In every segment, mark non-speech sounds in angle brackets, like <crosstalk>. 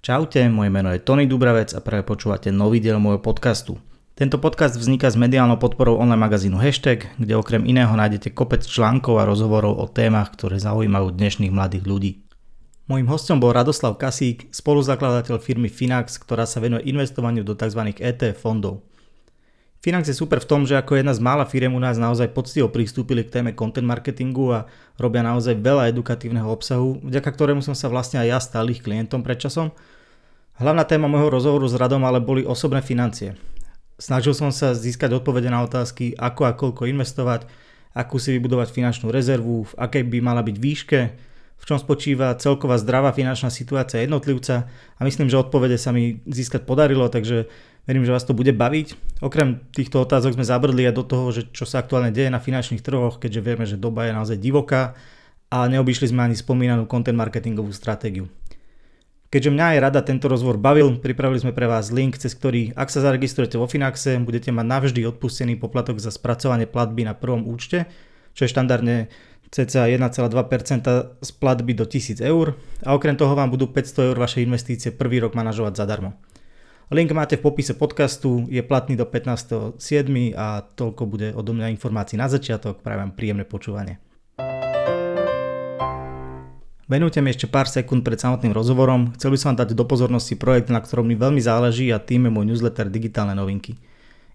Čaute, moje meno je Tony Dubravec a práve počúvate nový diel môjho podcastu. Tento podcast vzniká s mediálnou podporou online magazínu Hashtag, kde okrem iného nájdete kopec článkov a rozhovorov o témach, ktoré zaujímajú dnešných mladých ľudí. Mojím hostom bol Radoslav Kasík, spoluzakladateľ firmy Finax, ktorá sa venuje investovaniu do tzv. ETF fondov. Finax je super v tom, že ako jedna z mála firiem u nás naozaj poctivo pristúpili k téme content marketingu a robia naozaj veľa edukatívneho obsahu, vďaka ktorému som sa vlastne aj ja stal ich klientom predčasom Hlavná téma môjho rozhovoru s Radom ale boli osobné financie. Snažil som sa získať odpovede na otázky, ako a koľko investovať, akú si vybudovať finančnú rezervu, v akej by mala byť výške, v čom spočíva celková zdravá finančná situácia jednotlivca a myslím, že odpovede sa mi získať podarilo, takže verím, že vás to bude baviť. Okrem týchto otázok sme zabrdli aj do toho, že čo sa aktuálne deje na finančných trhoch, keďže vieme, že doba je naozaj divoká a neobyšli sme ani spomínanú content marketingovú stratégiu. Keďže mňa aj rada tento rozhovor bavil, pripravili sme pre vás link, cez ktorý, ak sa zaregistrujete vo Finaxe, budete mať navždy odpustený poplatok za spracovanie platby na prvom účte, čo je štandardne cca 1,2% z platby do 1000 eur a okrem toho vám budú 500 eur vaše investície prvý rok manažovať zadarmo. Link máte v popise podcastu, je platný do 15.7. a toľko bude odo mňa informácií na začiatok, prajem príjemné počúvanie. Venujte mi ešte pár sekúnd pred samotným rozhovorom. Chcel by som vám dať do pozornosti projekt, na ktorom mi veľmi záleží a tým je môj newsletter Digitálne novinky.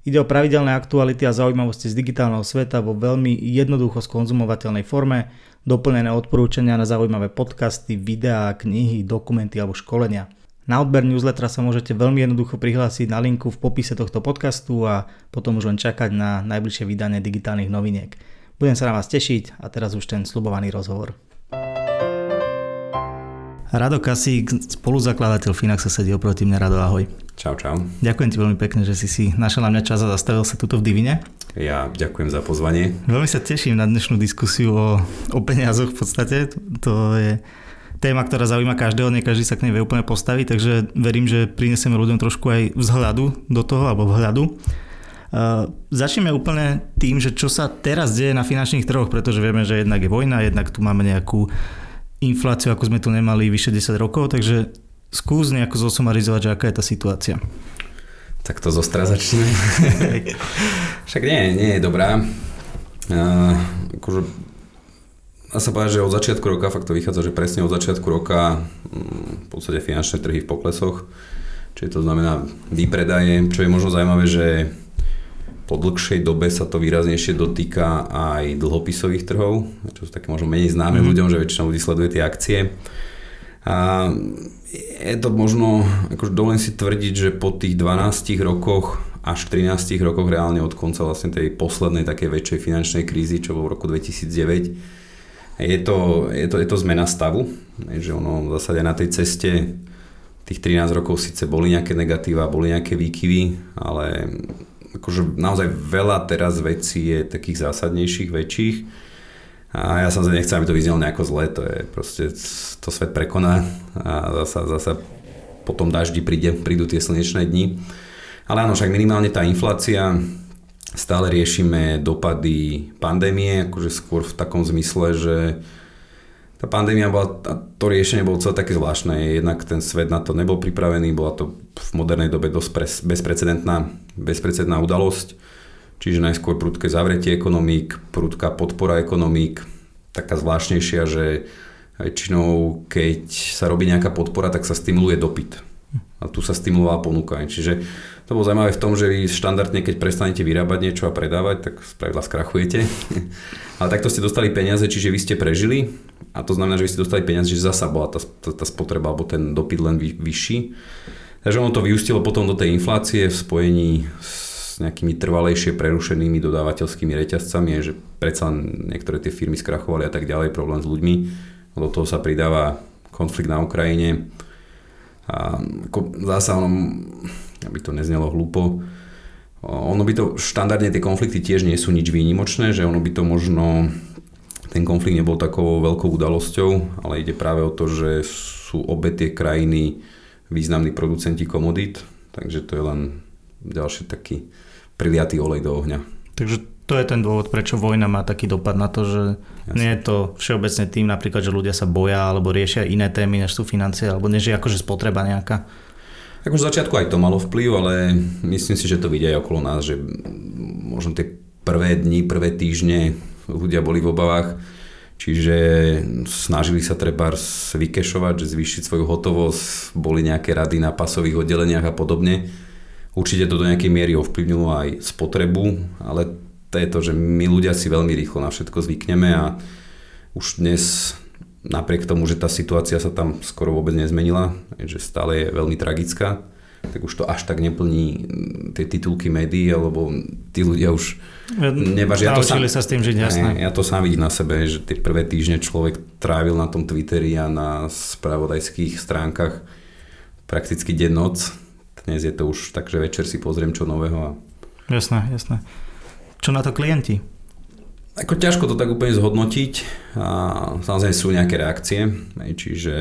Ide o pravidelné aktuality a zaujímavosti z digitálneho sveta vo veľmi jednoducho skonzumovateľnej forme, doplnené odporúčania na zaujímavé podcasty, videá, knihy, dokumenty alebo školenia. Na odber newslettera sa môžete veľmi jednoducho prihlásiť na linku v popise tohto podcastu a potom už len čakať na najbližšie vydanie digitálnych noviniek. Budem sa na vás tešiť a teraz už ten slubovaný rozhovor. Rado Kasík, spoluzakladateľ Finaxa sedí oproti mne. Rado, ahoj. Čau, čau. Ďakujem ti veľmi pekne, že si si našiel na mňa čas a zastavil sa tuto v Divine. Ja ďakujem za pozvanie. Veľmi sa teším na dnešnú diskusiu o, o peniazoch v podstate. To je téma, ktorá zaujíma každého, nie každý sa k nej vie úplne postaviť, takže verím, že prinesieme ľuďom trošku aj vzhľadu do toho, alebo vhľadu. Uh, začneme úplne tým, že čo sa teraz deje na finančných trhoch, pretože vieme, že jednak je vojna, jednak tu máme nejakú infláciu, ako sme tu nemali vyše 10 rokov, takže skús nejako zosumarizovať, že aká je tá situácia. Tak to zostra začne. <laughs> Však nie, nie je dobrá. Uh, akože, dá sa povedať, že od začiatku roka, fakt to vychádza, že presne od začiatku roka um, v podstate finančné trhy v poklesoch, čiže to znamená výpredaje, čo je možno zaujímavé, že po dlhšej dobe sa to výraznejšie dotýka aj dlhopisových trhov, čo sú také možno menej známe mm. ľuďom, že väčšina ľudí sleduje tie akcie. A je to možno, akože dovolím si tvrdiť, že po tých 12 rokoch až 13 rokoch reálne od konca vlastne tej poslednej takej väčšej finančnej krízy, čo bolo v roku 2009, je to, je to, je to zmena stavu, že ono v zásade na tej ceste tých 13 rokov síce boli nejaké negatíva, boli nejaké výkyvy, ale akože naozaj veľa teraz vecí je takých zásadnejších, väčších. A ja sa nechcem, aby to vyznelo nejako zle, to je proste, to svet prekoná a zasa, zasa po tom daždi príde, prídu tie slnečné dni. Ale áno, však minimálne tá inflácia, stále riešime dopady pandémie, akože skôr v takom zmysle, že tá pandémia bola, to riešenie bolo celé také zvláštne. Jednak ten svet na to nebol pripravený, bola to v modernej dobe dosť pre, bezprecedentná, bezprecedentná udalosť. Čiže najskôr prudké zavretie ekonomík, prudká podpora ekonomík, taká zvláštnejšia, že väčšinou keď sa robí nejaká podpora, tak sa stimuluje dopyt. A tu sa stimulovala ponuka. Čiže to bolo zaujímavé v tom, že vy štandardne, keď prestanete vyrábať niečo a predávať, tak spravidla skrachujete. <laughs> Ale takto ste dostali peniaze, čiže vy ste prežili a to znamená, že vy ste dostali peniaze, že zasa bola tá, tá, tá spotreba alebo ten dopyt len vy, vyšší. Takže ono to vyústilo potom do tej inflácie v spojení s nejakými trvalejšie prerušenými dodávateľskými reťazcami, že predsa niektoré tie firmy skrachovali a tak ďalej, problém s ľuďmi. Do toho sa pridáva konflikt na Ukrajine. A zasa ono, aby to neznelo hlúpo. Ono by to, štandardne tie konflikty tiež nie sú nič výnimočné, že ono by to možno, ten konflikt nebol takou veľkou udalosťou, ale ide práve o to, že sú obe tie krajiny významní producenti komodít, takže to je len ďalší taký priliatý olej do ohňa. Takže to je ten dôvod, prečo vojna má taký dopad na to, že Jasne. nie je to všeobecne tým napríklad, že ľudia sa boja alebo riešia iné témy, než sú financie, alebo než je akože spotreba nejaká. Ako v začiatku aj to malo vplyv, ale myslím si, že to vidia aj okolo nás, že možno tie prvé dni, prvé týždne ľudia boli v obavách, čiže snažili sa treba vykešovať, zvýšiť svoju hotovosť, boli nejaké rady na pasových oddeleniach a podobne. Určite to do nejakej miery ovplyvnilo aj spotrebu, ale to je to, že my ľudia si veľmi rýchlo na všetko zvykneme a už dnes napriek tomu, že tá situácia sa tam skoro vôbec nezmenila, že stále je veľmi tragická, tak už to až tak neplní tie titulky médií, alebo tí ľudia už nevažia. Ja to sám, sa s tým žiť, jasné. Ja to sám vidím na sebe, že tie prvé týždne človek trávil na tom Twitteri a na spravodajských stránkach prakticky deň noc. Dnes je to už tak, že večer si pozriem čo nového. A... Jasné, jasné. Čo na to klienti? Ako ťažko to tak úplne zhodnotiť a samozrejme sú nejaké reakcie, čiže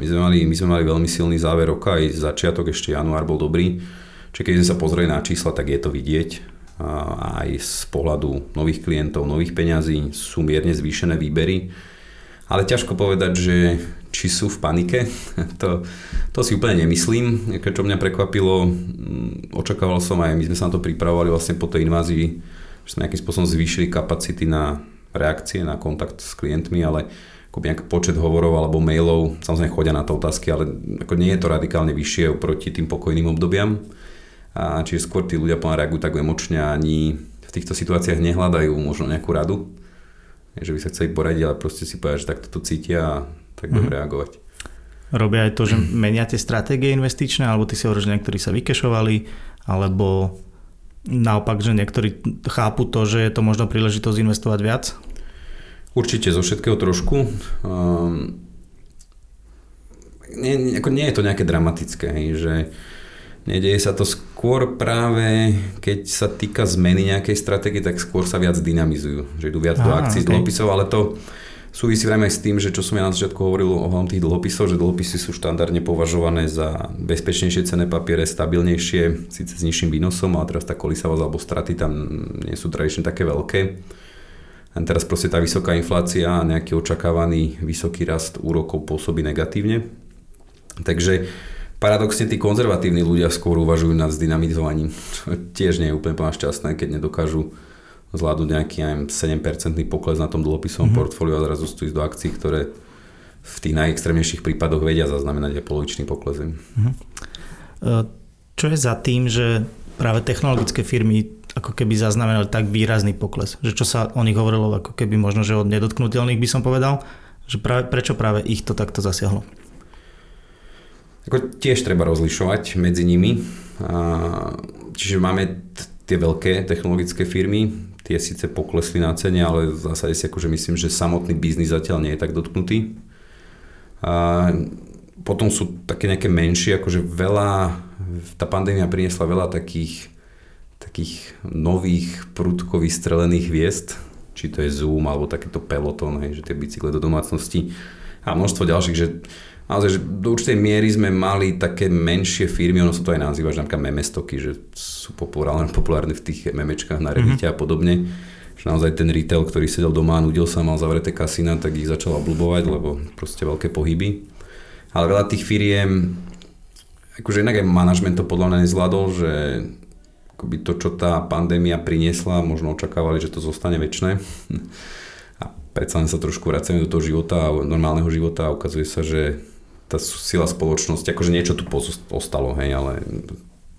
my sme, mali, my sme mali veľmi silný záver roka, aj začiatok ešte január bol dobrý, čiže keď sme sa pozreli na čísla, tak je to vidieť. A aj z pohľadu nových klientov, nových peňazí sú mierne zvýšené výbery, ale ťažko povedať, že či sú v panike, <laughs> to, to si úplne nemyslím, čo mňa prekvapilo, očakával som aj, my sme sa na to pripravovali vlastne po tej invázii že sme nejakým spôsobom zvýšili kapacity na reakcie, na kontakt s klientmi, ale ako nejaký počet hovorov alebo mailov, samozrejme chodia na to otázky, ale ako nie je to radikálne vyššie oproti tým pokojným obdobiam. A čiže skôr tí ľudia reagujú tak emočne a ani v týchto situáciách nehľadajú možno nejakú radu, že by sa chceli poradiť, ale proste si povedať, že takto to cítia a tak mm-hmm. reagovať. Robia aj to, že meniate stratégie investičné, alebo ty si hovoríš, že niektorí sa vykešovali, alebo naopak, že niektorí chápu to, že je to možno príležitosť investovať viac? Určite zo všetkého trošku. Um, nie, ako nie je to nejaké dramatické, že nedieje sa to skôr práve, keď sa týka zmeny nejakej stratégie, tak skôr sa viac dynamizujú, že idú viac Aha, do akcií okay. dlhopisov, ale to Súvisí aj s tým, že čo som ja na začiatku hovoril ohľadom tých dlhopisov, že dlhopisy sú štandardne považované za bezpečnejšie cené papiere, stabilnejšie, síce s nižším výnosom, ale teraz tá kolisavosť alebo straty tam nie sú tradične také veľké. A teraz proste tá vysoká inflácia a nejaký očakávaný vysoký rast úrokov pôsobí negatívne. Takže paradoxne tí konzervatívni ľudia skôr uvažujú nad zdynamizovaním, čo tiež nie je úplne šťastné, keď nedokážu zvládnuť nejaký aj 7% pokles na tom dlhopisovom mm-hmm. portfóliu a zrazu ísť do akcií, ktoré v tých najextrémnejších prípadoch vedia zaznamenať aj polovičný pokles. Mm-hmm. Čo je za tým, že práve technologické firmy ako keby zaznamenali tak výrazný pokles? Že čo sa o nich hovorilo ako keby možno, že od nedotknutelných by som povedal, že práve, prečo práve ich to takto zasiahlo? Ako tiež treba rozlišovať medzi nimi. Čiže máme tie veľké technologické firmy, tie síce poklesli na cene, ale v zásade si akože myslím, že samotný biznis zatiaľ nie je tak dotknutý. A potom sú také nejaké menšie, akože veľa, tá pandémia priniesla veľa takých, takých nových prudko vystrelených hviezd, či to je Zoom alebo takéto Peloton, hej, že tie bicykle do domácnosti a množstvo ďalších, že naozaj, že do určitej miery sme mali také menšie firmy, ono sa to aj nazýva, že napríklad memestoky, že sú populárne, <laughs> populárne v tých memečkách na Reddite mm-hmm. a podobne. Že naozaj ten retail, ktorý sedel doma a nudil sa, mal zavreté kasína, tak ich začal obľubovať, lebo proste veľké pohyby. Ale veľa tých firiem, akože inak aj manažment to podľa mňa nezvládol, že akoby to, čo tá pandémia priniesla, možno očakávali, že to zostane väčšie. <laughs> A predsa len sa trošku vracame do toho života, normálneho života a ukazuje sa, že tá sila spoločnosti, akože niečo tu ostalo, hej, ale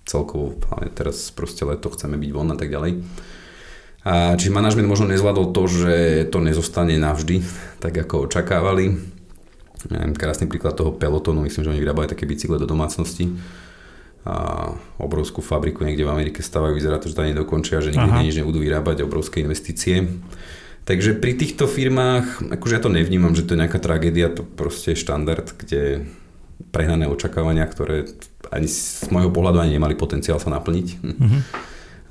celkovo, ale teraz proste leto, chceme byť von a tak ďalej. A, čiže manažment možno nezvládol to, že to nezostane navždy, tak ako očakávali. Neviem, krásny príklad toho pelotonu, myslím, že oni vyrábajú také bicykle do domácnosti a obrovskú fabriku niekde v Amerike stavajú, vyzerá to, že to nedokončia, že nikdy nič nebudú vyrábať, obrovské investície. Takže pri týchto firmách, akože ja to nevnímam, že to je nejaká tragédia, to proste je štandard, kde prehnané očakávania, ktoré ani z môjho pohľadu ani nemali potenciál sa naplniť. Mm-hmm.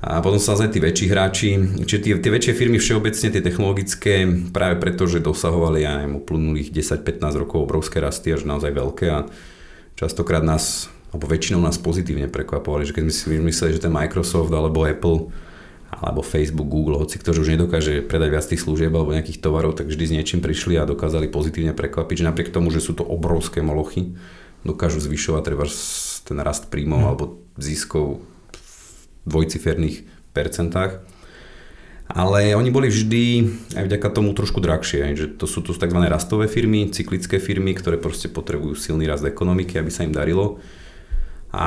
A potom sa tí väčší hráči, čiže tie, tie väčšie firmy všeobecne, tie technologické, práve preto, že dosahovali aj uplynulých 10-15 rokov obrovské rasty, až naozaj veľké a častokrát nás, alebo väčšinou nás pozitívne prekvapovali, že keď sme si mysleli, že ten Microsoft alebo Apple alebo Facebook, Google, hoci kto už nedokáže predať viac tých služieb alebo nejakých tovarov, tak vždy s niečím prišli a dokázali pozitívne prekvapiť, že napriek tomu, že sú to obrovské molochy, dokážu zvyšovať treba ten rast príjmov mm. alebo ziskov v dvojciferných percentách. Ale oni boli vždy aj vďaka tomu trošku drahšie, že to sú to tzv. rastové firmy, cyklické firmy, ktoré proste potrebujú silný rast ekonomiky, aby sa im darilo. A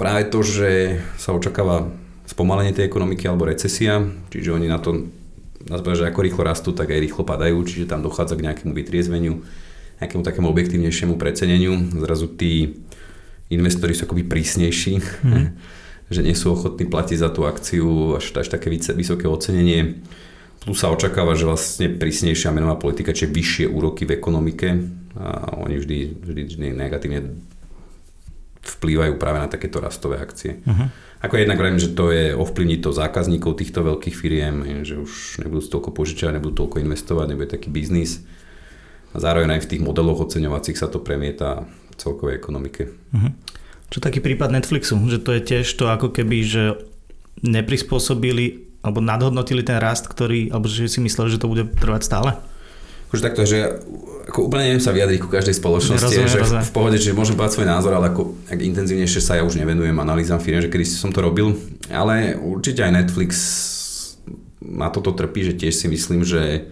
práve to, že sa očakáva spomalenie tej ekonomiky alebo recesia, čiže oni na to, nazvať, že ako rýchlo rastú, tak aj rýchlo padajú, čiže tam dochádza k nejakému vytriezveniu, nejakému takému objektívnejšiemu preceneniu. Zrazu tí investori sú akoby prísnejší, mm. <laughs> že nie sú ochotní platiť za tú akciu až, až také vysoké ocenenie. Plus sa očakáva, že vlastne prísnejšia menová politika, čiže vyššie úroky v ekonomike a oni vždy, vždy, vždy negatívne vplývajú práve na takéto rastové akcie. Uh-huh. Ako jednak vravím, že to je ovplyvniť to zákazníkov týchto veľkých firiem, že už nebudú toľko požičať, nebudú toľko investovať, nebude taký biznis. A zároveň aj v tých modeloch oceňovacích sa to premieta v celkovej ekonomike. Uh-huh. Čo taký prípad Netflixu, že to je tiež to ako keby, že neprispôsobili alebo nadhodnotili ten rast, ktorý, alebo že si mysleli, že to bude trvať stále? Akože takto, že ako úplne neviem sa vyjadriť ku každej spoločnosti, rozumiem, že rozumiem. v pohode, že môžem povedať svoj názor, ale ako ak intenzívnejšie sa ja už nevenujem analýzam firiem, že kedy som to robil, ale určite aj Netflix na toto trpí, že tiež si myslím, že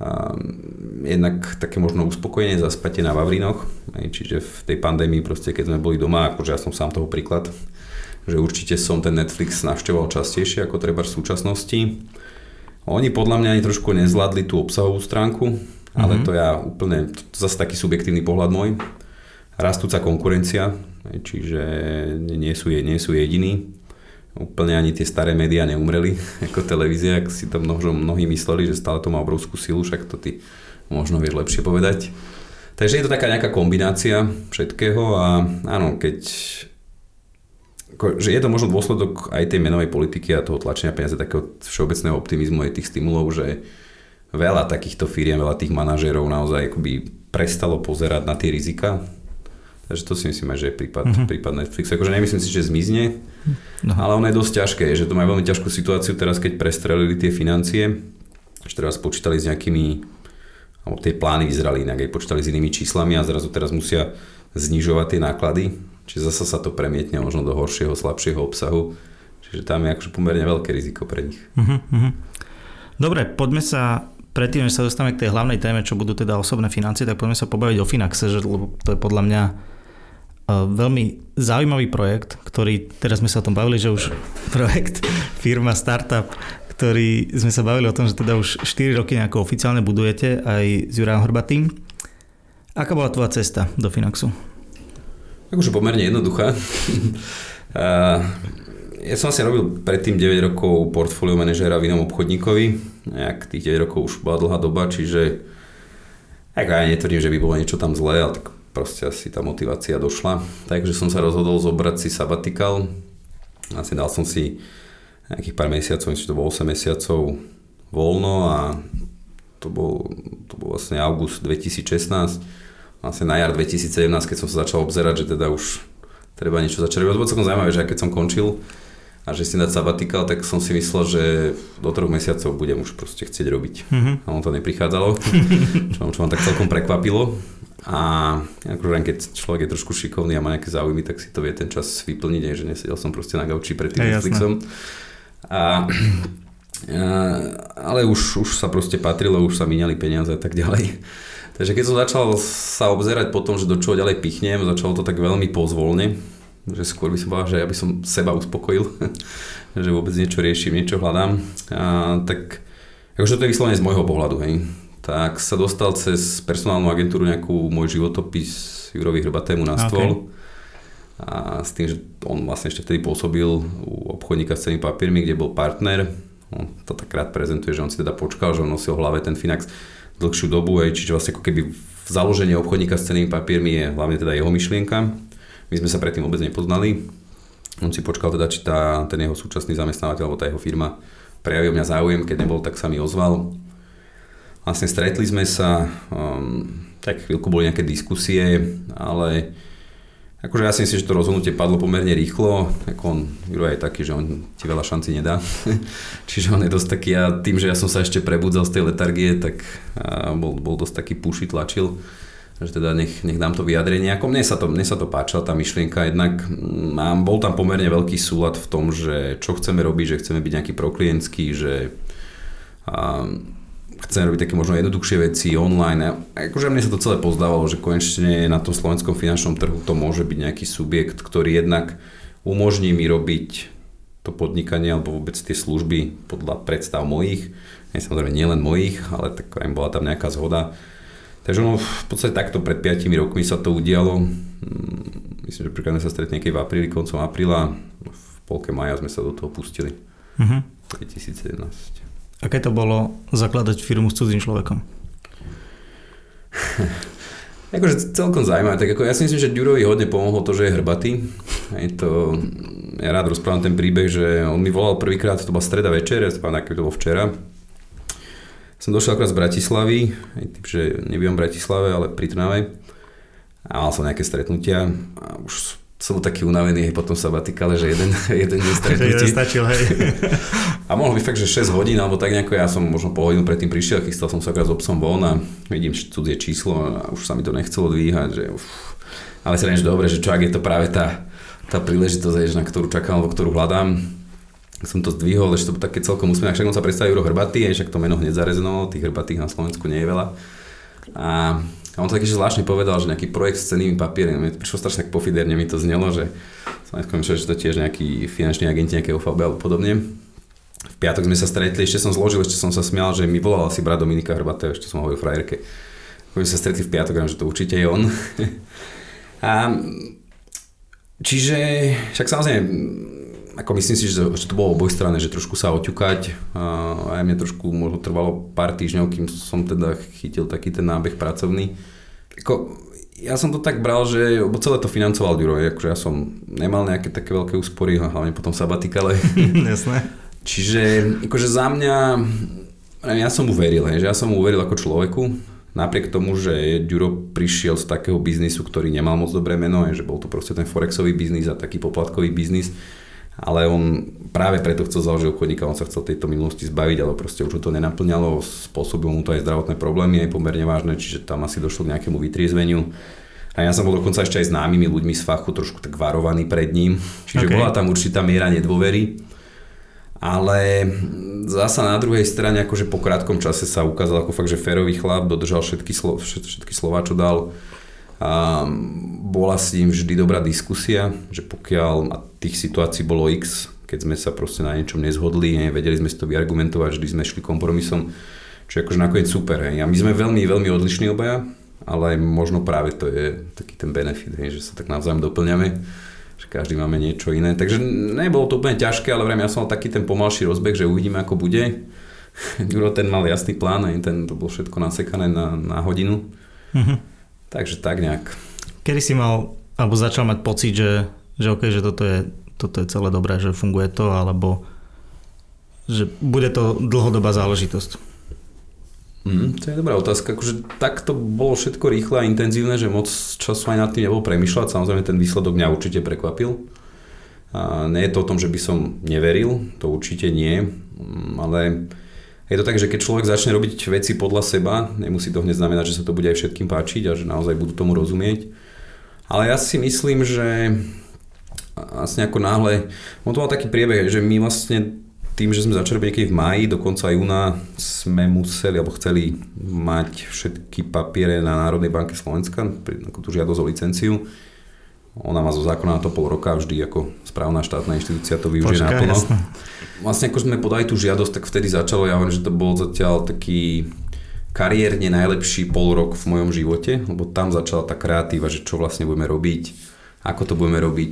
um, jednak také možno uspokojenie zaspate na Vavrinoch, čiže v tej pandémii proste, keď sme boli doma, akože ja som sám toho príklad, že určite som ten Netflix navštevoval častejšie ako treba v súčasnosti. Oni podľa mňa ani trošku nezvládli tú obsahovú stránku, ale mm-hmm. to ja úplne, to zase taký subjektívny pohľad môj. Rastúca konkurencia, čiže nie sú, nie sú jediní. Úplne ani tie staré médiá neumreli <laughs> ako televízia, ak si to mnoho, mnohí mysleli, že stále to má obrovskú silu, však to ty možno vieš lepšie povedať. Takže je to taká nejaká kombinácia všetkého a áno, keď že je to možno dôsledok aj tej menovej politiky a toho tlačenia peniaze, takého všeobecného optimizmu aj tých stimulov, že veľa takýchto firiem, veľa tých manažérov naozaj akoby prestalo pozerať na tie rizika. Takže to si myslím, že je prípad, mm-hmm. prípad Netflixu. Akože nemyslím si, že zmizne, no. ale ono je dosť ťažké, že to majú veľmi ťažkú situáciu teraz, keď prestrelili tie financie, že teraz počítali s nejakými, alebo tie plány vyzerali inak, aj počítali s inými číslami a zrazu teraz musia znižovať tie náklady Čiže zase sa to premietne možno do horšieho, slabšieho obsahu. Čiže tam je akože pomerne veľké riziko pre nich. Uh-huh. Dobre, poďme sa predtým, než sa dostaneme k tej hlavnej téme, čo budú teda osobné financie, tak poďme sa pobaviť o Finaxe, že, lebo to je podľa mňa uh, veľmi zaujímavý projekt, ktorý, teraz sme sa o tom bavili, že už <laughs> projekt, firma, startup, ktorý sme sa bavili o tom, že teda už 4 roky nejako oficiálne budujete aj s Jurajom Hrbatým. Aká bola tvoja cesta do Finaxu? Akože pomerne jednoduchá. <laughs> ja som si robil predtým 9 rokov portfólio manažéra v inom obchodníkovi. Nejak tých 9 rokov už bola dlhá doba, čiže ako ja netvrdím, že by bolo niečo tam zlé, ale tak proste asi tá motivácia došla. Takže som sa rozhodol zobrať si sabatikal. Asi dal som si nejakých pár mesiacov, myslím, to bolo 8 mesiacov voľno a to bol, to bol vlastne august 2016 vlastne na jar 2017, keď som sa začal obzerať, že teda už treba niečo začať robiť. Bolo celkom zaujímavé, že keď som končil a že si dať sabatikal, tak som si myslel, že do troch mesiacov budem už proste chcieť robiť. Mm-hmm. A on to neprichádzalo, <laughs> čo, čo ma tak celkom prekvapilo. A akože keď človek je trošku šikovný a má nejaké záujmy, tak si to vie ten čas vyplniť, aj že nesedel som proste na gauči pred tým Netflixom. A, a, ale už, už sa proste patrilo, už sa míňali peniaze a tak ďalej. Takže keď som začal sa obzerať po tom, že do čoho ďalej pichnem, začalo to tak veľmi pozvolne, že skôr by som povedal, že ja by som seba uspokojil, <laughs> že vôbec niečo riešim, niečo hľadám. A, tak akože to je vyslovene z môjho pohľadu, hej. Tak sa dostal cez personálnu agentúru nejakú môj životopis Jurovi Hrbatému na stôl. Okay. A s tým, že on vlastne ešte vtedy pôsobil u obchodníka s cenými papiermi, kde bol partner. On to tak rád prezentuje, že on si teda počkal, že on nosil v hlave ten Finax dlhšiu dobu, aj, čiže vlastne ako keby v založení obchodníka s cenými papiermi je hlavne teda jeho myšlienka. My sme sa predtým vôbec nepoznali. On si počkal teda, či tá, ten jeho súčasný zamestnávateľ alebo tá jeho firma prejaví mňa záujem, keď nebol, tak sa mi ozval. Vlastne stretli sme sa, um, tak chvíľku boli nejaké diskusie, ale Akože ja si myslím, že to rozhodnutie padlo pomerne rýchlo, ako on, Juro je taký, že on ti veľa šanci nedá, <laughs> čiže on je dosť taký, a tým, že ja som sa ešte prebudzal z tej letargie, tak bol, bol dosť taký puši, tlačil, že teda nech, nech dám to vyjadrenie. Ako mne sa to, mne sa to páčila tá myšlienka, jednak mám, bol tam pomerne veľký súlad v tom, že čo chceme robiť, že chceme byť nejaký proklientský, že a, chcem robiť také možno jednoduchšie veci online. A akože mne sa to celé pozdávalo, že konečne na tom slovenskom finančnom trhu to môže byť nejaký subjekt, ktorý jednak umožní mi robiť to podnikanie alebo vôbec tie služby podľa predstav mojich. Nie samozrejme nielen mojich, ale tak aj bola tam nejaká zhoda. Takže ono v podstate takto pred 5 rokmi sa to udialo. Mm, myslím, že príkladne sa stretne v apríli, koncom apríla. V polke maja sme sa do toho pustili. Uh-huh. 2017. Aké to bolo zakladať firmu s cudzým človekom? <laughs> akože celkom zaujímavé. Tak ako ja si myslím, že Ďurovi hodne pomohlo to, že je hrbatý. Je to, ja rád rozprávam ten príbeh, že on mi volal prvýkrát, to bola streda večer, ja spávam, to bolo včera. Som došiel akorát z Bratislavy, tým, že nebývam v Bratislave, ale pri Trnave. A mal som nejaké stretnutia a už som taký unavený potom sa batikale, že jeden, <laughs> jeden deň stretnutí. stačil, hej. <laughs> A mohlo byť fakt, že 6 hodín, alebo tak nejako, ja som možno po hodinu predtým prišiel, chystal som sa akorát s obsom von a vidím cudzie číslo a už sa mi to nechcelo dvíhať, že uf. Ale si že dobre, že čo ak je to práve tá, tá príležitosť, na ktorú čakám, alebo ktorú hľadám, som to zdvihol, ešte to také celkom úsmevné, však on sa predstavil Juro Hrbatý, však to meno hneď zarezonovalo, tých Hrbatých na Slovensku nie je veľa. A a on to taký, zvláštne povedal, že nejaký projekt s cenými papiermi, mi prišlo strašne tak pofiderne, mi to znelo, že som že to tiež nejaký finančný agenti, nejaké OFB alebo podobne. V piatok sme sa stretli, ešte som zložil, ešte som sa smial, že mi volal si brat Dominika Hrbatého, ešte som hovoril frajerke. Keď sme sa stretli v piatok, že to určite je on. <laughs> a čiže, však samozrejme, ako myslím si, že, že to bolo obojstranné, že trošku sa oťukať a aj mne trošku možno trvalo pár týždňov, kým som teda chytil taký ten nábeh pracovný. Ako, ja som to tak bral, že lebo celé to financoval Duro, akože ja som nemal nejaké také veľké úspory, hlavne potom sabatikale. <laughs> Jasné. Čiže akože za mňa, ja som mu veril, že ja som mu veril ako človeku, napriek tomu, že Duro prišiel z takého biznisu, ktorý nemal moc dobré meno, že bol to proste ten forexový biznis a taký poplatkový biznis, ale on práve preto chcel založiť obchodníka, on sa chcel tejto minulosti zbaviť, ale proste už to nenaplňalo, spôsobilo mu to aj zdravotné problémy, aj pomerne vážne, čiže tam asi došlo k nejakému vytriezveniu. A ja som bol dokonca ešte aj známymi ľuďmi z fachu trošku tak varovaný pred ním, čiže okay. bola tam určitá miera nedôvery. Ale zasa na druhej strane, akože po krátkom čase sa ukázal ako fakt, že férový chlap, dodržal všetky, slo, všetky slova, čo dal a bola s ním vždy dobrá diskusia, že pokiaľ, a tých situácií bolo x, keď sme sa proste na niečom nezhodli, vedeli sme si to vyargumentovať, vždy sme šli kompromisom, čo je akože nakoniec super. Hej. A my sme veľmi, veľmi odlišní obaja, ale možno práve to je taký ten benefit, hej, že sa tak navzájom doplňame, že každý máme niečo iné. Takže nebolo to úplne ťažké, ale vrejme, ja som mal taký ten pomalší rozbeh, že uvidíme, ako bude. <laughs> Juro ten mal jasný plán, ten to bolo všetko nasekané na, na hodinu. Mm-hmm. Takže tak nejak. Kedy si mal, alebo začal mať pocit, že, že OK, že toto je, toto je celé dobré, že funguje to, alebo že bude to dlhodobá záležitosť? Mm, to je dobrá otázka. Akože tak to bolo všetko rýchle a intenzívne, že moc času aj nad tým nebol premyšľať. Samozrejme ten výsledok mňa určite prekvapil. A nie je to o tom, že by som neveril, to určite nie, mm, ale je to tak, že keď človek začne robiť veci podľa seba, nemusí to hneď znamenať, že sa to bude aj všetkým páčiť a že naozaj budú tomu rozumieť. Ale ja si myslím, že asi ako náhle, on to mal taký priebeh, že my vlastne tým, že sme začali niekedy v máji, do konca júna sme museli, alebo chceli mať všetky papiere na Národnej banke Slovenska, ako tú žiadosť o licenciu. Ona má zo zákona na to pol roka, vždy ako správna štátna inštitúcia to využije Počka, naplno. Vlastne ako sme podali tú žiadosť, tak vtedy začalo, ja hovorím, že to bol zatiaľ taký kariérne najlepší pol rok v mojom živote, lebo tam začala tá kreatíva, že čo vlastne budeme robiť, ako to budeme robiť.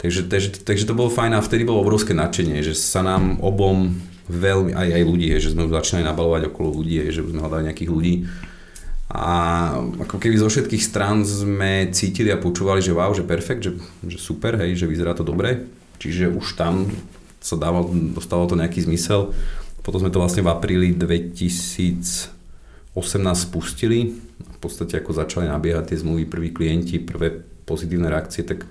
Takže, takže, takže to bolo fajn a vtedy bolo obrovské nadšenie, že sa nám obom veľmi, aj, aj ľudí, že sme začali nabalovať okolo ľudí, že sme hľadali nejakých ľudí, a ako keby zo všetkých strán sme cítili a počúvali, že wow, že perfekt, že, že super, hej, že vyzerá to dobre. Čiže už tam sa dával, dostalo to nejaký zmysel. Potom sme to vlastne v apríli 2018 spustili. V podstate ako začali nabiehať tie zmluvy, prví klienti, prvé pozitívne reakcie, tak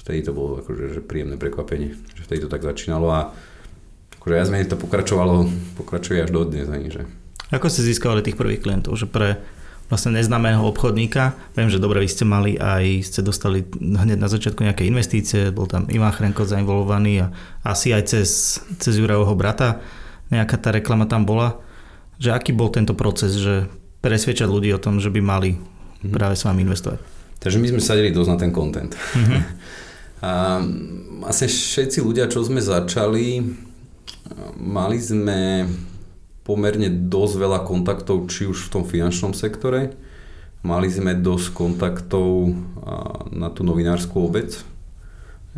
vtedy to bolo akože, že príjemné prekvapenie, že vtedy to tak začínalo a akože ja zmene to pokračovalo, pokračuje až do dnes. Ani, že... Ako ste získali tých prvých klientov? Že pre vlastne neznámeho obchodníka. Viem, že dobre, vy ste mali aj, ste dostali hneď na začiatku nejaké investície, bol tam Ivan Chrenko zainvolovaný a asi aj cez, cez Jurajovho brata nejaká tá reklama tam bola. Že aký bol tento proces, že presviečať ľudí o tom, že by mali mm-hmm. práve s vami investovať? Takže my sme sadeli dosť na ten content. Mm-hmm. <laughs> a vlastne všetci ľudia, čo sme začali, mali sme pomerne dosť veľa kontaktov, či už v tom finančnom sektore. Mali sme dosť kontaktov na tú novinárskú obec,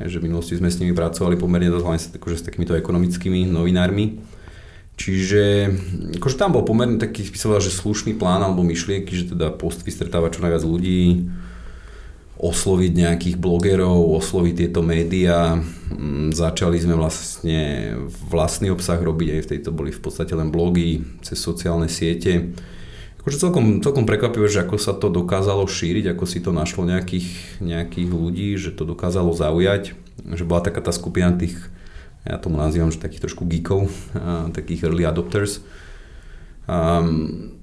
že v minulosti sme s nimi pracovali pomerne dosť, hlavne akože s takýmito ekonomickými novinármi. Čiže akože tam bol pomerne taký, by že slušný plán alebo myšlienky, že teda post vystretáva čo najviac ľudí, osloviť nejakých blogerov, osloviť tieto médiá. Mm, začali sme vlastne vlastný obsah robiť, aj v tejto boli v podstate len blogy cez sociálne siete. Akože celkom, celkom prekvapivé, že ako sa to dokázalo šíriť, ako si to našlo nejakých, nejakých ľudí, že to dokázalo zaujať, že bola taká tá skupina tých, ja tomu nazývam, že takých trošku geekov, takých early adopters. Um,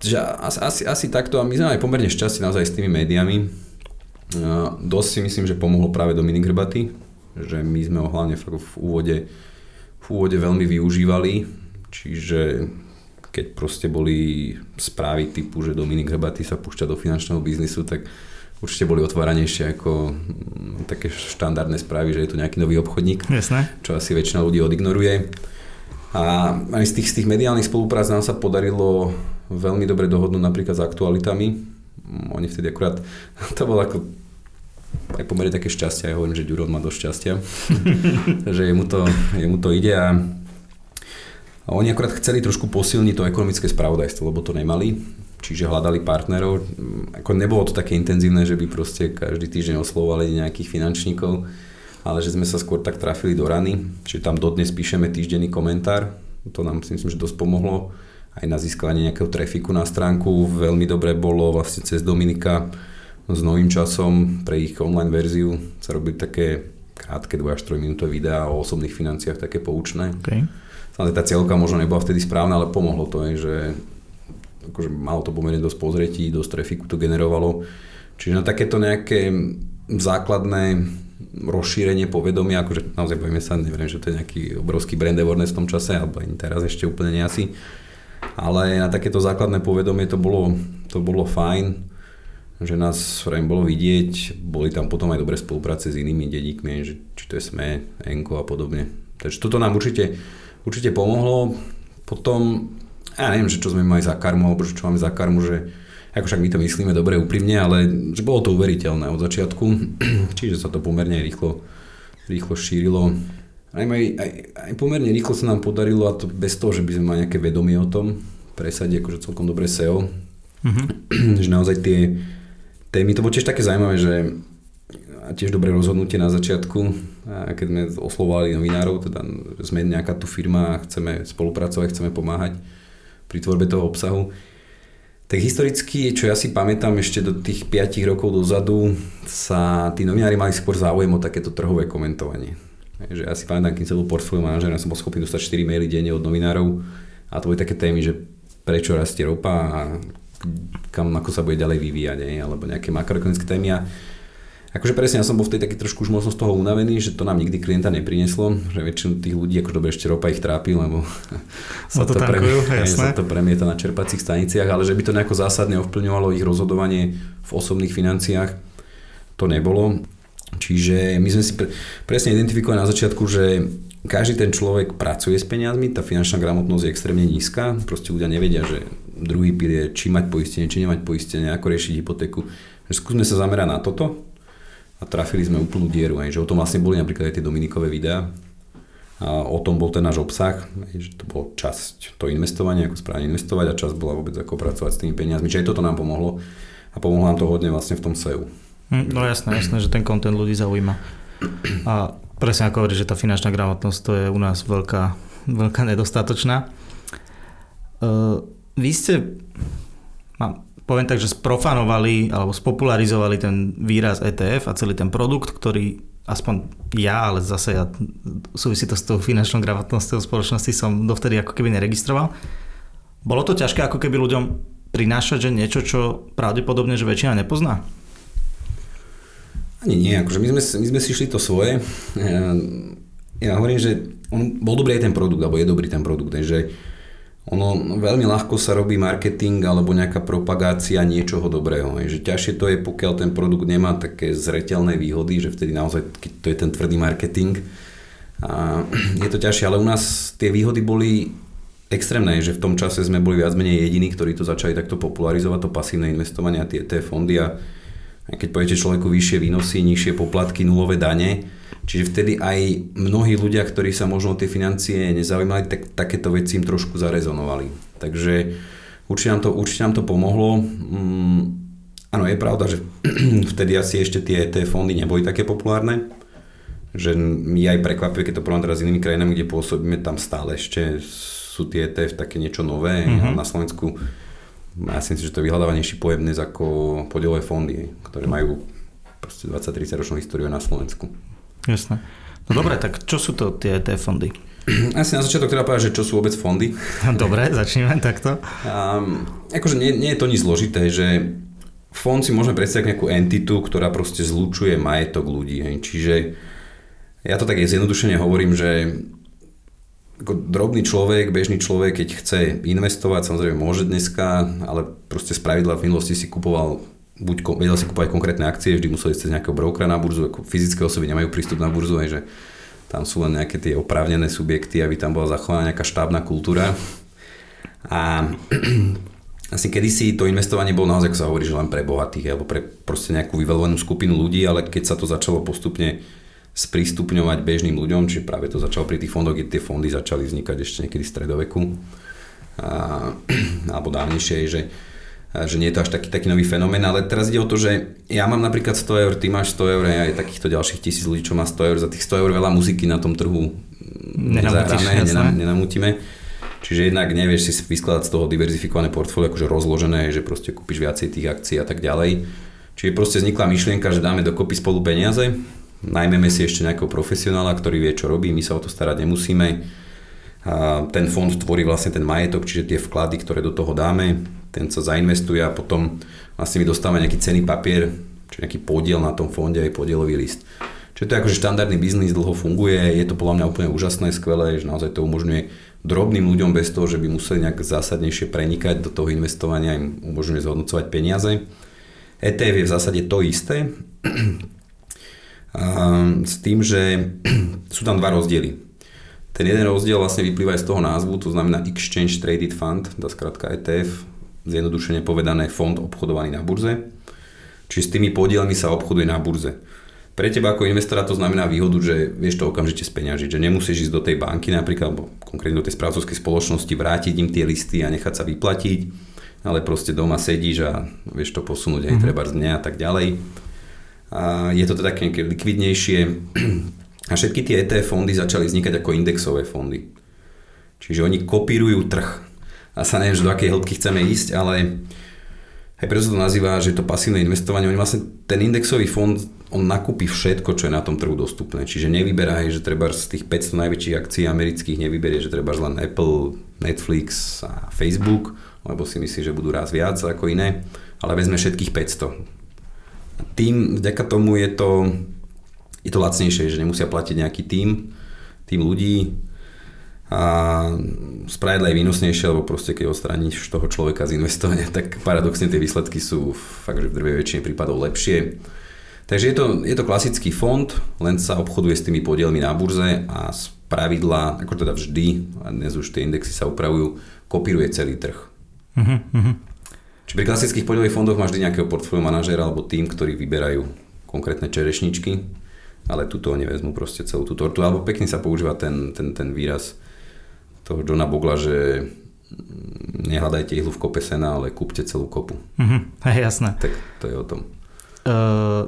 že asi, asi, asi takto a my sme aj pomerne šťastí naozaj s tými médiami, Dosť si myslím, že pomohlo práve Dominik Hrbaty, že my sme ho hlavne v úvode, v úvode veľmi využívali, čiže keď proste boli správy typu, že Dominik Hrbaty sa púšťa do finančného biznisu, tak určite boli otváranejšie ako mm, také štandardné správy, že je tu nejaký nový obchodník, Jasné. čo asi väčšina ľudí odignoruje. A aj z tých, z tých mediálnych spoluprác nám sa podarilo veľmi dobre dohodnúť napríklad s aktualitami. Oni vtedy akurát, <laughs> to bolo ako aj pomerne také šťastie, ja hovorím, že Ďuro má dosť šťastia, <laughs> že jemu to, jemu to ide a, a oni akorát chceli trošku posilniť to ekonomické spravodajstvo, lebo to nemali, čiže hľadali partnerov. Ako nebolo to také intenzívne, že by proste každý týždeň oslovovali nejakých finančníkov, ale že sme sa skôr tak trafili do rany, čiže tam dodnes píšeme týždenný komentár, to nám si myslím, že dosť pomohlo aj na získanie nejakého trafiku na stránku. Veľmi dobre bolo vlastne cez Dominika s novým časom pre ich online verziu sa robili také krátke 2 až 3 minútové videá o osobných financiách, také poučné. Okay. Samozrejme tá cieľka možno nebola vtedy správna, ale pomohlo to, že akože malo to pomerne dosť pozretí, dosť trafiku to generovalo. Čiže na takéto nejaké základné rozšírenie povedomia, akože naozaj bojíme sa, neviem, že to je nejaký obrovský brand awareness v tom čase, alebo ani teraz ešte úplne nie asi. Ale na takéto základné povedomie to bolo, to bolo fajn že nás vrajím bolo vidieť, boli tam potom aj dobré spolupráce s inými dedíkmi, že, či to je SME, Enko a podobne. Takže toto nám určite, určite pomohlo. Potom, ja neviem, že čo sme mali za karmu, alebo čo máme za karmu, že ako však my to myslíme dobre, úprimne, ale že bolo to uveriteľné od začiatku, <clears throat> čiže sa to pomerne rýchlo, rýchlo šírilo. Aj, aj, aj, aj pomerne rýchlo sa nám podarilo, a to bez toho, že by sme mali nejaké vedomie o tom, presadiť akože celkom dobre SEO, mm-hmm. že naozaj tie, témy. To bolo tiež také zaujímavé, že a tiež dobré rozhodnutie na začiatku, a keď sme oslovovali novinárov, teda sme nejaká tu firma a chceme spolupracovať, chceme pomáhať pri tvorbe toho obsahu. Tak historicky, čo ja si pamätám ešte do tých 5 rokov dozadu, sa tí novinári mali skôr záujem o takéto trhové komentovanie. Že ja si pamätám, som bol portfólio manažer, ja som bol schopný dostať 4 maily denne od novinárov a to boli také témy, že prečo rastie ropa a kam ako sa bude ďalej vyvíjať, nie? alebo nejaké makroekonomické témy. A akože presne ja som bol v tej takej trošku už možno z toho unavený, že to nám nikdy klienta neprineslo, že väčšinu tých ľudí, ako dobre ešte ropa ich trápi, lebo sa, to, to premieta, sa to premieta na čerpacích staniciach, ale že by to nejako zásadne ovplyvňovalo ich rozhodovanie v osobných financiách, to nebolo. Čiže my sme si pre, presne identifikovali na začiatku, že každý ten človek pracuje s peniazmi, tá finančná gramotnosť je extrémne nízka, proste ľudia nevedia, že druhý pilier, či mať poistenie, či nemať poistenie, ako riešiť hypotéku. Že skúsme sa zamerať na toto a trafili sme úplnú dieru, aj, že o tom vlastne boli napríklad aj tie Dominikové videá, a o tom bol ten náš obsah, že to bolo časť to investovanie, ako správne investovať a časť bola vôbec ako pracovať s tými peniazmi. Čiže aj toto nám pomohlo a pomohlo nám to hodne vlastne v tom SEU. Hm, no jasné, jasné, že ten kontent ľudí zaujíma. A presne ako hovorí, že tá finančná gramotnosť to je u nás veľká, veľká nedostatočná. Uh, vy ste, mám poviem tak, že sprofanovali alebo spopularizovali ten výraz ETF a celý ten produkt, ktorý aspoň ja, ale zase ja, súvisí to s tou finančnou gramotnosťou spoločnosti, som dovtedy ako keby neregistroval. Bolo to ťažké ako keby ľuďom prinášať, že niečo, čo pravdepodobne, že väčšina nepozná? Ani nie, akože my sme, my sme si šli to svoje. Ja hovorím, že on bol dobrý aj ten produkt, alebo je dobrý ten produkt, že ono veľmi ľahko sa robí marketing alebo nejaká propagácia niečoho dobrého. Že ťažšie to je, pokiaľ ten produkt nemá také zretelné výhody, že vtedy naozaj to je ten tvrdý marketing. A je to ťažšie, ale u nás tie výhody boli extrémne, že v tom čase sme boli viac menej jediní, ktorí to začali takto popularizovať, to pasívne investovanie a tie, tie fondy a keď poviete človeku vyššie výnosy, nižšie poplatky, nulové dane, Čiže vtedy aj mnohí ľudia, ktorí sa možno o tie financie nezaujímali, tak takéto veci im trošku zarezonovali. Takže určite nám to, určite nám to pomohlo. Mm, áno, je pravda, že <clears throat> vtedy asi ešte tie, tie fondy neboli také populárne. Že mi aj prekvapuje, keď to porovnám teraz s inými krajinami, kde pôsobíme, tam stále ešte sú tie ETF také niečo nové. Mm-hmm. Na Slovensku ja si myslím, že to je vyhľadávanejší pojem dnes ako podielové fondy, ktoré majú 20-30 ročnú históriu na Slovensku. Jasné. No dobre, tak čo sú to tie, tie fondy? <clears throat> Asi na začiatok treba povedať, že čo sú vôbec fondy. <laughs> Dobre, začneme takto. Um, akože nie, nie je to nič zložité, že fond si môžeme predstaviť nejakú entitu, ktorá proste zlučuje majetok ľudí. Hej. Čiže ja to tak zjednodušene hovorím, že ako drobný človek, bežný človek, keď chce investovať, samozrejme môže dneska, ale proste z pravidla v minulosti si kupoval buď vedel si kúpať konkrétne akcie, vždy museli cez nejakého brokera na burzu, ako fyzické osoby nemajú prístup na burzu, aj že tam sú len nejaké tie oprávnené subjekty, aby tam bola zachovaná nejaká štábna kultúra. A <clears throat> asi kedysi to investovanie bolo naozaj, ako sa hovorí, že len pre bohatých, alebo pre proste nejakú vyvelovanú skupinu ľudí, ale keď sa to začalo postupne sprístupňovať bežným ľuďom, čiže práve to začalo pri tých fondoch, keď tie fondy začali vznikať ešte niekedy v stredoveku, a, <clears throat> alebo dávnejšie, že že nie je to až taký, taký nový fenomén, ale teraz ide o to, že ja mám napríklad 100 eur, ty máš 100 eur a aj takýchto ďalších tisíc ľudí, čo má 100 eur, za tých 100 eur veľa muziky na tom trhu nezahráme, nenam, nenamútime. Čiže jednak nevieš si vyskladať z toho diverzifikované portfólio, akože rozložené, že proste kúpiš viacej tých akcií a tak ďalej. Čiže proste vznikla myšlienka, že dáme dokopy spolu peniaze, najmeme si ešte nejakého profesionála, ktorý vie, čo robí, my sa o to starať nemusíme. A ten fond tvorí vlastne ten majetok, čiže tie vklady, ktoré do toho dáme, ten sa zainvestuje a potom vlastne mi dostáva nejaký cený papier, či nejaký podiel na tom fonde aj podielový list. Čiže to je akože štandardný biznis, dlho funguje, je to podľa mňa úplne úžasné, skvelé, že naozaj to umožňuje drobným ľuďom bez toho, že by museli nejak zásadnejšie prenikať do toho investovania, im umožňuje zhodnocovať peniaze. ETF je v zásade to isté, s tým, že <clears throat> sú tam dva rozdiely. Ten jeden rozdiel vlastne vyplýva aj z toho názvu, to znamená Exchange Traded Fund, tá skratka ETF, zjednodušene povedané fond obchodovaný na burze. Čiže s tými podielmi sa obchoduje na burze. Pre teba ako investora to znamená výhodu, že vieš to okamžite speňažiť, že nemusíš ísť do tej banky napríklad, alebo konkrétne do tej správcovskej spoločnosti, vrátiť im tie listy a nechať sa vyplatiť, ale proste doma sedíš a vieš to posunúť aj mm-hmm. treba z dňa a tak ďalej. Je to teda také likvidnejšie. A všetky tie ETF fondy začali vznikať ako indexové fondy. Čiže oni kopírujú trh a sa neviem, že do akej hĺbky chceme ísť, ale aj preto sa to nazýva, že to pasívne investovanie. Oni vlastne ten indexový fond, on nakúpi všetko, čo je na tom trhu dostupné. Čiže nevyberá, že treba z tých 500 najväčších akcií amerických nevyberie, že treba len Apple, Netflix a Facebook, lebo si myslí, že budú raz viac ako iné, ale vezme všetkých 500. Tým, vďaka tomu je to, je to lacnejšie, že nemusia platiť nejaký tým, tým ľudí, a spravidla je výnosnejšie, lebo proste keď odstraníš toho človeka z investovania, tak paradoxne tie výsledky sú fakt, že v drvej väčšine prípadov lepšie. Takže je to, je to klasický fond, len sa obchoduje s tými podielmi na burze a z pravidla, ako teda vždy, a dnes už tie indexy sa upravujú, kopíruje celý trh. Uh-huh, Čiže pri klasických podielových fondoch máš vždy nejakého portfólio manažéra alebo tým, ktorí vyberajú konkrétne čerešničky, ale tuto nevezmú proste celú tú tortu, alebo pekne sa používa ten, ten, ten výraz toho Johna Bogla, že nehľadajte ihlu v kope sena, ale kúpte celú kopu. Mm-hmm, jasné. Tak to je o tom. Uh,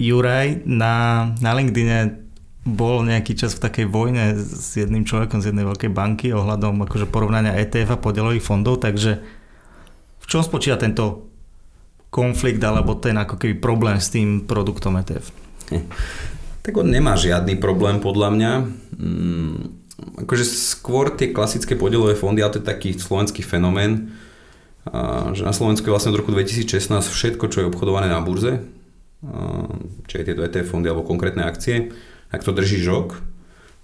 Juraj na, na LinkedIne bol nejaký čas v takej vojne s jedným človekom z jednej veľkej banky ohľadom akože porovnania ETF a podielových fondov, takže čom spočíva tento konflikt alebo ten ako keby problém s tým produktom ETF? Tak on nemá žiadny problém podľa mňa. Mm, akože skôr tie klasické podielové fondy, ale to je taký slovenský fenomén, že na Slovensku je vlastne od roku 2016 všetko, čo je obchodované na burze, či aj tieto ETF fondy alebo konkrétne akcie, ak to drží rok,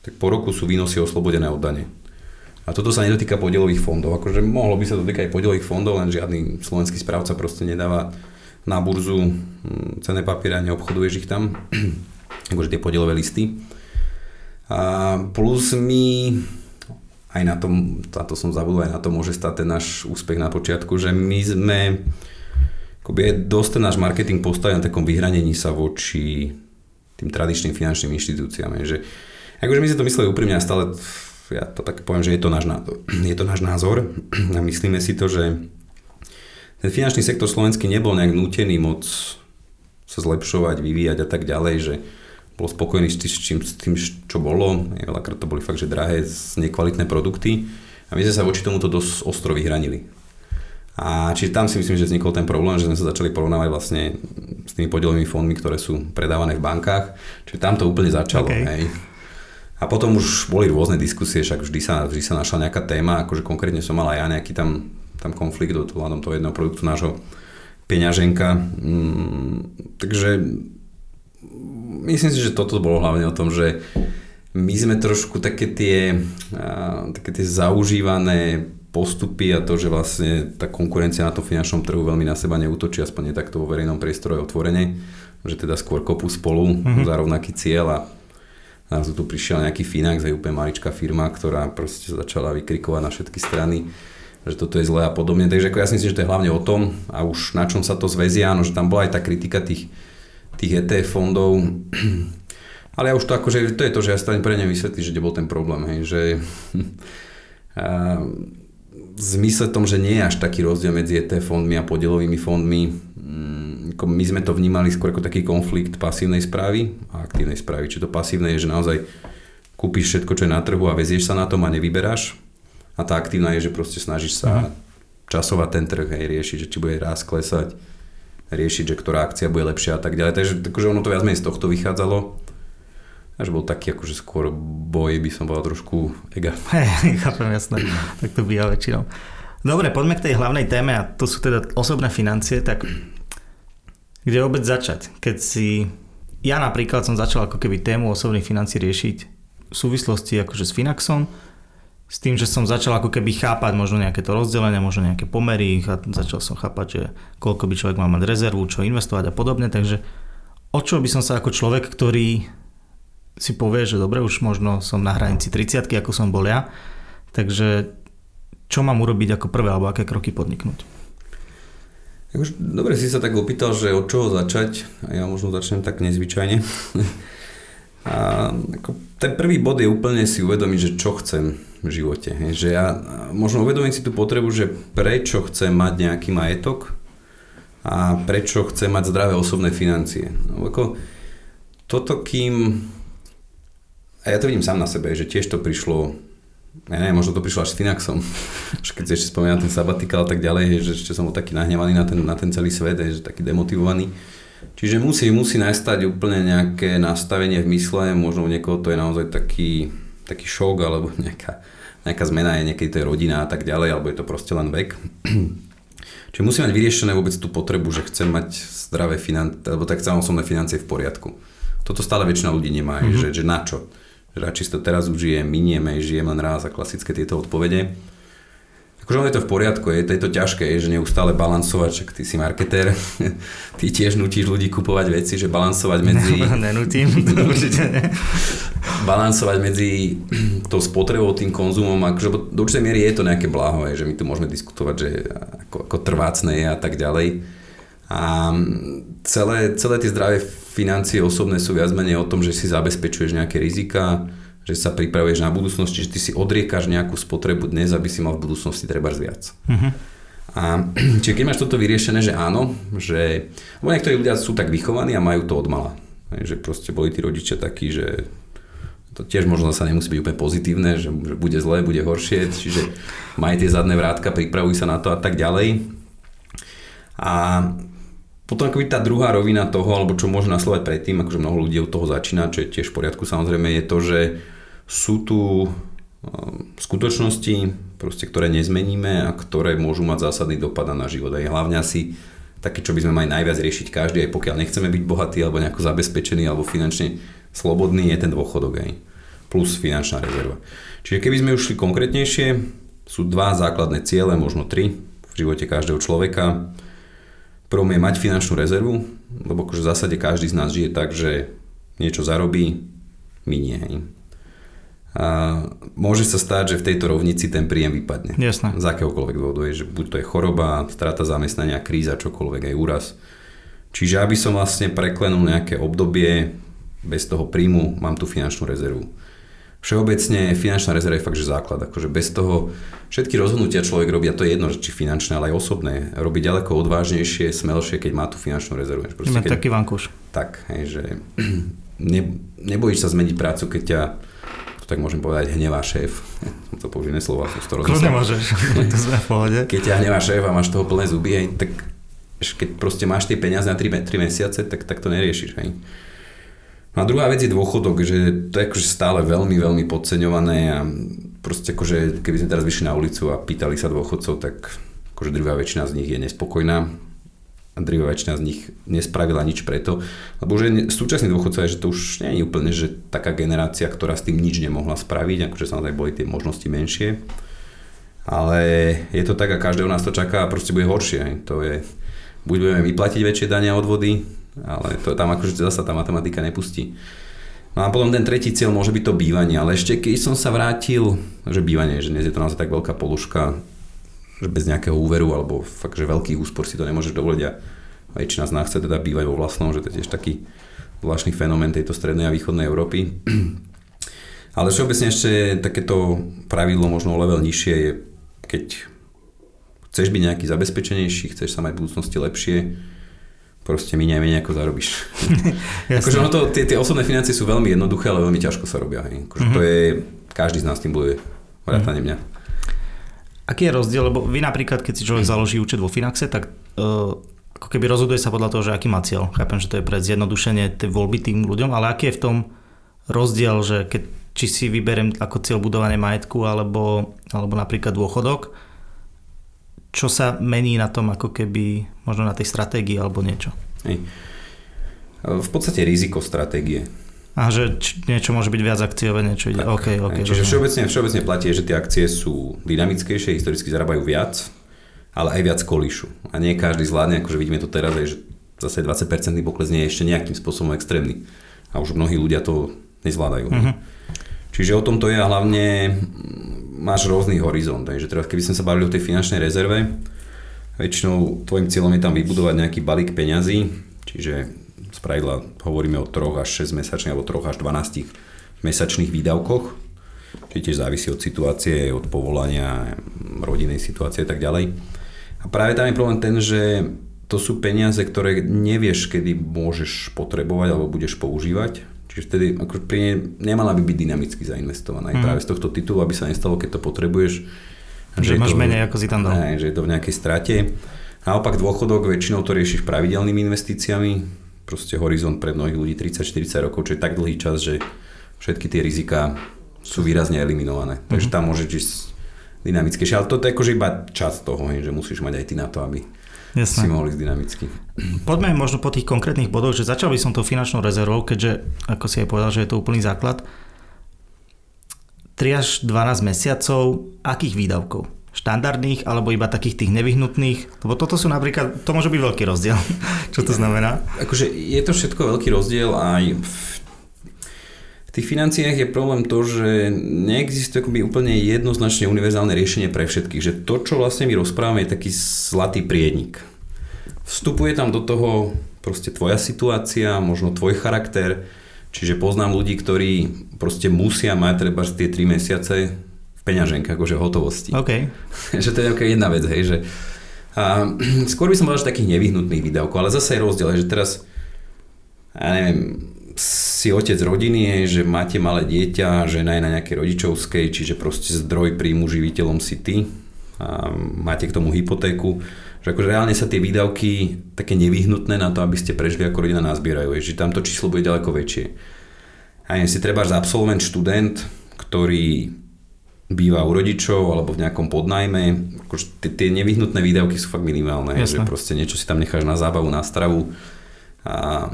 tak po roku sú výnosy oslobodené od dane. A toto sa nedotýka podielových fondov. Akože mohlo by sa dotýkať aj podielových fondov, len žiadny slovenský správca proste nedáva na burzu hm, cené papiere a neobchoduješ ich tam. <clears throat> akože tie podielové listy. A plus my aj na tom, táto som zabudol, aj na to môže stať ten náš úspech na počiatku, že my sme akoby je dosť ten náš marketing postavený na takom vyhranení sa voči tým tradičným finančným inštitúciám. Že, akože my si to mysleli úprimne a stále ja to tak poviem, že je to náš, je to náš názor a myslíme si to, že ten finančný sektor slovenský nebol nejak nútený moc sa zlepšovať, vyvíjať a tak ďalej, že bol spokojný s tým, s tým čo bolo. Veľakrát to boli fakt, že drahé, nekvalitné produkty. A my sme sa voči tomuto dosť ostro vyhranili. A čiže tam si myslím, že vznikol ten problém, že sme sa začali porovnávať vlastne s tými podielovými fondmi, ktoré sú predávané v bankách. Čiže tam to úplne začalo. Okay. Hej. A potom už boli rôzne diskusie, však vždy sa, vždy sa našla nejaká téma, akože konkrétne som mal aj ja nejaký tam, tam konflikt od hľadom toho jedného produktu nášho peňaženka. Mm, takže myslím si, že toto bolo hlavne o tom, že my sme trošku také tie, také tie zaužívané postupy a to, že vlastne tá konkurencia na tom finančnom trhu veľmi na seba neútočí, aspoň nie takto vo verejnom priestore otvorene, že teda skôr kopú spolu mm-hmm. za rovnaký cieľ a Zrazu tu prišiel nejaký Finax, aj úplne maličká firma, ktorá proste začala vykrikovať na všetky strany, že toto je zlé a podobne. Takže ako ja si myslím, že to je hlavne o tom a už na čom sa to zväzia, áno, že tam bola aj tá kritika tých, tých ETF fondov. <clears throat> Ale ja už to akože, to je to, že ja stále pre ne vysvetlím, že kde bol ten problém, hej, že <laughs> v zmysle tom, že nie je až taký rozdiel medzi ETF fondmi a podielovými fondmi, ako my sme to vnímali skôr ako taký konflikt pasívnej správy a aktívnej správy. Či to pasívne je, že naozaj kúpiš všetko, čo je na trhu a vezieš sa na tom a nevyberáš. A tá aktívna je, že proste snažíš sa uh-huh. časovať ten trh, hej, riešiť, že či bude raz klesať, riešiť, že ktorá akcia bude lepšia a tak ďalej. Takže akože ono to viac menej z tohto vychádzalo. Až bol taký akože skôr boj, by som povedal trošku ega. <laughs> Hej, chápem, jasné. tak to býva väčšinou. Dobre, poďme k tej hlavnej téme a to sú teda osobné financie, tak kde vôbec začať? Keď si... Ja napríklad som začal ako keby tému osobných financí riešiť v súvislosti akože s Finaxom, s tým, že som začal ako keby chápať možno nejaké to rozdelenie, možno nejaké pomery a začal som chápať, že koľko by človek mal mať rezervu, čo investovať a podobne, takže o čo by som sa ako človek, ktorý si povie, že dobre, už možno som na hranici 30 ako som bol ja, takže čo mám urobiť ako prvé alebo aké kroky podniknúť? Dobre si sa tak opýtal, že od čoho začať ja možno začnem tak nezvyčajne. <laughs> a ako, ten prvý bod je úplne si uvedomiť, že čo chcem v živote. Že ja možno uvedomiť si tú potrebu, že prečo chcem mať nejaký majetok a prečo chcem mať zdravé osobné financie. No, ako, toto kým a ja to vidím sám na sebe, že tiež to prišlo ja neviem, možno to prišlo až s Finaxom, <laughs> keď si ešte spomínam ten sabatikal a tak ďalej, že ešte som bol taký nahnevaný na ten, na ten celý svet, že taký demotivovaný. Čiže musí, musí nastať úplne nejaké nastavenie v mysle, možno u niekoho to je naozaj taký, taký šok, alebo <laughs> nejaká, nejaká zmena je niekedy to je rodina a tak ďalej, alebo je to proste len vek. <clears throat> Čiže musí mať vyriešené vôbec tú potrebu, že chcem mať zdravé financie, alebo tak chcem osobné financie v poriadku. Toto stále väčšina ľudí nemá, mm-hmm. že, že na čo radšej si to teraz užijem, minieme, žijem len raz a klasické tieto odpovede. Akože on je to v poriadku, je to, je to ťažké, je, že neustále balancovať, však ty si marketér, <laughs> ty tiež nutíš ľudí kupovať veci, že balancovať medzi... Ne, <laughs> nenutím, <laughs> určite ne. balancovať medzi <clears throat> tou spotrebou, tým konzumom, akože do určitej miery je to nejaké bláho, že my tu môžeme diskutovať, že ako, ako trvácne je a tak ďalej. A celé, celé tie zdravé financie osobné sú viac menej o tom, že si zabezpečuješ nejaké rizika, že sa pripravuješ na budúcnosť, čiže ty si odriekaš nejakú spotrebu dnes, aby si mal v budúcnosti treba viac. Uh-huh. A <clears throat> čiže keď máš toto vyriešené, že áno, že lebo niektorí ľudia sú tak vychovaní a majú to od mala. Že proste boli tí rodičia takí, že to tiež možno sa nemusí byť úplne pozitívne, že, že bude zlé, bude horšie, čiže maj tie zadné vrátka, pripravuj sa na to a tak ďalej. A potom akoby tá druhá rovina toho, alebo čo môže nasledovať predtým, akože mnoho ľudí od toho začína, čo je tiež v poriadku samozrejme, je to, že sú tu um, skutočnosti, proste, ktoré nezmeníme a ktoré môžu mať zásadný dopad na život. A hlavne asi také, čo by sme mali najviac riešiť každý, aj pokiaľ nechceme byť bohatí alebo nejako zabezpečení alebo finančne slobodný, je ten dôchodok aj plus finančná rezerva. Čiže keby sme už šli konkrétnejšie, sú dva základné ciele, možno tri v živote každého človeka prvom je mať finančnú rezervu, lebo akože v zásade každý z nás žije tak, že niečo zarobí, minie. Hej. A môže sa stať, že v tejto rovnici ten príjem vypadne. Jasné. Z akéhokoľvek dôvodu. Je, že buď to je choroba, strata zamestnania, kríza, čokoľvek, aj úraz. Čiže aby som vlastne preklenul nejaké obdobie bez toho príjmu, mám tú finančnú rezervu všeobecne finančná rezerva je fakt, že základ. Akože bez toho všetky rozhodnutia človek robí, a to je jedno, či finančné, ale aj osobné. Robí ďaleko odvážnejšie, smelšie, keď má tú finančnú rezervu. Proste, keď, taký vankúš. Tak, hej, že <clears throat> ne, nebojíš sa zmeniť prácu, keď ťa to tak môžem povedať, hnevá šéf. Som <laughs> to použiť slova, som to rozmyslel. môžeš, <laughs> to sme v pohode. Keď ťa hnevá šéf a máš toho plné zuby, hej, tak keď proste máš tie peniaze na 3, 3 mesiace, tak, tak to neriešiš. Hej. No a druhá vec je dôchodok, že to je akože stále veľmi, veľmi podceňované a proste akože keby sme teraz vyšli na ulicu a pýtali sa dôchodcov, tak akože druhá väčšina z nich je nespokojná a druhá väčšina z nich nespravila nič preto, lebo že súčasní dôchodcovia, že to už nie je úplne, že taká generácia, ktorá s tým nič nemohla spraviť, akože samozrejme boli tie možnosti menšie, ale je to tak a každého nás to čaká a proste bude horšie. To je, buď budeme vyplatiť väčšie dania odvody, ale to tam akože zasa tá matematika nepustí. No a potom ten tretí cieľ môže byť to bývanie, ale ešte keď som sa vrátil, že bývanie, že dnes je to naozaj tak veľká položka, že bez nejakého úveru alebo fakt, že veľký úspor si to nemôžeš dovoliť a väčšina z nás chce teda bývať vo vlastnom, že to je tiež taký zvláštny fenomén tejto strednej a východnej Európy. <clears throat> Ale všeobecne ešte takéto pravidlo možno o level nižšie je, keď chceš byť nejaký zabezpečenejší, chceš sa mať v budúcnosti lepšie, proste minie menej ako zarobíš. <laughs> akože ono to, tie, tie osobné financie sú veľmi jednoduché, ale veľmi ťažko sa robia. Hej. Akože mm-hmm. to je, každý z nás tým bude vrátane mm-hmm. mňa. Aký je rozdiel, lebo vy napríklad, keď si človek mm-hmm. založí účet vo Finaxe, tak uh, ako keby rozhoduje sa podľa toho, že aký má cieľ. Chápem, že to je pre zjednodušenie tej voľby tým ľuďom, ale aký je v tom rozdiel, že keď, či si vyberiem ako cieľ budovanie majetku alebo, alebo napríklad dôchodok, čo sa mení na tom ako keby, možno na tej stratégii alebo niečo? Hej. V podstate riziko stratégie. A že č- niečo môže byť viac akciové, niečo ide. Tak, okay, okay, čiže všeobecne, všeobecne platí, že tie akcie sú dynamickejšie, historicky zarábajú viac, ale aj viac kolíšu. A nie každý zvládne, akože vidíme to teraz, že zase 20% pokles nie je ešte nejakým spôsobom extrémny. A už mnohí ľudia to nezvládajú. Uh-huh. Čiže o tom to je a hlavne máš rôzny horizont. Takže teraz keby sme sa bavili o tej finančnej rezerve, väčšinou tvojim cieľom je tam vybudovať nejaký balík peňazí, čiže z pravidla hovoríme o 3 až 6 mesačných alebo 3 až 12 mesačných výdavkoch, čiže tiež závisí od situácie, od povolania, rodinnej situácie a tak ďalej. A práve tam je problém ten, že to sú peniaze, ktoré nevieš, kedy môžeš potrebovať alebo budeš používať. Čiže vtedy ako pri nej nemala by byť dynamicky zainvestovaná. Mm. práve z tohto titulu, aby sa nestalo, keď to potrebuješ. Že, že máš to, menej, ako si tam dal. Ne, že je to v nejakej strate. Naopak dôchodok väčšinou to riešiš pravidelnými investíciami. Proste horizont pre mnohých ľudí 30-40 rokov, čo je tak dlhý čas, že všetky tie rizika sú výrazne eliminované. Mm. Takže tam môžeš ísť dynamickejšie. Ale toto je akože iba čas toho, že musíš mať aj ty na to, aby Jasné. si ísť dynamicky. Poďme možno po tých konkrétnych bodoch, že začal by som tou finančnou rezervou, keďže, ako si aj povedal, že je to úplný základ. 3 až 12 mesiacov, akých výdavkov? štandardných alebo iba takých tých nevyhnutných? Lebo toto sú napríklad, to môže byť veľký rozdiel. <laughs> Čo to znamená? Akože je to všetko veľký rozdiel aj v tých financiách je problém to, že neexistuje akoby úplne jednoznačne univerzálne riešenie pre všetkých. Že to, čo vlastne my rozprávame, je taký zlatý priednik. Vstupuje tam do toho proste tvoja situácia, možno tvoj charakter, čiže poznám ľudí, ktorí proste musia mať treba tie 3 mesiace v peňaženke, akože hotovosti. OK. <laughs> že to je okay, jedna vec, hej, že a, <clears throat> skôr by som povedal, že takých nevyhnutných výdavkov, ale zase je rozdiel, že teraz ja neviem, si otec rodiny, je, že máte malé dieťa, žena je na nejakej rodičovskej, čiže proste zdroj príjmu živiteľom si ty. A máte k tomu hypotéku, Že akože reálne sa tie výdavky také nevyhnutné na to, aby ste prežili ako rodina nazbierajú, že tam to číslo bude ďaleko väčšie. A si treba absolvent študent, ktorý býva u rodičov alebo v nejakom podnajme, akože tie, tie nevyhnutné výdavky sú fakt minimálne, Jasne. že proste niečo si tam necháš na zábavu, na stravu. A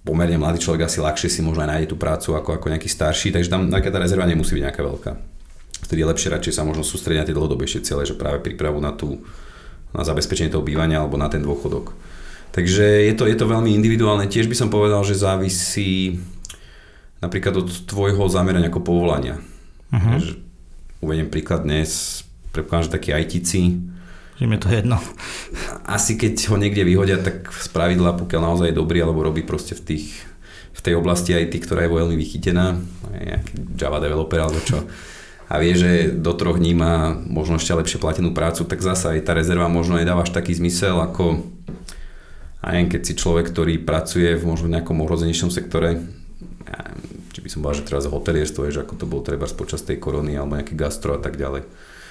pomerne mladý človek asi ľahšie si možno aj nájde tú prácu ako, ako nejaký starší, takže tam nejaká tá rezerva nemusí byť nejaká veľká. Vtedy je lepšie radšej sa možno sústrediť na tie dlhodobejšie ciele, že práve prípravu na tú na zabezpečenie toho bývania alebo na ten dôchodok. Takže je to, je to veľmi individuálne. Tiež by som povedal, že závisí napríklad od tvojho zamerania ako povolania. Uh-huh. Uvediem príklad dnes, predpokladám, že takí ITci, že mi to jedno. Asi keď ho niekde vyhodia, tak z pravidla, pokiaľ naozaj je dobrý, alebo robí proste v, tých, v tej oblasti IT, ktorá je veľmi vychytená, nejaký Java developer alebo čo, a vie, že do troch dní má možno ešte lepšie platenú prácu, tak zasa aj tá rezerva možno nedáva až taký zmysel, ako aj keď si človek, ktorý pracuje v možno nejakom ohrozenejšom sektore, ja, či by som povedal, že teraz hotelierstvo, že ako to bolo treba počas tej korony, alebo nejaký gastro a tak ďalej.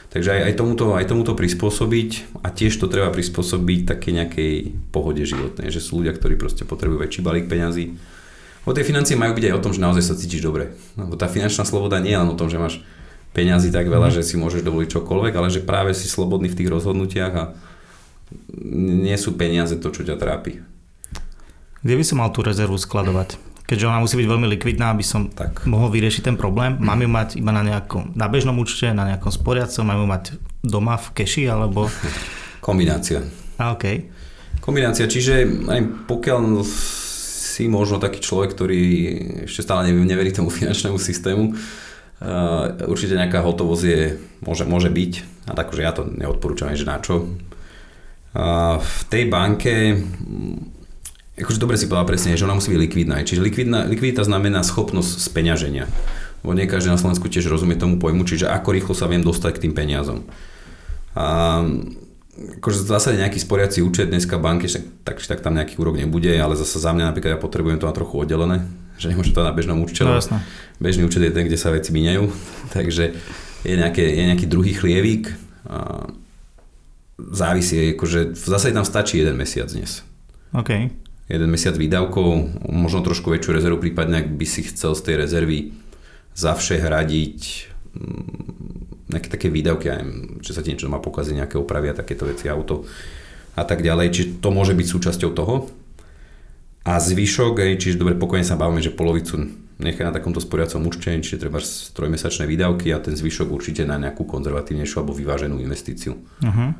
Takže aj, aj, tomuto, aj tomuto prispôsobiť a tiež to treba prispôsobiť také nejakej pohode životnej, že sú ľudia, ktorí proste potrebujú väčší balík peňazí. O tie financie majú byť aj o tom, že naozaj sa cítiš dobre. Lebo tá finančná sloboda nie je len o tom, že máš peňazí tak veľa, mm. že si môžeš dovoliť čokoľvek, ale že práve si slobodný v tých rozhodnutiach a nie sú peniaze to, čo ťa trápi. Kde by som mal tú rezervu skladovať? Keďže ona musí byť veľmi likvidná, aby som tak. mohol vyriešiť ten problém. Mm. Mám ju mať iba na nejakom, na bežnom účte, na nejakom sporiacom, mám ju mať doma v keši, alebo... Kombinácia. A, okay. Kombinácia, čiže aj pokiaľ si možno taký človek, ktorý ešte stále neverí tomu <laughs> finančnému systému, Uh, určite nejaká hotovosť je, môže, môže byť, a tak, že ja to neodporúčam, že na čo. V tej banke, akože dobre si povedal presne, že ona musí byť likvidná. Čiže likvidná, likvidita znamená schopnosť speňaženia. Bo nie každý na Slovensku tiež rozumie tomu pojmu, čiže ako rýchlo sa viem dostať k tým peniazom. A, akože v zásade nejaký sporiaci účet dneska banky, tak, tak, tak tam nejaký úrok nebude, ale zase za mňa napríklad ja potrebujem to na trochu oddelené, <laughs> že nemôžem to na bežnom účte, no, bežný účet je ten, kde sa veci míňajú, <laughs> takže je, nejaké, je nejaký druhý chlievík. A závisí, akože v zásade tam stačí jeden mesiac dnes. OK. Jeden mesiac výdavkov, možno trošku väčšiu rezervu, prípadne ak by si chcel z tej rezervy zavše hradiť mm, nejaké také výdavky, aj, že sa ti niečo má pokaziť, nejaké opravy a takéto veci, auto a tak ďalej. Čiže to môže byť súčasťou toho. A zvyšok, čiže dobre, pokojne sa bavíme, že polovicu nechaj na takomto sporiacom účte, čiže treba trojmesačné výdavky a ten zvyšok určite na nejakú konzervatívnejšiu alebo vyváženú investíciu. Uh-huh.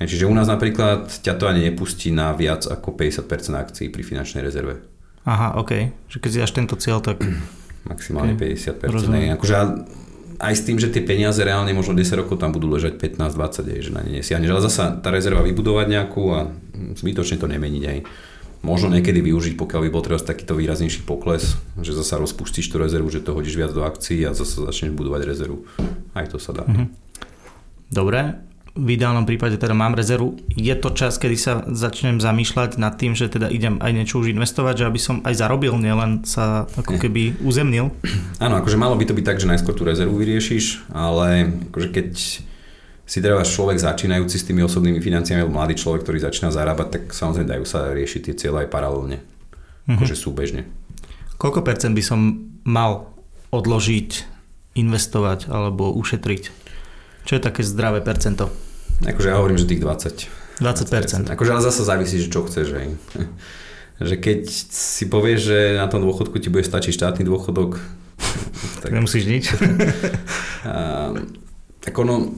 Čiže u nás napríklad ťa to ani nepustí na viac ako 50% akcií pri finančnej rezerve. Aha, OK. Že keď si až tento cieľ, tak... <clears throat> Maximálne okay. 50%. Rozumiem. Akože aj s tým, že tie peniaze reálne možno 10 rokov tam budú ležať 15-20, že na ne nesiahneš. Ale zasa tá rezerva vybudovať nejakú a zbytočne to nemeniť aj možno niekedy využiť, pokiaľ by bol teraz takýto výraznejší pokles, že zasa rozpustíš tú rezervu, že to hodíš viac do akcií a zase začneš budovať rezervu. Aj to sa dá. Mm-hmm. Dobre, v ideálnom prípade teda mám rezervu. Je to čas, kedy sa začnem zamýšľať nad tým, že teda idem aj niečo už investovať, že aby som aj zarobil, nielen sa ako keby uzemnil? Áno, akože malo by to byť tak, že najskôr tú rezervu vyriešiš, ale akože keď si treba človek začínajúci s tými osobnými financiami, alebo mladý človek, ktorý začína zarábať, tak samozrejme dajú sa riešiť tie cieľe aj paralelne, mm-hmm. akože súbežne. Koľko percent by som mal odložiť, investovať alebo ušetriť? Čo je také zdravé percento? Akože ja hovorím, že tých 20. 20%. 20%. Akože ale zase závisí, že čo chceš. Hej. <laughs> že keď si povieš, že na tom dôchodku ti bude stačiť štátny dôchodok, <laughs> tak nemusíš nič. <laughs> a, tak ono,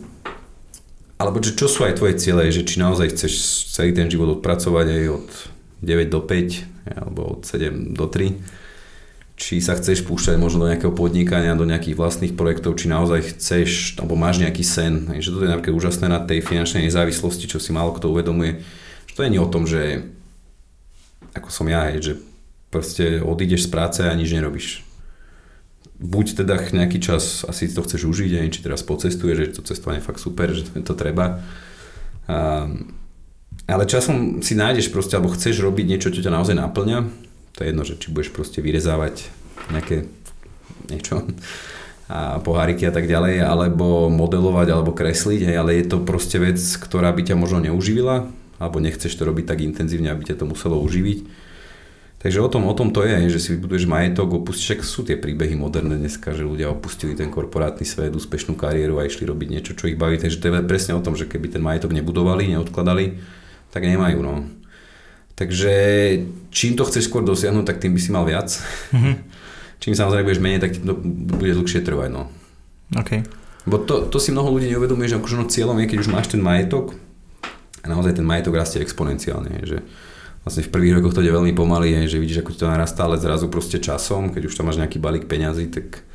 alebo že čo sú aj tvoje ciele, že či naozaj chceš celý ten život odpracovať aj od 9 do 5 alebo od 7 do 3 či sa chceš púšťať možno do nejakého podnikania, do nejakých vlastných projektov, či naozaj chceš, alebo máš nejaký sen. Že to je napríklad úžasné na tej finančnej nezávislosti, čo si málo kto uvedomuje. Že to nie o tom, že ako som ja, že proste odídeš z práce a nič nerobíš buď teda nejaký čas asi to chceš užiť, aj či teraz pocestuješ, že to cestovanie je fakt super, že to, treba. Ale časom si nájdeš proste, alebo chceš robiť niečo, čo ťa naozaj naplňa. To je jedno, že či budeš proste vyrezávať nejaké niečo. a poháriky a tak ďalej, alebo modelovať, alebo kresliť, hej, ale je to proste vec, ktorá by ťa možno neuživila, alebo nechceš to robiť tak intenzívne, aby ťa to muselo uživiť. Takže o tom, o tom to je, že si vybuduješ majetok, opustíš, však sú tie príbehy moderné dneska, že ľudia opustili ten korporátny svet, úspešnú kariéru a išli robiť niečo, čo ich baví. Takže to je presne o tom, že keby ten majetok nebudovali, neodkladali, tak nemajú. No. Takže čím to chceš skôr dosiahnuť, tak tým by si mal viac. Mm-hmm. <laughs> čím samozrejme budeš menej, tak to bude dlhšie trvať. No. Okay. Bo to, to si mnoho ľudí neuvedomuje, že akože no cieľom je, keď už máš ten majetok, a naozaj ten majetok rastie exponenciálne, že vlastne v prvých rokoch to je veľmi pomaly, že vidíš, ako ti to narastá, ale zrazu proste časom, keď už tam máš nejaký balík peňazí, tak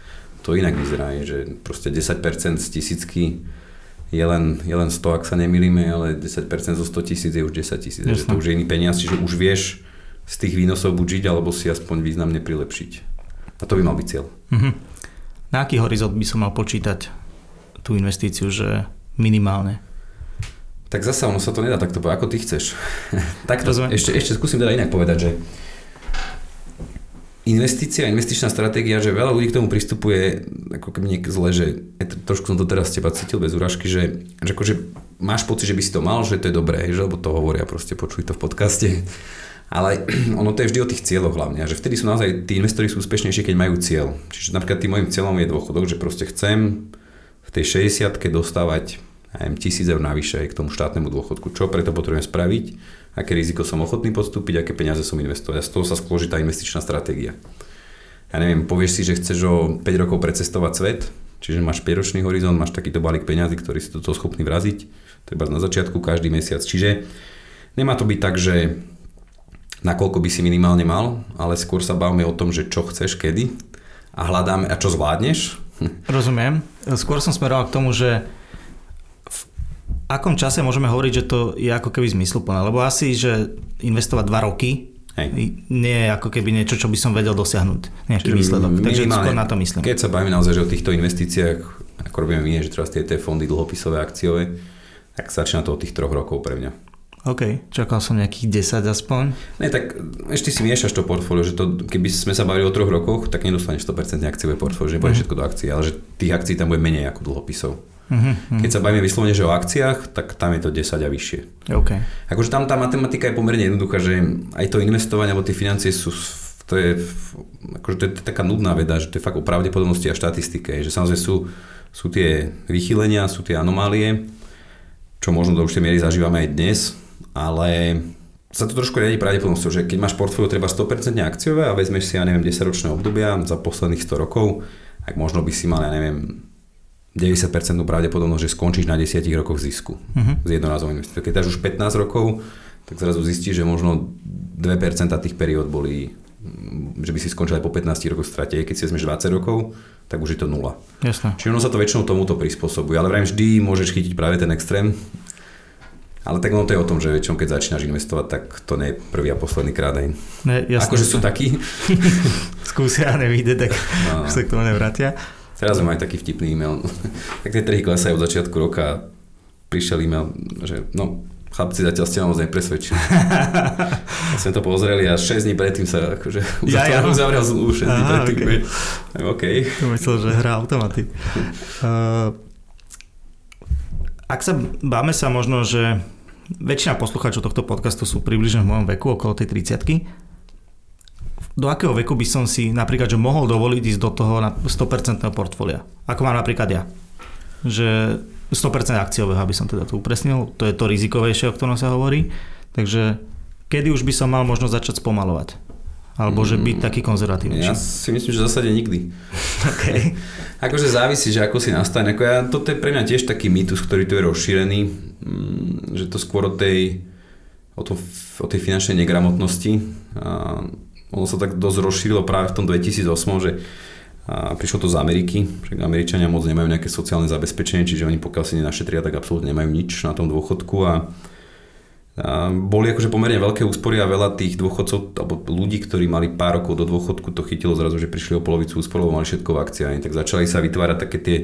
to inak vyzerá, že proste 10% z tisícky je len, je len 100, ak sa nemýlime, ale 10% zo 100 tisíc je už 10 tisíc, že to už je iný peniaz, čiže už vieš z tých výnosov buď žiť, alebo si aspoň významne prilepšiť. A to by mal byť cieľ. Mm-hmm. Na aký horizont by som mal počítať tú investíciu, že minimálne? Tak zasa ono sa to nedá takto povedať, ako ty chceš. <laughs> takto, ešte, ešte skúsim teda inak povedať, že investícia, investičná stratégia, že veľa ľudí k tomu pristupuje ako keby niek zle, že trošku som to teraz teba cítil bez úražky, že, že akože máš pocit, že by si to mal, že to je dobré, že, lebo to hovoria, proste počuj to v podcaste. Ale <clears throat> ono to je vždy o tých cieľoch hlavne, že vtedy sú naozaj tí investori sú úspešnejší, keď majú cieľ. Čiže napríklad tým môjim cieľom je dôchodok, že proste chcem v tej 60 dostávať neviem, tisíc eur navyše k tomu štátnemu dôchodku. Čo preto potrebujem spraviť, aké riziko som ochotný podstúpiť, aké peniaze som investovať. A z toho sa skloží tá investičná stratégia. Ja neviem, povieš si, že chceš o 5 rokov precestovať svet, čiže máš 5-ročný horizont, máš takýto balík peňazí, ktorý si toto schopný vraziť, treba na začiatku každý mesiac. Čiže nemá to byť tak, že nakoľko by si minimálne mal, ale skôr sa bavíme o tom, že čo chceš, kedy a hľadáme, a čo zvládneš. Rozumiem. Skôr som smeroval k tomu, že akom čase môžeme hovoriť, že to je ako keby zmysluplné? Lebo asi, že investovať dva roky Hej. nie je ako keby niečo, čo by som vedel dosiahnuť, nejaký Čiže výsledok. Takže skôr na to myslím. Keď sa bavíme naozaj že o týchto investíciách, ako robíme my, že teraz tie, tie fondy dlhopisové, akciové, tak začína to od tých troch rokov pre mňa. OK, čakal som nejakých 10 aspoň. Ne, tak ešte si miešaš to portfólio, že to, keby sme sa bavili o troch rokoch, tak nedostaneš 100% akciové portfólio, že nebude mm. všetko do akcií, ale že tých akcií tam bude menej ako dlhopisov. Uh-huh, Keď sa bavíme vyslovene, že o akciách, tak tam je to 10 a vyššie. Okay. Akože tam tá matematika je pomerne jednoduchá, že aj to investovanie alebo tie financie sú to je, akože to je taká nudná veda, že to je fakt o pravdepodobnosti a štatistike, že samozrejme sú, sú tie vychylenia, sú tie anomálie, čo možno do určitej miery zažívame aj dnes, ale sa to trošku riadi pravdepodobnosťou, že keď máš portfólio treba 100% akciové a vezmeš si, ja neviem, 10 ročné obdobia za posledných 100 rokov, tak možno by si mal, ja neviem, 90% pravdepodobnosť, že skončíš na 10 rokoch zisku uh-huh. z jednorázovou investíciou. Keď dáš už 15 rokov, tak zrazu zistíš, že možno 2% tých periód boli, že by si skončil aj po 15 rokoch strate. Keď si vezmeš 20 rokov, tak už je to nula. Jasne. Čiže ono sa to väčšinou tomuto prispôsobuje. Ale vrajím, vždy môžeš chytiť práve ten extrém. Ale tak ono to je o tom, že väčšinou keď začínaš investovať, tak to nie je prvý a posledný krát aj. Ne, jasne, akože sú takí. <laughs> Skúsia a nevíde, tak no. sa k tomu nevrátia. Teraz sme mali taký vtipný e-mail. <laughs> tak tie trhy klesajú od začiatku roka. Prišiel e-mail, že no, chlapci zatiaľ ste ma moc nepresvedčili. ja <laughs> sme to pozreli a 6 dní predtým sa akože <laughs> ja, ja. uzavrel zmluvu 6 dní predtým. Okay. OK. Myslel, že hrá automaty. Uh, ak sa báme sa možno, že väčšina poslucháčov tohto podcastu sú približne v mojom veku, okolo tej 30 do akého veku by som si napríklad že mohol dovoliť ísť do toho na 100% portfólia? Ako mám napríklad ja. Že 100% akciového, aby som teda to upresnil. To je to rizikovejšie, o ktorom sa hovorí. Takže kedy už by som mal možno začať spomalovať? Alebo že byť taký konzervatívny? Ja si myslím, že v zásade nikdy. <laughs> okay. <laughs> akože závisí, že ako si nastane. Ako ja, toto je pre mňa tiež taký mýtus, ktorý tu je rozšírený, mm, že to skôr o tej, o, to, o tej finančnej negramotnosti. A ono sa tak dosť rozšírilo práve v tom 2008, že prišlo to z Ameriky, že Američania moc nemajú nejaké sociálne zabezpečenie, čiže oni pokiaľ si nenašetria, tak absolútne nemajú nič na tom dôchodku a, a boli akože pomerne veľké úspory a veľa tých dôchodcov alebo ľudí, ktorí mali pár rokov do dôchodku, to chytilo zrazu, že prišli o polovicu úsporov, mali všetko v akciách, tak začali sa vytvárať také tie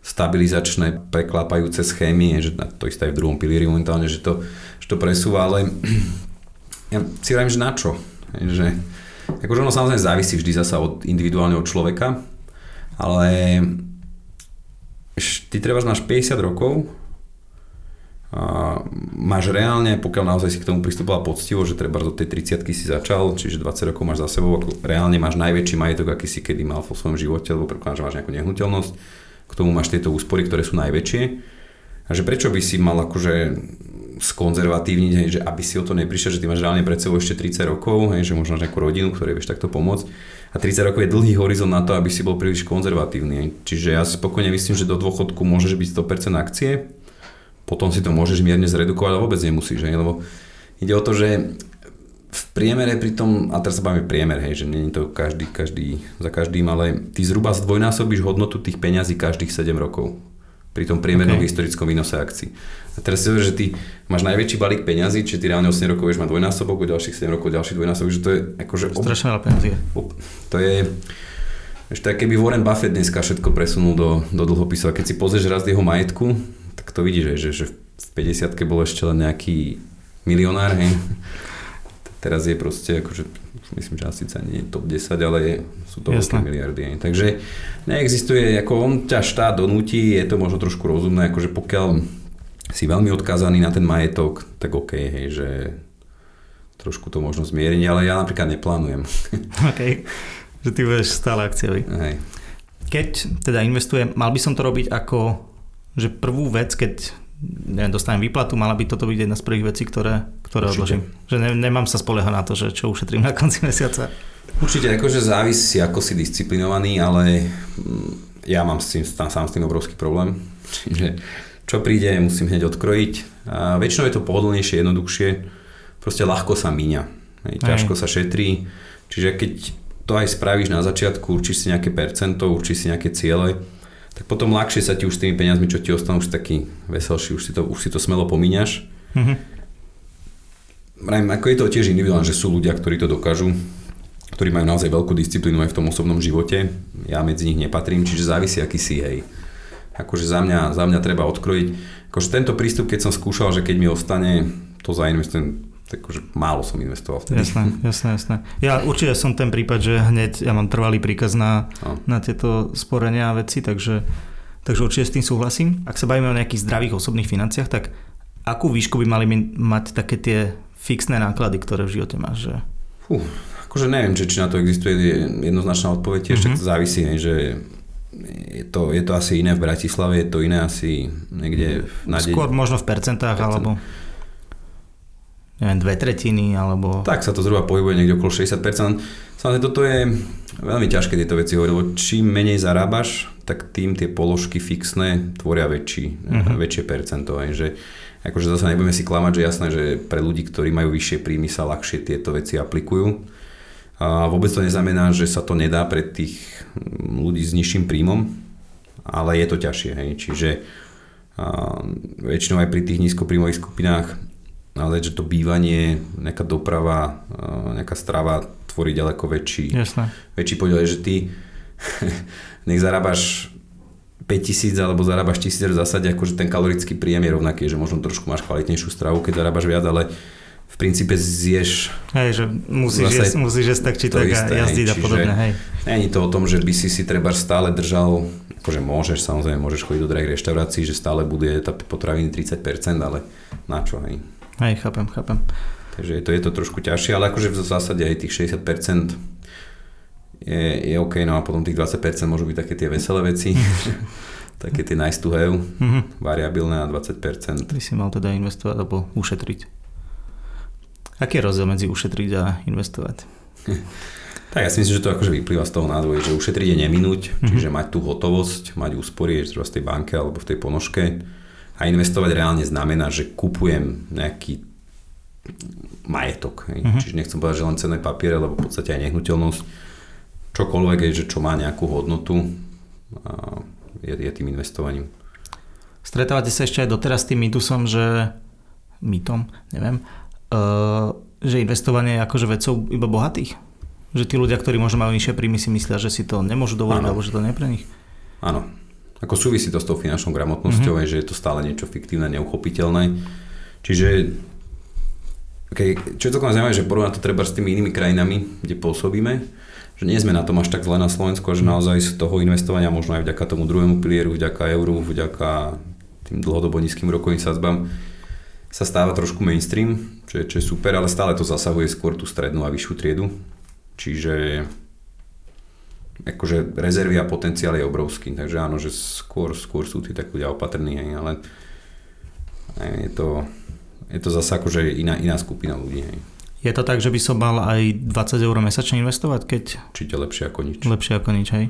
stabilizačné preklápajúce schémy, že to isté aj v druhom pilieri momentálne, že to, že to presúva, ale <clears throat> ja si že na čo? Že, Akože ono samozrejme závisí vždy zasa od individuálne od človeka, ale ty treba máš 50 rokov, a máš reálne, pokiaľ naozaj si k tomu pristúpila poctivo, že treba do tej 30 si začal, čiže 20 rokov máš za sebou, ako reálne máš najväčší majetok, aký si kedy mal vo svojom živote, lebo predpokladám, že máš nejakú nehnuteľnosť, k tomu máš tieto úspory, ktoré sú najväčšie. A že prečo by si mal akože skonzervatívniť, hej, že aby si o to neprišiel, že ty máš reálne pred sebou ešte 30 rokov, hej, že možno nejakú rodinu, ktorej vieš takto pomôcť. A 30 rokov je dlhý horizont na to, aby si bol príliš konzervatívny. Hej. Čiže ja spokojne myslím, že do dôchodku môžeš byť 100% akcie, potom si to môžeš mierne zredukovať, ale vôbec nemusíš, hej, lebo ide o to, že v priemere pri tom, a teraz sa bavíme priemer, hej, že nie je to každý, každý, za každým, ale ty zhruba zdvojnásobíš hodnotu tých peňazí každých 7 rokov pri tom priemernom okay. historickom výnose akcií. A teraz si že ty máš najväčší balík peňazí, či ty reálne 8 rokov vieš mať dvojnásobok, o ďalších 7 rokov ďalší dvojnásobok, že to je akože... Strašne veľa peňazí. To je... Ešte keby Warren Buffett dneska všetko presunul do, do dlhopisov a keď si pozrieš raz jeho majetku, tak to vidíš, že, že v 50 bol ešte len nejaký milionár, hej. Teraz je proste akože, myslím, že asi sa nie je top 10, ale je, sú to veľké miliardy. Takže neexistuje, ako on ťa štát donúti, je to možno trošku rozumné, akože pokiaľ si veľmi odkázaný na ten majetok, tak OK, hej, že trošku to možno zmieriť, ale ja napríklad neplánujem. <laughs> OK, že ty budeš stále akciový. Hej. Keď teda investujem, mal by som to robiť ako že prvú vec, keď neviem, dostanem výplatu, mala by toto byť jedna z prvých vecí, ktoré, ktoré odložím. Že ne, nemám sa spoliehať na to, že čo ušetrím na konci mesiaca. Určite, akože závisí, ako si disciplinovaný, ale mm, ja mám s tým, sám s tým obrovský problém. <laughs> Čiže čo príde, musím hneď odkrojiť. A väčšinou je to pohodlnejšie, jednoduchšie. Proste ľahko sa míňa. Hej, ťažko Aj. sa šetrí. Čiže keď to aj spravíš na začiatku, určíš si nejaké percento, určíš si nejaké ciele, tak potom ľahšie sa ti už s tými peniazmi, čo ti ostanú, už taký veselší, už si to, už si to smelo pomíňaš. Mm-hmm. ako je to tiež individuálne, že sú ľudia, ktorí to dokážu, ktorí majú naozaj veľkú disciplínu aj v tom osobnom živote. Ja medzi nich nepatrím, čiže závisí, aký si, hej. Akože za mňa, za mňa treba odkrojiť. Akože tento prístup, keď som skúšal, že keď mi ostane, to zainvestujem takže málo som investoval vtedy. Jasné, jasné, jasné. Ja určite som ten prípad, že hneď ja mám trvalý príkaz na, no. na tieto sporenia a veci, takže, takže určite s tým súhlasím. Ak sa bavíme o nejakých zdravých osobných financiách, tak akú výšku by mali mať také tie fixné náklady, ktoré v živote máš? Že... Fú, akože neviem, že, či na to existuje jednoznačná odpoveď, tiež mm-hmm. tak to závisí, že je to, je to asi iné v Bratislave, je to iné asi niekde na Skôr možno v percentách, percent. alebo neviem, dve tretiny, alebo... Tak sa to zhruba pohybuje niekde okolo 60%. Samozrejme, toto je veľmi ťažké tieto veci hovoriť, lebo čím menej zarábaš, tak tým tie položky fixné tvoria väčší, uh-huh. väčšie percento. Aj, že, akože zase nebudeme si klamať, že jasné, že pre ľudí, ktorí majú vyššie príjmy, sa ľahšie tieto veci aplikujú. A vôbec to neznamená, že sa to nedá pre tých ľudí s nižším príjmom, ale je to ťažšie. Hej. Čiže a väčšinou aj pri tých nízkopríjmových skupinách ale že to bývanie, nejaká doprava, nejaká strava tvorí ďaleko väčší, Jasné. väčší podiel, že ty <laughs> nech zarábaš 5000 alebo zarábaš 1000 v zásade, akože ten kalorický príjem je rovnaký, že možno trošku máš kvalitnejšiu stravu, keď zarábaš viac, ale v princípe zješ... Hej, že musíš jesť, musíš jesť tak či tak isté, a jazdiť a podobne, hej. Není to o tom, že by si si treba stále držal, akože môžeš, samozrejme, môžeš chodiť do drahých reštaurácií, že stále bude tá potraviny 30%, ale na čo, hej. Hej, chápem, chápem. Takže je to, je to trošku ťažšie, ale akože v zásade aj tých 60% je, je OK, no a potom tých 20% môžu byť také tie veselé veci, <laughs> také tie nice to have, mm-hmm. variabilné a 20%. Ty si mal teda investovať alebo ušetriť. Aký je rozdiel medzi ušetriť a investovať? <laughs> tak ja si myslím, že to akože vyplýva z toho názvu, že ušetriť je neminúť, mm-hmm. čiže mať tú hotovosť, mať úspory, v tej banke alebo v tej ponožke a investovať reálne znamená, že kupujem nejaký majetok. Uh-huh. Čiže nechcem povedať, že len cenné papiere, lebo v podstate aj nehnuteľnosť. Čokoľvek je, že čo má nejakú hodnotu, je, je tým investovaním. Stretávate sa ešte aj doteraz s tým mýtusom, že mýtom, neviem, uh, že investovanie je akože vecou iba bohatých? Že tí ľudia, ktorí možno majú nižšie príjmy, si myslia, že si to nemôžu dovoliť, alebo že to nie pre nich? Áno, ako súvisí to s tou finančnou gramotnosťou, mm-hmm. že je to stále niečo fiktívne, neuchopiteľné. Čiže okay, čo je celkom zaujímavé, že porovnať to treba s tými inými krajinami, kde pôsobíme, že nie sme na tom až tak zle na Slovensku, že naozaj z toho investovania možno aj vďaka tomu druhému pilieru, vďaka euru, vďaka tým dlhodobo nízkym rokovým sadzbám sa stáva trošku mainstream, čo je, čo je super, ale stále to zasahuje skôr tú strednú a vyššiu triedu. Čiže akože rezervy a potenciál je obrovský, takže áno, že skôr, skôr sú tí tak ľudia opatrní, hej, ale je to, je to zase akože iná, iná skupina ľudí. Hej. Je to tak, že by som mal aj 20 eur mesačne investovať, keď... Určite lepšie ako nič. Lepšie ako nič, hej.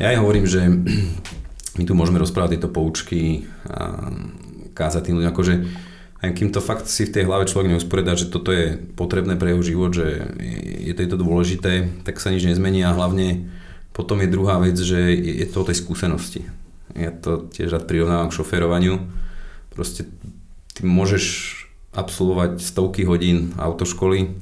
Ja aj hovorím, že my tu môžeme rozprávať tieto poučky a kázať tým ľuďom, akože aj kým to fakt si v tej hlave človek neusporiada, že toto je potrebné pre jeho život, že je to, je to dôležité, tak sa nič nezmení a hlavne potom je druhá vec, že je to o tej skúsenosti. Ja to tiež rád prirovnávam k šoférovaniu. Proste ty môžeš absolvovať stovky hodín autoškoly,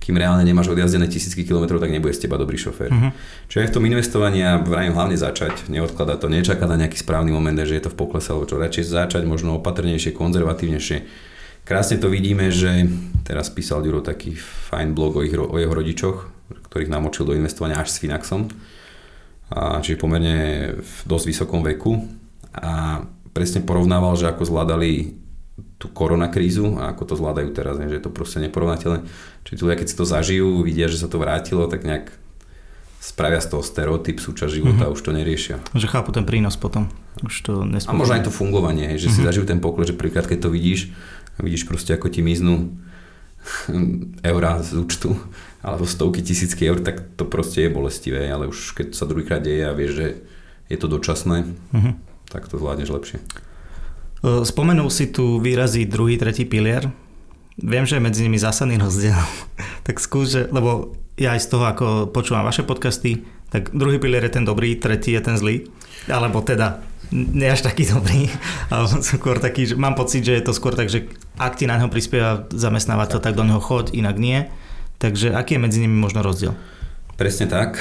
kým reálne nemáš odjazdené tisícky kilometrov, tak nebude z teba dobrý šofér. Uh-huh. Čiže aj v tom investovaní ja vrajím hlavne začať, neodkladať to, nečakať na nejaký správny moment, že je to v poklese, alebo čo, radšej začať možno opatrnejšie, konzervatívnejšie. Krásne to vidíme, že teraz písal Ďuro taký fajn blog o, ich, o jeho rodičoch, ktorých namočil do investovania až s Finaxom, a, čiže pomerne v dosť vysokom veku a presne porovnával, že ako zvládali tú koronakrízu a ako to zvládajú teraz, ne, že je to proste neporovnateľné. Čiže tu, keď si to zažijú, vidia, že sa to vrátilo, tak nejak spravia z toho stereotyp, súčasť života mm-hmm. už to neriešia. Že chápu ten prínos potom. Už to a možno aj to fungovanie, že mm-hmm. si mhm. zažijú ten pokles, že príklad, keď to vidíš, vidíš proste, ako ti miznú <laughs> eurá z účtu, alebo stovky tisícky eur, tak to proste je bolestivé, ale už keď sa druhýkrát deje a vieš, že je to dočasné, mm-hmm. tak to zvládneš lepšie. E, spomenul si tu výrazy druhý, tretí pilier. Viem, že je medzi nimi zásadný rozdiel. <laughs> tak skús, že, lebo ja aj z toho, ako počúvam vaše podcasty, tak druhý pilier je ten dobrý, tretí je ten zlý. Alebo teda nie až taký dobrý, <laughs> ale skôr taký, že mám pocit, že je to skôr tak, že ak ti na neho prispieva zamestnávateľ, tak do neho choď, inak nie. Takže aký je medzi nimi možno rozdiel? Presne tak.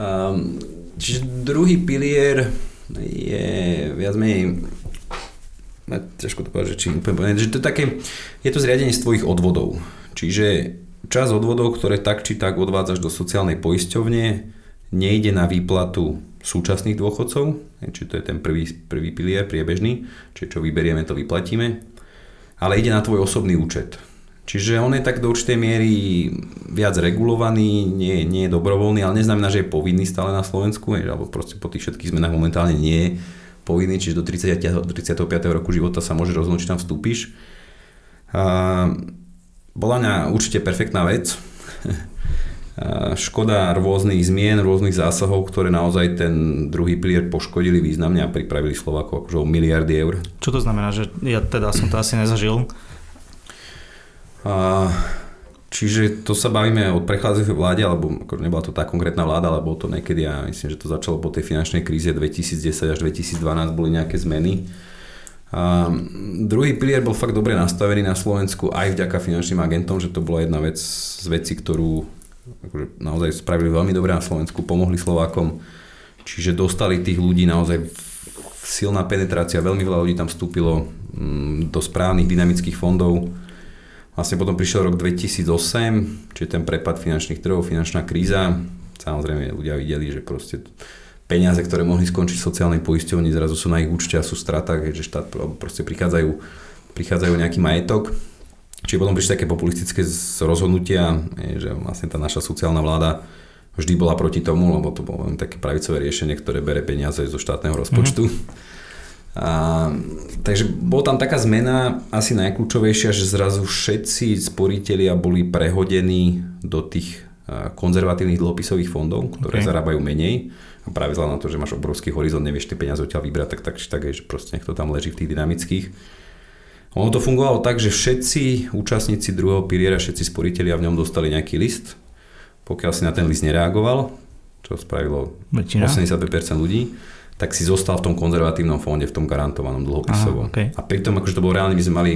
um, <laughs> čiže druhý pilier je viac menej ťažko to povedať, že či úplne že to je také, je to zriadenie z tvojich odvodov. Čiže čas odvodov, ktoré tak či tak odvádzaš do sociálnej poisťovne, nejde na výplatu súčasných dôchodcov, či to je ten prvý, prvý pilier priebežný, čiže čo vyberieme, to vyplatíme, ale ide na tvoj osobný účet. Čiže on je tak do určitej miery viac regulovaný, nie, nie je dobrovoľný, ale neznamená, že je povinný stále na Slovensku, alebo proste po tých všetkých zmenách momentálne nie je povinný, čiže do 30, 35. roku života sa môže rozhodnúť, či tam vstúpiš. A, bola mňa určite perfektná vec. <laughs> A, škoda rôznych zmien, rôznych zásahov, ktoré naozaj ten druhý pilier poškodili významne a pripravili Slovákov akože o miliardy eur. Čo to znamená, že ja teda som to asi nezažil? A, Čiže to sa bavíme o prechádzajúcej vláde, alebo ako nebola to tá konkrétna vláda, ale bolo to niekedy, ja myslím, že to začalo po tej finančnej kríze 2010 až 2012, boli nejaké zmeny. A druhý pilier bol fakt dobre nastavený na Slovensku aj vďaka finančným agentom, že to bola jedna vec z veci, ktorú akože naozaj spravili veľmi dobre na Slovensku, pomohli Slovákom, čiže dostali tých ľudí naozaj silná penetrácia, veľmi veľa ľudí tam vstúpilo mm, do správnych dynamických fondov, Vlastne potom prišiel rok 2008, čiže ten prepad finančných trhov, finančná kríza. Samozrejme ľudia videli, že proste peniaze, ktoré mohli skončiť v sociálnej poisťovni, zrazu sú na ich účte a sú v stratách, že štát proste prichádzajú, prichádzajú nejaký majetok. Čiže potom prišli také populistické rozhodnutia, že vlastne tá naša sociálna vláda vždy bola proti tomu, lebo to bolo len také pravicové riešenie, ktoré bere peniaze zo štátneho rozpočtu. Mm-hmm a, takže bola tam taká zmena asi najkľúčovejšia, že zrazu všetci sporiteľia boli prehodení do tých konzervatívnych dlhopisových fondov, ktoré okay. zarábajú menej. A práve vzhľadom na to, že máš obrovský horizont, nevieš tie peniaze odtiaľ vybrať, tak, tak, tak je, že proste nech to tam leží v tých dynamických. Ono to fungovalo tak, že všetci účastníci druhého piliera, všetci sporiteľia v ňom dostali nejaký list. Pokiaľ si na ten list nereagoval, čo spravilo Väčšina. 85% ľudí, tak si zostal v tom konzervatívnom fonde, v tom garantovanom dlhopisovom. Aha, okay. A pritom, akože to bolo reálne, my sme mali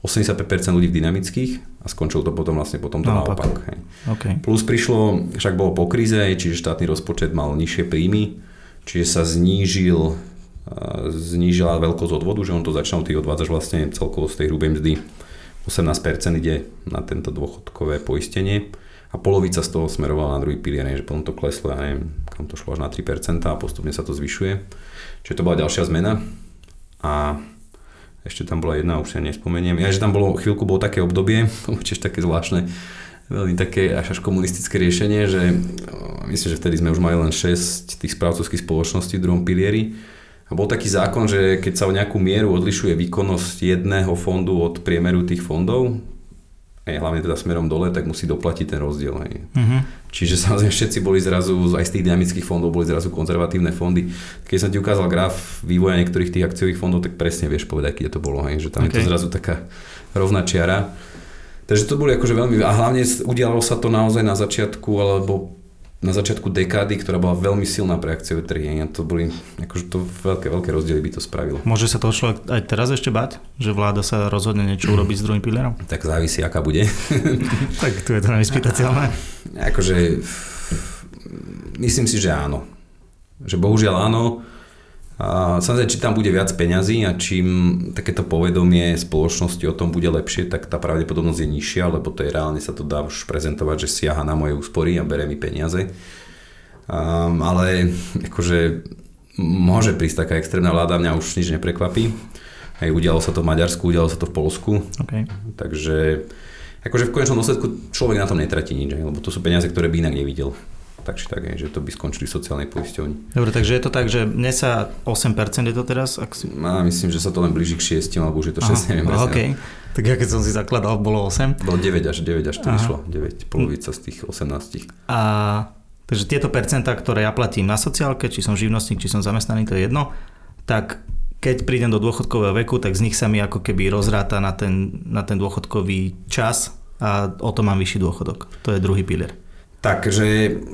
85% ľudí v dynamických a skončilo to potom vlastne potom to naopak. naopak hej. Okay. Plus prišlo, však bolo po kríze, čiže štátny rozpočet mal nižšie príjmy, čiže sa znížil znížila veľkosť odvodu, že on to začal, ty odvádzaš vlastne celkovo z tej hrubej mzdy 18% ide na tento dôchodkové poistenie a polovica z toho smerovala na druhý pilier, že potom to kleslo, ja neviem, kam to šlo až na 3% a postupne sa to zvyšuje. Čiže to bola ďalšia zmena a ešte tam bola jedna, už sa nespomeniem. Ja, že tam bolo, chvíľku bolo také obdobie, <laughs> tiež také zvláštne, veľmi také až až komunistické riešenie, že myslím, že vtedy sme už mali len 6 tých správcovských spoločností v druhom pilieri. A bol taký zákon, že keď sa o nejakú mieru odlišuje výkonnosť jedného fondu od priemeru tých fondov, aj hlavne teda smerom dole, tak musí doplatiť ten rozdiel. Hej. Uh-huh. Čiže samozrejme všetci boli zrazu, aj z tých dynamických fondov boli zrazu konzervatívne fondy. Keď som ti ukázal graf vývoja niektorých tých akciových fondov, tak presne vieš povedať, kde to bolo. Hej. Že tam okay. je to zrazu taká rovná čiara. Takže to boli akože veľmi, a hlavne udialo sa to naozaj na začiatku, alebo na začiatku dekády, ktorá bola veľmi silná pre akciové trhy. A to boli, akože to veľké, veľké rozdiely by to spravilo. Môže sa toho človek aj teraz ešte bať, že vláda sa rozhodne niečo urobiť s druhým pilierom? <clears throat> Tak závisí, aká bude. <laughs> tak tu je to nevyspytateľné. Akože, myslím si, že áno. Že bohužiaľ áno, a samozrejme, či tam bude viac peňazí a čím takéto povedomie spoločnosti o tom bude lepšie, tak tá pravdepodobnosť je nižšia, lebo to je reálne sa to dá už prezentovať, že siaha na moje úspory a bere mi peniaze. Um, ale akože môže prísť taká extrémna vláda, mňa už nič neprekvapí. Aj udialo sa to v Maďarsku, udialo sa to v Polsku. Okay. Takže akože v konečnom dôsledku človek na tom netratí nič, lebo to sú peniaze, ktoré by inak nevidel tak či tak, že to by skončili v sociálnej poisťovni. Dobre, takže je to tak, že mne sa 8% je to teraz? Ak si... No, myslím, že sa to len blíži k 6, alebo už je to 6, Aha, neviem. Okay. Tak ja keď som si zakladal, bolo 8. Bolo 9 až 9 až to vyšlo, 9, polovica z tých 18. A takže tieto percentá, ktoré ja platím na sociálke, či som živnostník, či som zamestnaný, to je jedno, tak keď prídem do dôchodkového veku, tak z nich sa mi ako keby rozráta na ten, na ten dôchodkový čas a o to mám vyšší dôchodok. To je druhý pilier. Takže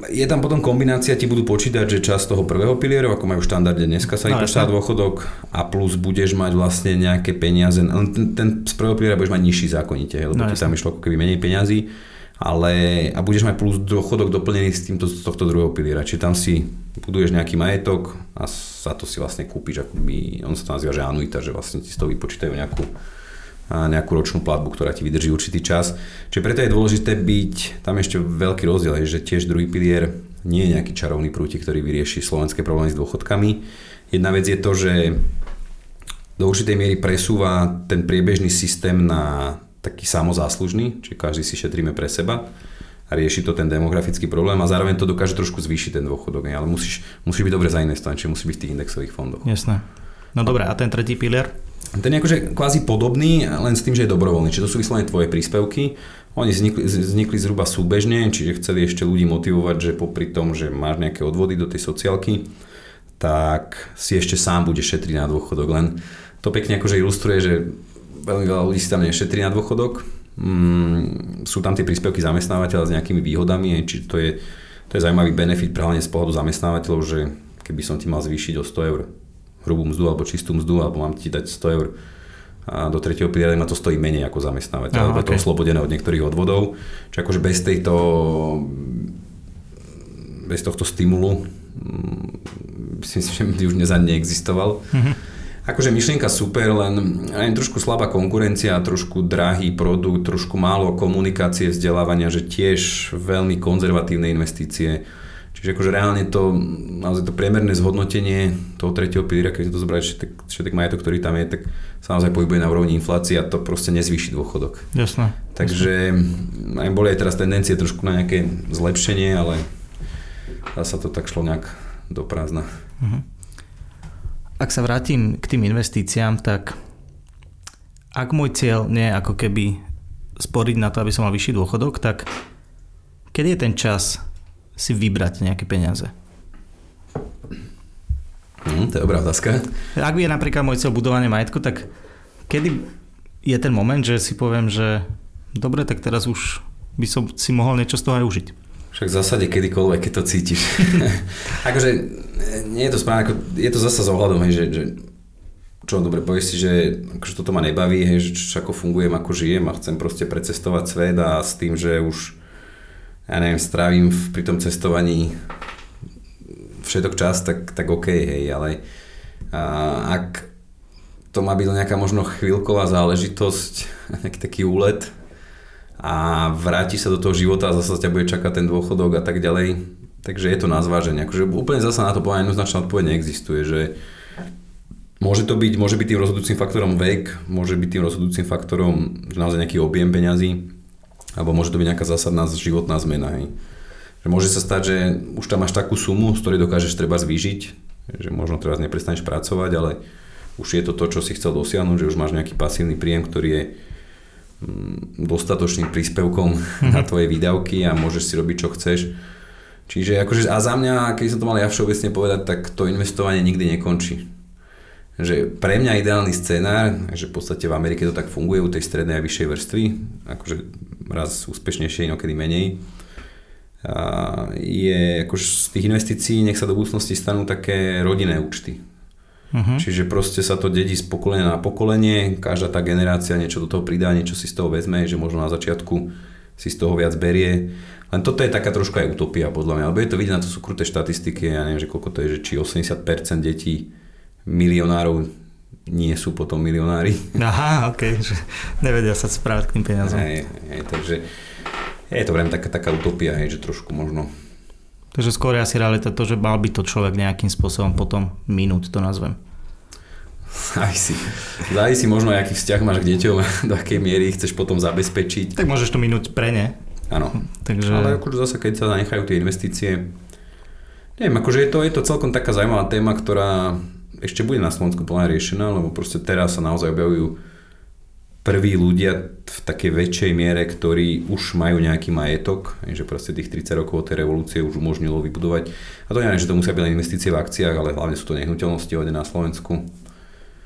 je tam potom kombinácia, ti budú počítať, že čas toho prvého pilieru, ako majú štandardne dneska sa no, dôchodok a plus budeš mať vlastne nejaké peniaze, ten, ten z prvého piliera budeš mať nižší zákonite, lebo no, ti tam išlo ako keby menej peňazí, ale a budeš mať plus dôchodok doplnený s týmto, z tohto druhého piliera, čiže tam si buduješ nejaký majetok a za to si vlastne kúpiš, akoby, on sa to nazýva, že anuita, že vlastne ti z toho vypočítajú nejakú nejakú ročnú platbu, ktorá ti vydrží určitý čas. Čiže preto je dôležité byť, tam ešte veľký rozdiel, že tiež druhý pilier nie je nejaký čarovný prútik, ktorý vyrieši slovenské problémy s dôchodkami. Jedna vec je to, že do určitej miery presúva ten priebežný systém na taký samozáslužný, čiže každý si šetríme pre seba a rieši to ten demografický problém a zároveň to dokáže trošku zvýšiť ten dôchodok, ale musíš, musíš byť dobre zainvestovaný, čiže musí byť v tých indexových fondoch. Jasné. No dobre, a ten tretí pilier? Ten je akože kvázi podobný, len s tým, že je dobrovoľný. Čiže to sú vyslovene tvoje príspevky. Oni vznikli, vznikli zhruba súbežne, čiže chceli ešte ľudí motivovať, že popri tom, že máš nejaké odvody do tej sociálky, tak si ešte sám bude šetriť na dôchodok. Len to pekne akože ilustruje, že veľmi veľa ľudí si tam nešetrí na dôchodok. Mm, sú tam tie príspevky zamestnávateľa s nejakými výhodami, čiže to je, to je zaujímavý benefit hlavne z pohľadu zamestnávateľov, že keby som ti mal zvýšiť o 100 eur hrubú mzdu alebo čistú mzdu, alebo mám ti dať 100 eur a do tretieho piliera ma to stojí menej ako zamestnávateľ, lebo okay. to oslobodené od niektorých odvodov. Čiže akože bez tejto bez tohto stimulu mm, myslím si, že by už dnes ani neexistoval. Mm-hmm. Akože myšlienka super, len aj trošku slabá konkurencia, trošku drahý produkt, trošku málo komunikácie, vzdelávania, že tiež veľmi konzervatívne investície Čiže akože reálne to, naozaj to priemerné zhodnotenie toho tretieho piliera, keď to zobrať všetek, všetek majetok, ktorý tam je, tak sa naozaj pohybuje na úrovni inflácie a to proste nezvýši dôchodok. Jasné. Takže aj boli aj teraz tendencie trošku na nejaké zlepšenie, ale sa to tak šlo nejak do prázdna. Uh-huh. Ak sa vrátim k tým investíciám, tak ak môj cieľ nie je ako keby sporiť na to, aby som mal vyšší dôchodok, tak kedy je ten čas, si vybrať nejaké peniaze? Hmm, to je dobrá otázka. Ak je napríklad môj cieľ budovanie majetku, tak kedy je ten moment, že si poviem, že dobre, tak teraz už by som si mohol niečo z toho aj užiť. Však v zásade kedykoľvek, keď to cítiš. <laughs> akože nie je to správne, ako, je to zasa s ohľadom, hej, že, že čo dobre, povieš si, že akože toto ma nebaví, hej, že čo, ako fungujem, ako žijem a chcem proste precestovať svet a s tým, že už ja neviem, strávim pri tom cestovaní všetok čas, tak, tak OK, hej, ale a, ak to má byť nejaká možno chvíľková záležitosť, <laughs> nejaký taký úlet a vráti sa do toho života a zase ťa bude čakať ten dôchodok a tak ďalej. Takže je to na zváženie. Akože úplne zase na to povedať jednoznačná odpoveď neexistuje, že môže to byť, môže byť tým rozhodujúcim faktorom vek, môže byť tým rozhodujúcim faktorom naozaj nejaký objem peňazí, alebo môže to byť nejaká zásadná životná zmena. Hej. Že môže sa stať, že už tam máš takú sumu, z ktorej dokážeš treba zvýšiť, že možno teraz neprestaneš pracovať, ale už je to to, čo si chcel dosiahnuť, že už máš nejaký pasívny príjem, ktorý je mm, dostatočným príspevkom <laughs> na tvoje výdavky a môžeš si robiť, čo chceš. Čiže akože, a za mňa, keď som to mal ja všeobecne povedať, tak to investovanie nikdy nekončí. Že pre mňa ideálny scenár, že v podstate v Amerike to tak funguje u tej strednej a vyššej vrstvy, akože raz úspešnejšie, inokedy menej, a je akože z tých investícií nech sa do budúcnosti stanú také rodinné účty. Uh-huh. Čiže proste sa to dedí z pokolenia na pokolenie, každá tá generácia niečo do toho pridá, niečo si z toho vezme, že možno na začiatku si z toho viac berie. Len toto je taká trošku aj utopia podľa mňa, lebo je to vidieť na to sú kruté štatistiky, ja neviem, že koľko to je, že či 80% detí milionárov nie sú potom milionári. Aha, ok, že nevedia sa správať k tým peniazom. Hej, hej, takže je to vrem taká, taká utopia, hej, že trošku možno Takže skôr asi realita to, že mal by to človek nejakým spôsobom potom minúť, to nazvem. Závisí. Závisí možno, aký vzťah máš k deťom, <laughs> do akej miery chceš potom zabezpečiť. Tak môžeš to minúť pre ne. Áno. Takže... Ale akože zase, keď sa nechajú tie investície, neviem, akože je to, je to celkom taká zaujímavá téma, ktorá ešte bude na Slovensku plná riešená, lebo proste teraz sa naozaj objavujú prví ľudia v takej väčšej miere, ktorí už majú nejaký majetok, že proste tých 30 rokov od tej revolúcie už umožnilo vybudovať. A to nie je, že to musia byť len investície v akciách, ale hlavne sú to nehnuteľnosti hodené na Slovensku.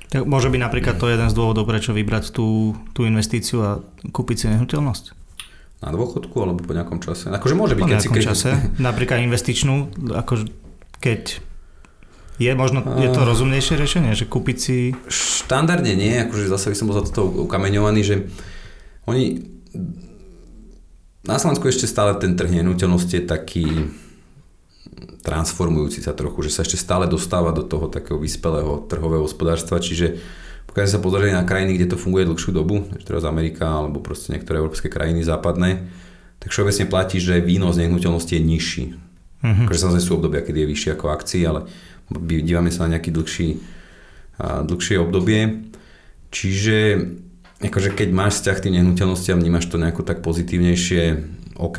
Tak môže byť napríklad to jeden z dôvodov, prečo vybrať tú, tú investíciu a kúpiť si nehnuteľnosť? Na dôchodku alebo po nejakom čase? Akože môže byť, po keď si... Keď... čase, napríklad investičnú, ako keď je možno, je to rozumnejšie riešenie, že kúpiť si... Štandardne nie, akože zase by som bol za toto ukameňovaný, že oni... Na Slovensku ešte stále ten trh nehnuteľnosti je taký transformujúci sa trochu, že sa ešte stále dostáva do toho takého vyspelého trhového hospodárstva, čiže pokiaľ sa pozrieme na krajiny, kde to funguje dlhšiu dobu, teraz Amerika alebo proste niektoré európske krajiny západné, tak všeobecne platí, že výnos nehnuteľnosti je nižší. Mm-hmm. Akože samozrejme sú obdobia, kedy je vyšší ako akcii, ale dívame sa na nejaký dlhší, dlhšie obdobie. Čiže akože keď máš vzťah k tým nehnuteľnostiam, vnímaš to nejako tak pozitívnejšie, OK,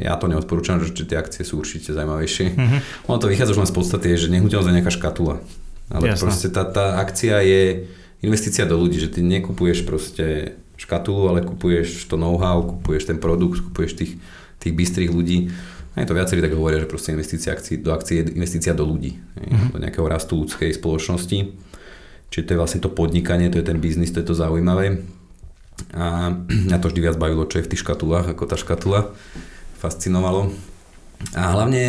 ja to neodporúčam, že tie akcie sú určite zaujímavejšie. Mm-hmm. Ono to vychádza už len z podstaty, že nehnuteľnosť je nejaká škatula. Ale Jasne. proste tá, tá akcia je investícia do ľudí, že ty nekupuješ proste škatulu, ale kupuješ to know-how, kupuješ ten produkt, kupuješ tých, tých bystrých ľudí. A je to viacerí tak hovoria, že proste investícia akcií, do akcie je investícia do ľudí, mm-hmm. do nejakého rastu ľudskej spoločnosti. Čiže to je vlastne to podnikanie, to je ten biznis, to je to zaujímavé. A <clears throat> mňa to vždy viac bavilo, čo je v tých škatulách, ako tá škatula. Fascinovalo. A hlavne,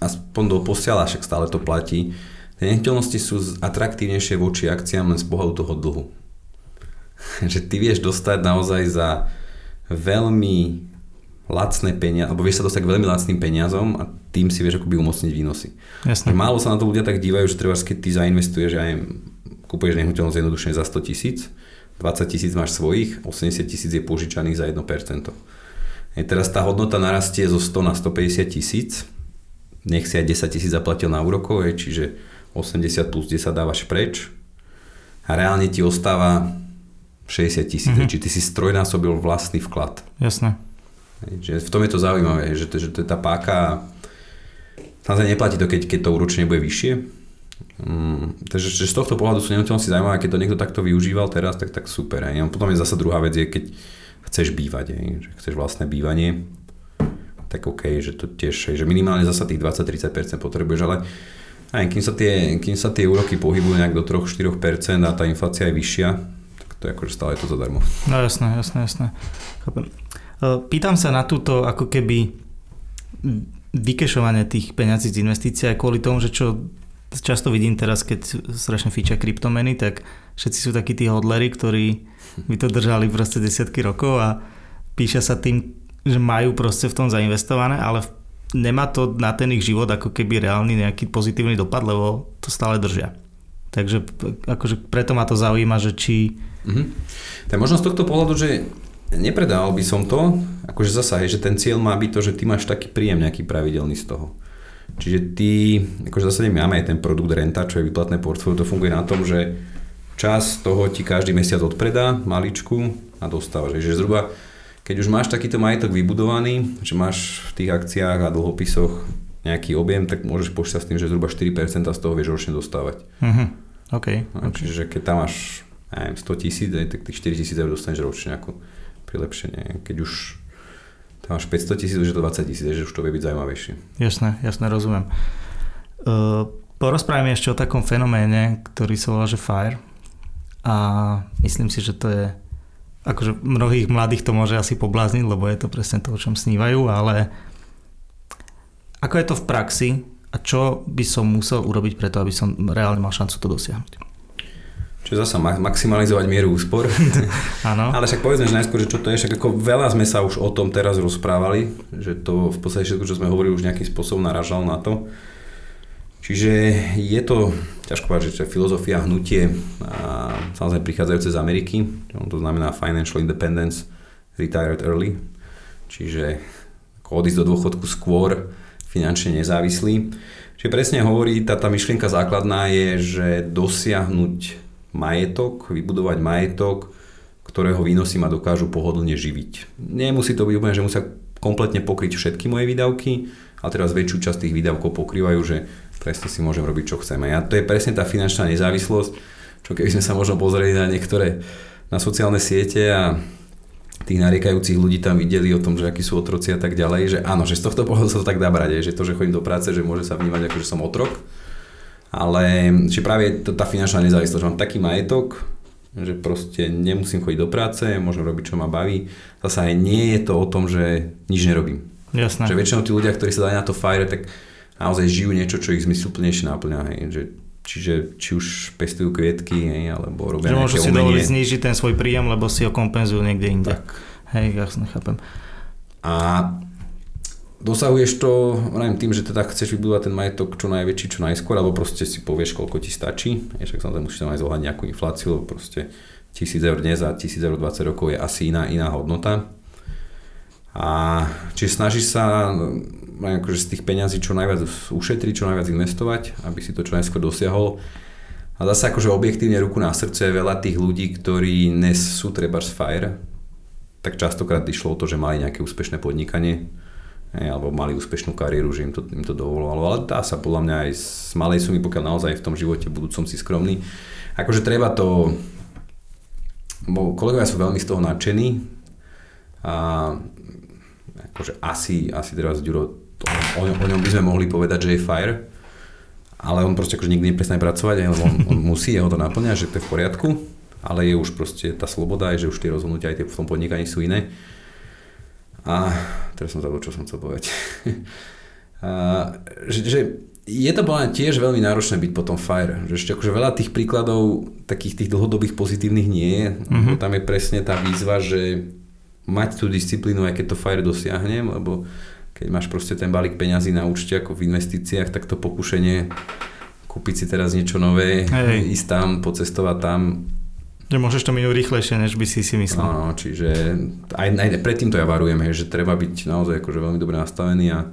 aspoň do posiaľa, však stále to platí, tie nehnuteľnosti sú atraktívnejšie voči akciám len z pohľadu toho dlhu. <laughs> že ty vieš dostať naozaj za veľmi lacné peniaze, alebo vieš sa dostať k veľmi lacným peniazom a tým si vieš akoby umocniť výnosy. Jasne. Málo sa na to ľudia tak dívajú, že treba, keď ty zainvestuješ, ja neviem, kúpuješ nehnuteľnosť jednoduchšie za 100 tisíc, 20 tisíc máš svojich, 80 tisíc je požičaných za 1%. Je teraz tá hodnota narastie zo 100 na 150 tisíc, nech si aj 10 tisíc zaplatil na úrokov, čiže 80 plus 10 dávaš preč a reálne ti ostáva 60 tisíc, mm-hmm. či ty si strojnásobil vlastný vklad. Jasné. Že v tom je to zaujímavé, že to, že to je tá páka, samozrejme neplatí to, keď, keď to úročenie bude vyššie. Mm, takže že z tohto pohľadu sú nehnuteľnosti zaujímavé, keď to niekto takto využíval teraz, tak, tak super. Aj. Potom je zase druhá vec, je, keď chceš bývať, aj, že chceš vlastné bývanie, tak OK, že to tiež, že minimálne zasa tých 20-30% potrebuješ, ale aj kým sa tie, kým sa tie úroky pohybujú nejak do 3-4% a tá inflácia je vyššia, tak to je akože stále to zadarmo. No jasné, jasné, jasné. Chápem. Eh, pýtam sa na túto ako keby vykešovanie tých peňazí z investícií aj kvôli tomu, že čo často vidím teraz, keď strašne fíča kryptomeny, tak všetci sú takí tí hodlery, ktorí by to držali proste desiatky rokov a píša sa tým, že majú proste v tom zainvestované, ale nemá to na ten ich život ako keby reálny nejaký pozitívny dopad, lebo to stále držia. Takže akože preto ma to zaujíma, že či... Mm-hmm. Tak možno z tohto pohľadu, že nepredával by som to, akože zasa, že ten cieľ má byť to, že ty máš taký príjem nejaký pravidelný z toho. Čiže ty, akože zásade máme aj ten produkt renta, čo je vyplatné portfólio, to funguje na tom, že čas toho ti každý mesiac odpredá maličku a dostávaš. Že zhruba, keď už máš takýto majetok vybudovaný, že máš v tých akciách a dlhopisoch nejaký objem, tak môžeš počítať s tým, že zhruba 4% z toho vieš ročne dostávať. Uh-huh. Okay, okay. Čiže keď tam máš neviem, 100 tisíc, tak tých 4 tisíc eur dostaneš ročne ako prilepšenie. Keď už tam máš 500 tisíc, už je to 20 tisíc, že už to vie byť zaujímavejšie. Jasné, jasné, rozumiem. Uh, porozprávame ešte o takom fenoméne, ktorý sa volá, že FIRE. A myslím si, že to je akože mnohých mladých to môže asi poblázniť, lebo je to presne to, o čom snívajú, ale ako je to v praxi a čo by som musel urobiť preto, aby som reálne mal šancu to dosiahnuť? Čiže zasa maximalizovať mieru úspor. <laughs> Áno. Ale však povedzme, že najskôr, že čo to je, však ako veľa sme sa už o tom teraz rozprávali, že to v podstate všetko, čo sme hovorili, už nejakým spôsobom naražalo na to. Čiže je to, ťažko povedať, že filozofia, hnutie, a samozrejme prichádzajúce z Ameriky, to znamená Financial Independence, Retired Early, čiže ako odísť do dôchodku skôr, finančne nezávislý. Čiže presne hovorí, tá, tá myšlienka základná je, že dosiahnuť majetok, vybudovať majetok, ktorého výnosy ma dokážu pohodlne živiť. Nemusí to byť úplne, že musia kompletne pokryť všetky moje výdavky, ale teraz väčšiu časť tých výdavkov pokrývajú, že presne si môžem robiť, čo chceme. A to je presne tá finančná nezávislosť, čo keby sme sa možno pozreli na niektoré na sociálne siete a tých nariekajúcich ľudí tam videli o tom, že akí sú otroci a tak ďalej, že áno, že z tohto pohľadu sa to tak dá brať, že to, že chodím do práce, že môže sa vnímať ako, že som otrok, ale že práve to, tá finančná nezávislosť, že mám taký majetok, že proste nemusím chodiť do práce, môžem robiť, čo ma baví. Zase aj nie je to o tom, že nič nerobím. Jasné. Že väčšinou tí ľudia, ktorí sa dajú na to fire, tak naozaj žijú niečo, čo ich zmysluplnejšie náplňa. Hej. Že Čiže či už pestujú kvietky, hej, alebo robia že môžu si dovoliť znížiť ten svoj príjem, lebo si ho kompenzujú niekde inde. Tak. Hej, jasne, chápem. A dosahuješ to neviem, tým, že teda chceš vybudovať ten majetok čo najväčší, čo najskôr, alebo proste si povieš, koľko ti stačí. Je, však samozrejme musíš tam aj zohľadniť nejakú infláciu, lebo proste 1000 eur dnes a 1000 eur 20 rokov je asi iná, iná hodnota. A čiže snažíš sa akože z tých peňazí čo najviac ušetriť, čo najviac investovať, aby si to čo najskôr dosiahol. A zase akože objektívne ruku na srdce veľa tých ľudí, ktorí dnes sú treba z FIRE, tak častokrát išlo o to, že mali nejaké úspešné podnikanie, alebo mali úspešnú kariéru, že im to, im to dovolovalo. Ale dá sa podľa mňa aj z malej sumy, pokiaľ naozaj v tom živote budúcom si skromný. Akože treba to... Bo kolegovia sú veľmi z toho nadšení a akože asi, asi teraz Ďuro o, o ňom by sme mohli povedať, že je fire, ale on proste akože nikdy neprestane pracovať, lebo on, on musí, jeho to naplňa, že to je v poriadku, ale je už proste tá sloboda, je, že už tie rozhodnutia aj tie v tom podnikaní sú iné. A teraz som zabudol, čo som chcel povedať. <laughs> A, že, že je to podľa tiež veľmi náročné byť potom fire. Že ešte akože veľa tých príkladov takých tých dlhodobých pozitívnych nie je. Mm-hmm. Tam je presne tá výzva, že mať tú disciplínu, aj keď to fire dosiahnem, lebo keď máš proste ten balík peňazí na účte ako v investíciách, tak to pokušenie kúpiť si teraz niečo nové, Hej. ísť tam, pocestovať tam. Že môžeš to minúť rýchlejšie, než by si si myslel. No, čiže aj, aj predtým to ja varujem, hej, že treba byť naozaj akože veľmi dobre nastavený a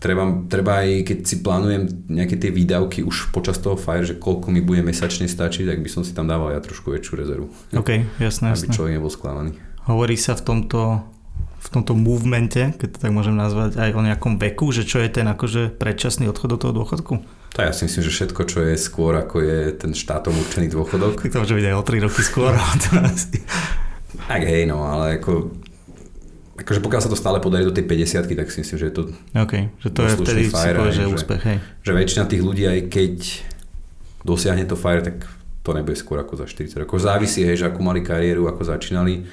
treba, treba aj keď si plánujem nejaké tie výdavky už počas toho fire, že koľko mi bude mesačne stačiť, tak by som si tam dával ja trošku väčšiu rezervu. OK, jasné, Aby jasné. človek nebol sklamaný. Hovorí sa v tomto v tomto movemente, keď to tak môžem nazvať, aj o nejakom veku, že čo je ten akože predčasný odchod do toho dôchodku? To ja si myslím, že všetko, čo je skôr, ako je ten štátom určený dôchodok. <laughs> to môže byť aj o 3 roky skôr. tak hej, no, ale ako akože pokiaľ sa to stále podarí do tej 50 tak si myslím, že je to OK, že to je vtedy fire, si že, úspech, hej. Že väčšina tých ľudí, aj keď dosiahne to fire, tak to nebude skôr ako za 40 rokov. Závisí, hej, že akú mali kariéru, ako začínali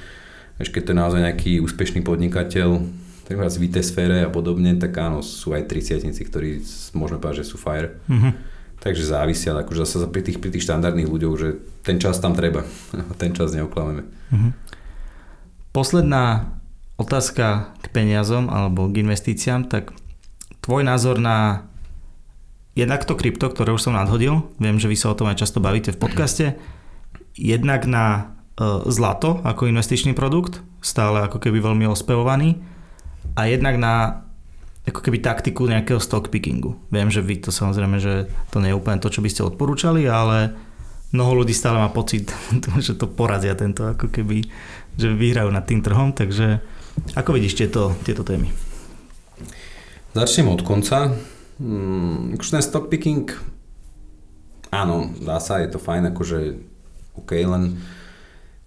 Vieš, keď to je naozaj nejaký úspešný podnikateľ, tak v IT sfére a podobne, tak áno, sú aj 30 ktorí môžeme povedať, že sú fire. Mm-hmm. Takže závisia, akože zase pri tých, pri tých štandardných ľuďoch, že ten čas tam treba, <laughs> ten čas neoklameme. Mm-hmm. Posledná otázka k peniazom alebo k investíciám, tak tvoj názor na jednak to krypto, ktoré už som nadhodil, viem, že vy sa o tom aj často bavíte v podcaste, jednak na zlato ako investičný produkt, stále ako keby veľmi ospevovaný a jednak na ako keby taktiku nejakého stock pickingu. Viem, že vy to samozrejme, že to nie je úplne to, čo by ste odporúčali, ale mnoho ľudí stále má pocit, <laughs> že to porazia tento ako keby, že vyhrajú nad tým trhom, takže ako vidíš tieto, tieto témy? Začnem od konca. Hmm, akože ten stock picking, áno, dá sa, je to fajn, akože OK, len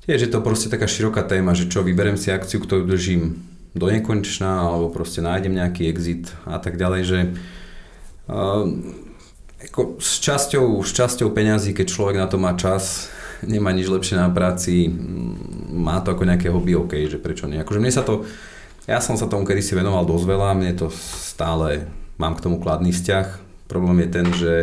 tiež je to proste taká široká téma, že čo, vyberem si akciu, ktorú držím do nekonečná, alebo proste nájdem nejaký exit a tak ďalej, že uh, ako s, časťou, s časťou peňazí, keď človek na to má čas, <laughs> nemá nič lepšie na práci, má to ako nejaké hobby, OK, že prečo nie. Akože mne sa to, ja som sa tomu kedy si venoval dosť veľa, mne to stále, mám k tomu kladný vzťah. Problém je ten, že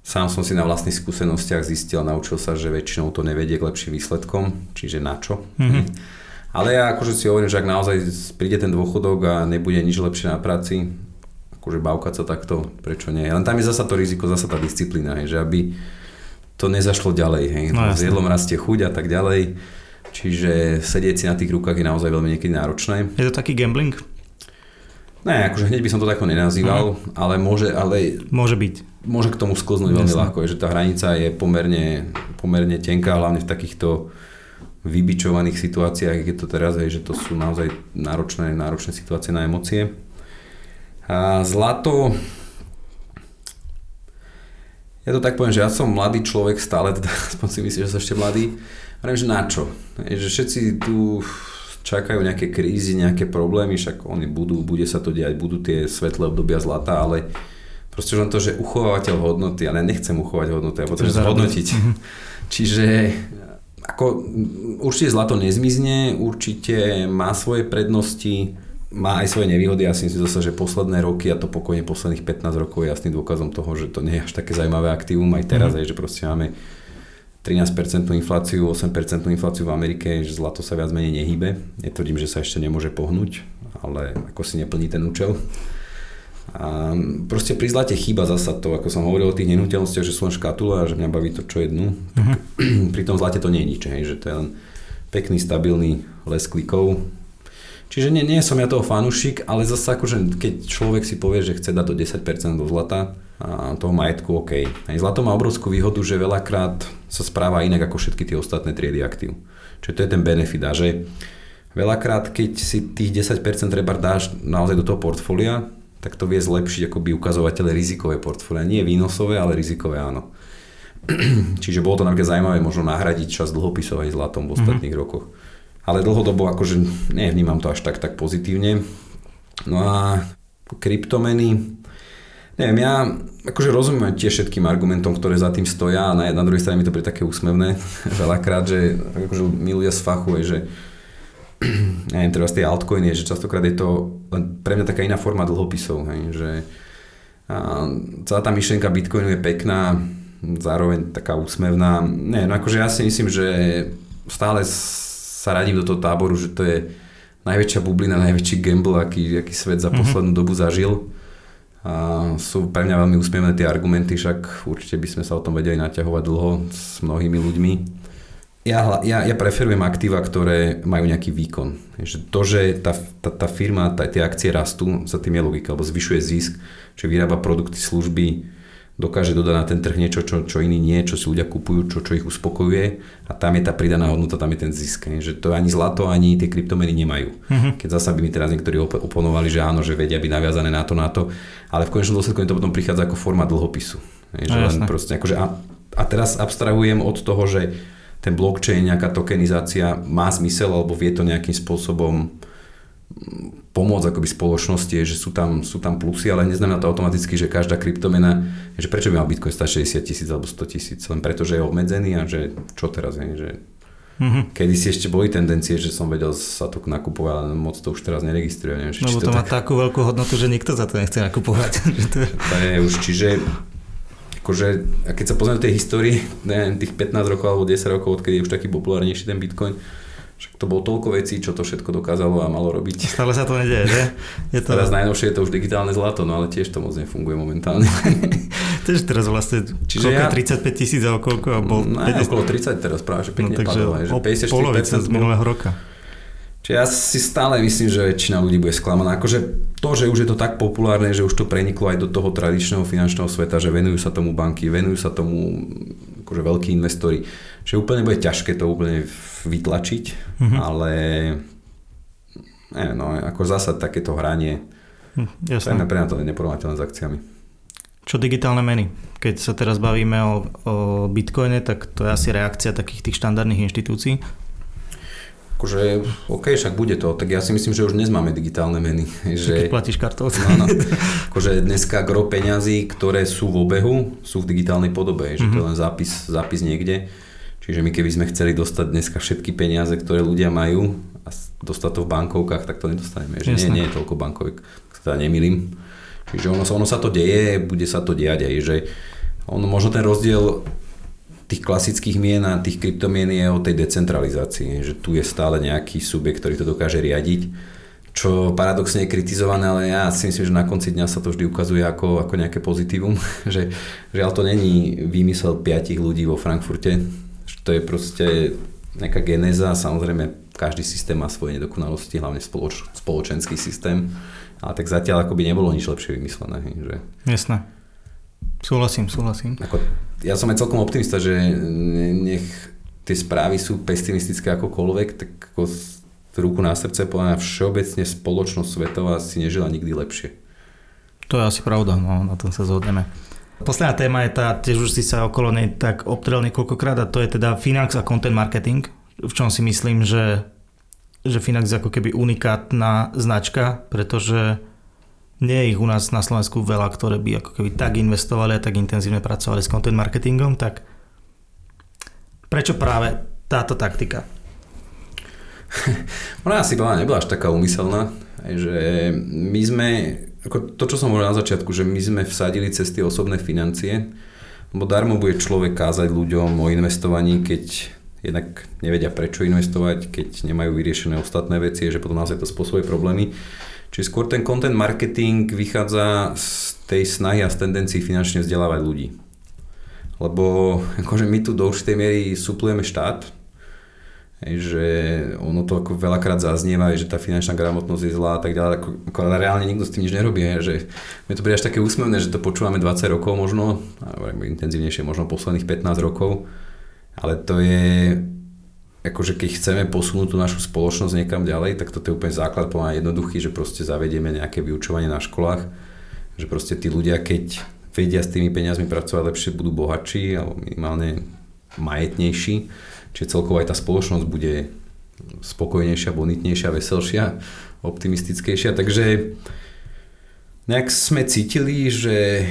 sám som si na vlastných skúsenostiach zistil naučil sa, že väčšinou to nevedie k lepším výsledkom, čiže na čo. Mm-hmm. <laughs> Ale ja akože si hovorím, že ak naozaj príde ten dôchodok a nebude nič lepšie na práci, akože bavkať sa takto, prečo nie. Len tam je zasa to riziko, zasa tá disciplína, hej, že aby to nezašlo ďalej. Hej. No, s jedlom rastie chuť a tak ďalej. Čiže sedieť si na tých rukách je naozaj veľmi niekedy náročné. Je to taký gambling? Ne, akože hneď by som to takto nenazýval, uh-huh. ale môže, ale... Môže byť. Môže k tomu sklznúť veľmi ľahko, že tá hranica je pomerne, pomerne tenká, hlavne v takýchto vybičovaných situáciách, keď to teraz je, že to sú naozaj náročné, náročné situácie na emócie. A zlato, ja to tak poviem, že ja som mladý človek stále, teda <laughs> aspoň si myslím, že som ešte mladý. Hovorím, že na čo? Že všetci tu čakajú nejaké krízy, nejaké problémy, však oni budú, bude sa to diať, budú tie svetlé obdobia zlata, ale proste len to, že uchovávateľ hodnoty, ale nechcem uchovať hodnoty, ja potrebujem zhodnotiť. <laughs> Čiže ako, určite zlato nezmizne, určite má svoje prednosti, má aj svoje nevýhody. Ja si myslím zase, že posledné roky, a to pokojne posledných 15 rokov je jasným dôkazom toho, že to nie je až také zaujímavé aktívum aj teraz, mm. aj, že proste máme 13% infláciu, 8% infláciu v Amerike, že zlato sa viac menej nehybe. Netvrdím, že sa ešte nemôže pohnúť, ale ako si neplní ten účel. A proste pri zlate chýba zasa to, ako som hovoril o tých nenúteľnostiach, že sú len škatula a že mňa baví to, čo jednu. Uh-huh. <clears throat> pri tom zlate to nie je nič, hej, že to je len pekný, stabilný les klikov. Čiže nie, nie som ja toho fanušik, ale zase akože keď človek si povie, že chce dať do 10% do zlata a toho majetku, OK. Aj zlato má obrovskú výhodu, že veľakrát sa správa inak ako všetky tie ostatné triedy aktív. Čiže to je ten benefit a že veľakrát, keď si tých 10% treba dáš naozaj do toho portfólia, tak to vie zlepšiť akoby ukazovatele rizikové portfólia. Nie výnosové, ale rizikové áno. <clears throat> Čiže bolo to napríklad zaujímavé možno nahradiť čas dlhopisov aj zlatom v ostatných mm-hmm. rokoch. Ale dlhodobo akože nevnímam to až tak, tak pozitívne. No a kryptomeny, neviem, ja akože rozumiem tie všetkým argumentom, ktoré za tým stoja a na, na druhej strane mi to pri také úsmevné <laughs> veľakrát, že akože my ľudia z fachu je, že <clears throat> neviem, treba z tej altcoiny, že častokrát je to pre mňa taká iná forma dlhopisov, hej, že a celá tá myšlienka Bitcoinu je pekná, zároveň taká úsmevná. Nie, no akože ja si myslím, že stále sa radím do toho táboru, že to je najväčšia bublina, najväčší gamble, aký, aký svet za mhm. poslednú mm-hmm. dobu zažil. A sú pre mňa veľmi úsmievné tie argumenty, však určite by sme sa o tom vedeli naťahovať dlho s mnohými ľuďmi ja, ja, ja preferujem aktíva, ktoré majú nejaký výkon. Že to, že tá, tá, tá firma, tá, tie akcie rastú, za tým je logika, alebo zvyšuje zisk, že vyrába produkty, služby, dokáže dodať na ten trh niečo, čo, čo iný nie, čo si ľudia kupujú, čo, čo ich uspokojuje a tam je tá pridaná hodnota, tam je ten zisk. Že to ani zlato, ani tie kryptomeny nemajú. Uh-huh. Keď zasa by mi teraz niektorí oponovali, že áno, že vedia byť naviazané na to, na to, ale v konečnom dôsledku to potom prichádza ako forma dlhopisu. Že no, len proste, akože a, a teraz abstrahujem od toho, že ten blockchain, nejaká tokenizácia má zmysel alebo vie to nejakým spôsobom mm, pomôcť akoby spoločnosti, že sú tam, sú tam plusy, ale neznamená to automaticky, že každá kryptomena, že prečo by mal Bitcoin stať 60 tisíc alebo 100 tisíc, len preto, že je obmedzený a že čo teraz, je, že Mm-hmm. Kedy si ešte boli tendencie, že som vedel sa to nakupovať, ale moc to už teraz neregistruje. Neviem, no, to, to má tak... takú veľkú hodnotu, že nikto za to nechce nakupovať. <laughs> to je už, čiže akože, a keď sa pozrieme tej histórii, neviem, tých 15 rokov alebo 10 rokov, odkedy je už taký populárnejší ten Bitcoin, však to bolo toľko vecí, čo to všetko dokázalo a malo robiť. Stále sa to nedieje, že? Je to... Teraz najnovšie je to už digitálne zlato, no ale tiež to moc nefunguje momentálne. <laughs> Tež teraz vlastne Čiže ja... 35 tisíc a koľko? Bol no, 50... okolo 30 teraz práve, že pekne no, takže padlo, že 54% polovica z minulého roka. Čiže ja si stále myslím, že väčšina ľudí bude sklamaná. Akože to, že už je to tak populárne, že už to preniklo aj do toho tradičného finančného sveta, že venujú sa tomu banky, venujú sa tomu akože veľkí investori, že úplne bude ťažké to úplne vytlačiť, mm-hmm. ale ne, no, ako zasa takéto hranie, hm, Jasne. pre mňa to je neporovnateľné s akciami. Čo digitálne meny? Keď sa teraz bavíme o, o bitcoine, tak to je asi reakcia takých tých štandardných inštitúcií. Akože, OK, však bude to. Tak ja si myslím, že už dnes máme digitálne meny. <laughs> Že, Keď platíš kartou. No, no. Akože dneska gro peňazí, ktoré sú v obehu, sú v digitálnej podobe. Že mm-hmm. to je mhm. len zápis, zápis niekde. Čiže my keby sme chceli dostať dneska všetky peniaze, ktoré ľudia majú a dostať to v bankovkách, tak to nedostaneme. Že nie, nie je toľko bankoviek, sa teda nemýlim. Čiže ono, ono sa to deje, bude sa to diať aj, že ono možno ten rozdiel tých klasických mien a tých kryptomien je o tej decentralizácii, že tu je stále nejaký subjekt, ktorý to dokáže riadiť, čo paradoxne je kritizované, ale ja si myslím, že na konci dňa sa to vždy ukazuje ako, ako nejaké pozitívum, <laughs> že žiaľ to není výmysel piatich ľudí vo Frankfurte, to je proste nejaká genéza, samozrejme každý systém má svoje nedokonalosti, hlavne spoloč, spoločenský systém, ale tak zatiaľ ako by nebolo nič lepšie vymyslené. Že... Jasné. Súhlasím, súhlasím. Ako, ja som aj celkom optimista, že nech tie správy sú pesimistické akokoľvek, tak ako ruku na srdce povedaná všeobecne spoločnosť svetová si nežila nikdy lepšie. To je asi pravda, no, na tom sa zhodneme. Posledná téma je tá, tiež už si sa okolo nej tak obtrel niekoľkokrát a to je teda Finax a content marketing, v čom si myslím, že, že Finax je ako keby unikátna značka, pretože nie je ich u nás na Slovensku veľa, ktoré by ako keby tak investovali a tak intenzívne pracovali s content marketingom, tak prečo práve táto taktika? <laughs> Ona asi bola, nebola až taká umyselná, že my sme ako to, čo som hovoril na začiatku, že my sme vsadili cez tie osobné financie, lebo darmo bude človek kázať ľuďom o investovaní, keď jednak nevedia prečo investovať, keď nemajú vyriešené ostatné veci, že potom naozaj to spôsobuje problémy. Čiže skôr ten content marketing vychádza z tej snahy a z tendencií finančne vzdelávať ľudí. Lebo akože my tu do určitej miery suplujeme štát, že ono to ako veľakrát zaznieva, že tá finančná gramotnosť je zlá a tak ďalej, ako, ako reálne nikto s tým nič nerobí, že mi to príde až také úsmevné, že to počúvame 20 rokov možno, alebo intenzívnejšie možno posledných 15 rokov, ale to je akože keď chceme posunúť tú našu spoločnosť niekam ďalej, tak toto je úplne základ plná jednoduchý, že proste zavedieme nejaké vyučovanie na školách, že proste tí ľudia, keď vedia s tými peniazmi pracovať lepšie, budú bohatší alebo minimálne majetnejší Čiže celkovo aj tá spoločnosť bude spokojnejšia, bonitnejšia, veselšia, optimistickejšia. Takže nejak sme cítili, že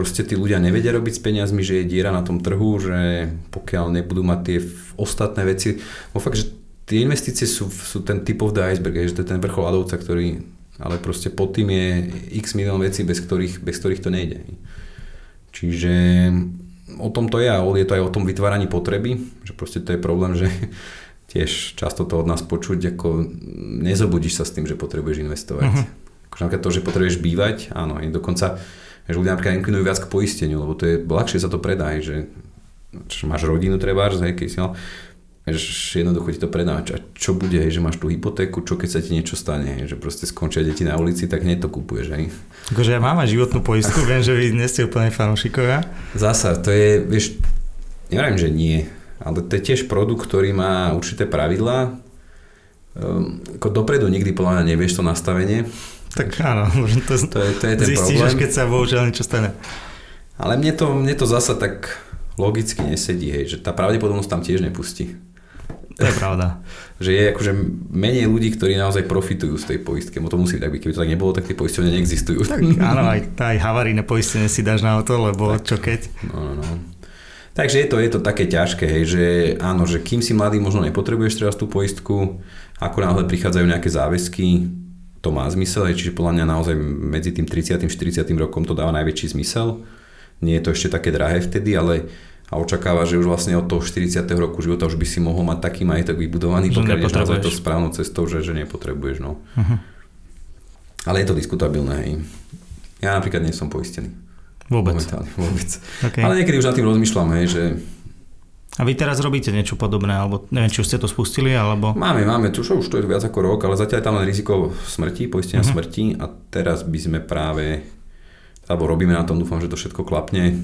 proste tí ľudia nevedia robiť s peniazmi, že je diera na tom trhu, že pokiaľ nebudú mať tie ostatné veci, no fakt, že tie investície sú, sú ten typ of the iceberg, že to je ten vrchol ľadovca, ktorý, ale proste pod tým je x milión vecí, bez ktorých, bez ktorých to nejde. Čiže o tom to je a je to aj o tom vytváraní potreby, že proste to je problém, že <laughs> tiež často to od nás počuť, ako nezobudíš sa s tým, že potrebuješ investovať. Uh-huh. Akože to, že potrebuješ bývať, áno, je dokonca, že ľudia napríklad inklinujú viac k poisteniu, lebo to je ľahšie sa to predá, že máš rodinu treba, hej, keď si mal, že jednoducho ti to predá. A čo bude, že máš tú hypotéku, čo keď sa ti niečo stane, že proste skončia deti na ulici, tak hneď to kúpuješ. Hej. Akože ja mám aj životnú poistku, <laughs> viem, že vy nie ste úplne fanúšikovia. Zasa, to je, vieš, neviem, že nie, ale to je tiež produkt, ktorý má určité pravidlá. Um, ako dopredu nikdy podľa mňa nevieš to nastavenie. Tak áno, <laughs> to, to, je, to je ten zistíš, problém. keď sa bohužiaľ niečo stane. Ale mne to, mne to zasa tak logicky nesedí, hej, že tá pravdepodobnosť tam tiež nepustí. To je pravda. <laughs> že je akože menej ľudí, ktorí naozaj profitujú z tej poistky. Mo to musí tak byť. Keby to tak nebolo, tak tie poistenie neexistujú. Tak áno, aj, aj havaríne poistenie si dáš na auto, lebo tak. čo keď. No, no, no. Takže je to, je to také ťažké, hej, že áno, že kým si mladý, možno nepotrebuješ teraz tú poistku, ako náhle prichádzajú nejaké záväzky, to má zmysel, hej, čiže podľa mňa naozaj medzi tým 30. 40. rokom to dáva najväčší zmysel. Nie je to ešte také drahé vtedy, ale a očakáva, že už vlastne od toho 40. roku života už by si mohol mať taký majetok vybudovaný, pokiaľ ideš naozaj to správnou cestou, že, že nepotrebuješ. No. Uh-huh. Ale je to diskutabilné. Hej. Ja napríklad nie som poistený. Vôbec. Momentálne vôbec. Okay. Ale niekedy už nad tým rozmýšľam, hej, že... A vy teraz robíte niečo podobné, alebo neviem, či už ste to spustili, alebo... Máme, máme, tu už to je viac ako rok, ale zatiaľ je tam len riziko smrti, poistenia uh-huh. smrti a teraz by sme práve, alebo robíme na tom, dúfam, že to všetko klapne,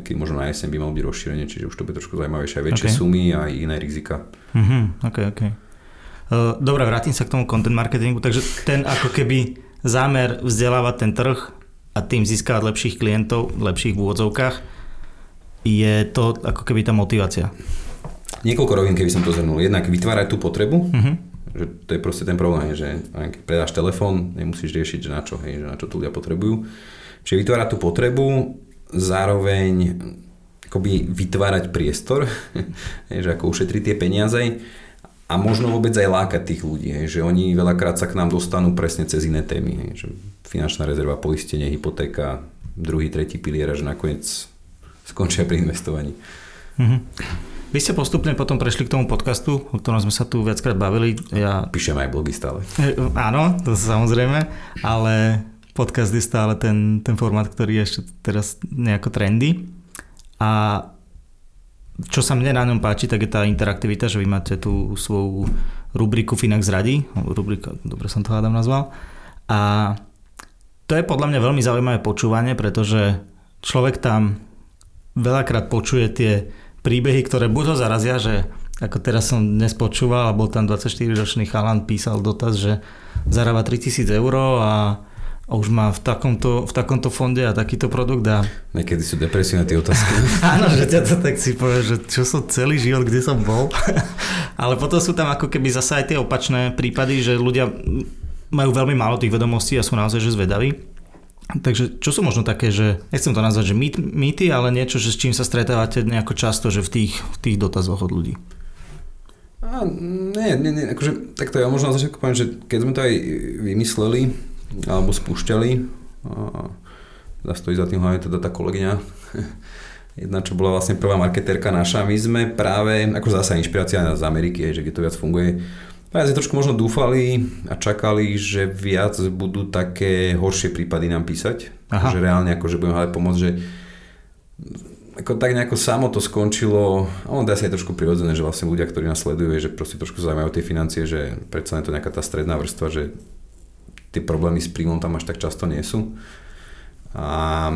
keď možno na jeseň by malo byť rozšírenie, čiže už to bude trošku zaujímavejšie, aj väčšie Okay. sumy a aj iné rizika. Mhm, ok, ok. Uh, Dobre, vrátim sa k tomu content marketingu. Takže ten ako keby zámer vzdelávať ten trh a tým získavať lepších klientov, lepších v úvodzovkách, je to ako keby tá motivácia. Niekoľko rovín, keby som to zhrnul. Jednak vytvárať tú potrebu, Mhm. že to je proste ten problém, že keď predáš telefón, nemusíš riešiť, že na čo, hej, že na čo to ľudia potrebujú. Čiže vytvárať tú potrebu, zároveň akoby vytvárať priestor, <laughs> hej, že ako ušetriť tie peniaze a možno vôbec aj lákať tých ľudí, hej, že oni veľakrát sa k nám dostanú presne cez iné témy, hej, že finančná rezerva, poistenie, hypotéka, druhý, tretí pilier že nakoniec skončia pri investovaní. Mhm. Vy ste postupne potom prešli k tomu podcastu, o ktorom sme sa tu viackrát bavili. Ja, Píšem aj blogy stále. e, áno, to samozrejme, ale podcast je stále ten, ten formát, ktorý je ešte teraz nejako trendy. A čo sa mne na ňom páči, tak je tá interaktivita, že vy máte tú svoju rubriku Finax radi, rubrika, dobre som to hádam nazval. A to je podľa mňa veľmi zaujímavé počúvanie, pretože človek tam veľakrát počuje tie príbehy, ktoré buď ho zarazia, že ako teraz som dnes počúval a bol tam 24-ročný chalan, písal dotaz, že zarába 3000 eur a, a už má v takomto, v takomto fonde a takýto produkt a Niekedy sú depresívne tie otázky. <laughs> Áno, že ťa to tak si povie, že čo som celý život, kde som bol. <laughs> Ale potom sú tam ako keby zase aj tie opačné prípady, že ľudia majú veľmi málo tých vedomostí a sú naozaj že zvedaví. Takže čo sú možno také, že nechcem to nazvať, že mýt, mýty, ale niečo, že s čím sa stretávate nejako často, že v tých, v tých dotazoch od ľudí. A nie, nie, nie, akože takto ja možno na začiatku poviem, že keď sme to aj vymysleli alebo spúšťali, a stojí za tým hlavne teda tá kolegyňa, <laughs> jedna, čo bola vlastne prvá marketérka naša, my sme práve, ako zase inšpirácia z Ameriky, že kde to viac funguje, sme trošku možno dúfali a čakali, že viac budú také horšie prípady nám písať, Aha. že reálne akože budeme hľadať pomoc, že ako tak nejako samo to skončilo, a on dá sa aj trošku prirodzené, že vlastne ľudia, ktorí nás sledujú, že proste trošku zaujímajú tie financie, že predsa je to nejaká tá stredná vrstva, že tie problémy s príjmom tam až tak často nie sú. A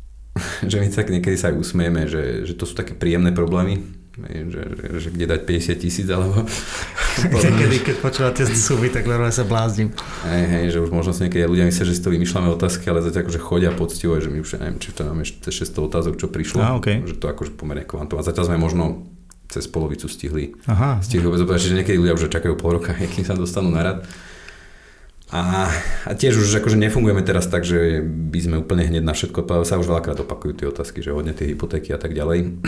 <laughs> že my tak niekedy sa aj usmieme, že, že to sú také príjemné problémy, že, že, že kde dať 50 tisíc alebo <laughs> Niekedy, keď počúvate sumy, tak normálne sa bláznim. Hej, hej, že už možno si niekedy ľudia myslia, že si to vymýšľame otázky, ale zatiaľ akože chodia poctivo, že my už neviem, či to máme ešte 600 otázok, čo prišlo, Á, okej. že to akože pomerne kvantum. A zatiaľ sme možno cez polovicu stihli, Aha, stihli vôbec odpovedať, že niekedy ľudia už čakajú pol roka, <laughs> kým sa dostanú na rad. A, a tiež už akože nefungujeme teraz tak, že by sme úplne hneď na všetko sa už veľakrát opakujú tie otázky, že hodne tie hypotéky a tak ďalej.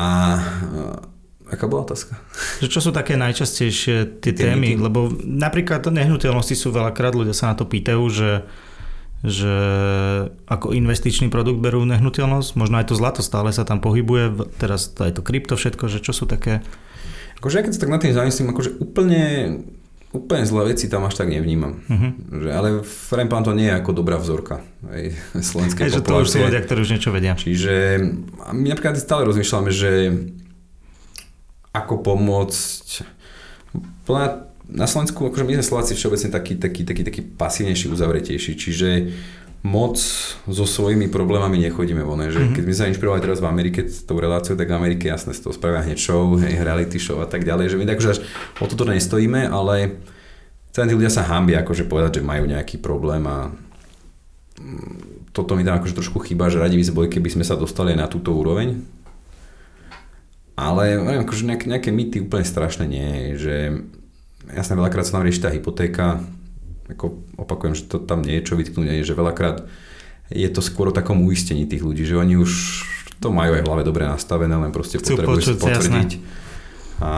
A, a aká bola otázka? Že čo sú také najčastejšie tie Tie témy? mýty. Lebo napríklad nehnuteľnosti sú veľakrát, ľudia sa na to pýtajú, že že ako investičný produkt berú nehnuteľnosť, možno aj to zlato stále sa tam pohybuje, teraz to aj to krypto všetko, že čo sú také... Akože ja keď sa tak nad tým zamyslím, akože úplne, úplne zlé veci tam až tak nevnímam. Uh-huh. Že, ale Frempán to nie je ako dobrá vzorka aj <laughs> slovenskej že to už sú populácie. ľudia, ktorí už niečo vedia. Čiže a my napríklad stále rozmýšľame, že ako pomôcť na Slovensku, akože my sme Slováci všeobecne taký, taký, taký, taký pasívnejší, uzavretejší, čiže moc so svojimi problémami nechodíme von. Že Mhm. keď my sa inšpirovali teraz v Amerike s tou reláciou, tak v Amerike jasne z toho spravia hneď show, <laughs> hej, reality show a tak ďalej, že my tak už až o toto nestojíme, ale celé tí ľudia sa hambia akože povedať, že majú nejaký problém a mm, toto mi tam akože trošku chýba, že radi by sme boli, keby sme sa dostali na túto úroveň. Ale akože nejaké, nejaké mýty úplne strašné nie že jasne veľakrát sa tam rieši tá hypotéka, ako opakujem, že to tam nie je čo vytknúť, že veľakrát je to skôr o takom uistení tých ľudí, že oni už to majú aj v hlave dobre nastavené, len proste Chcú potrebujú si počuť, potvrdiť. A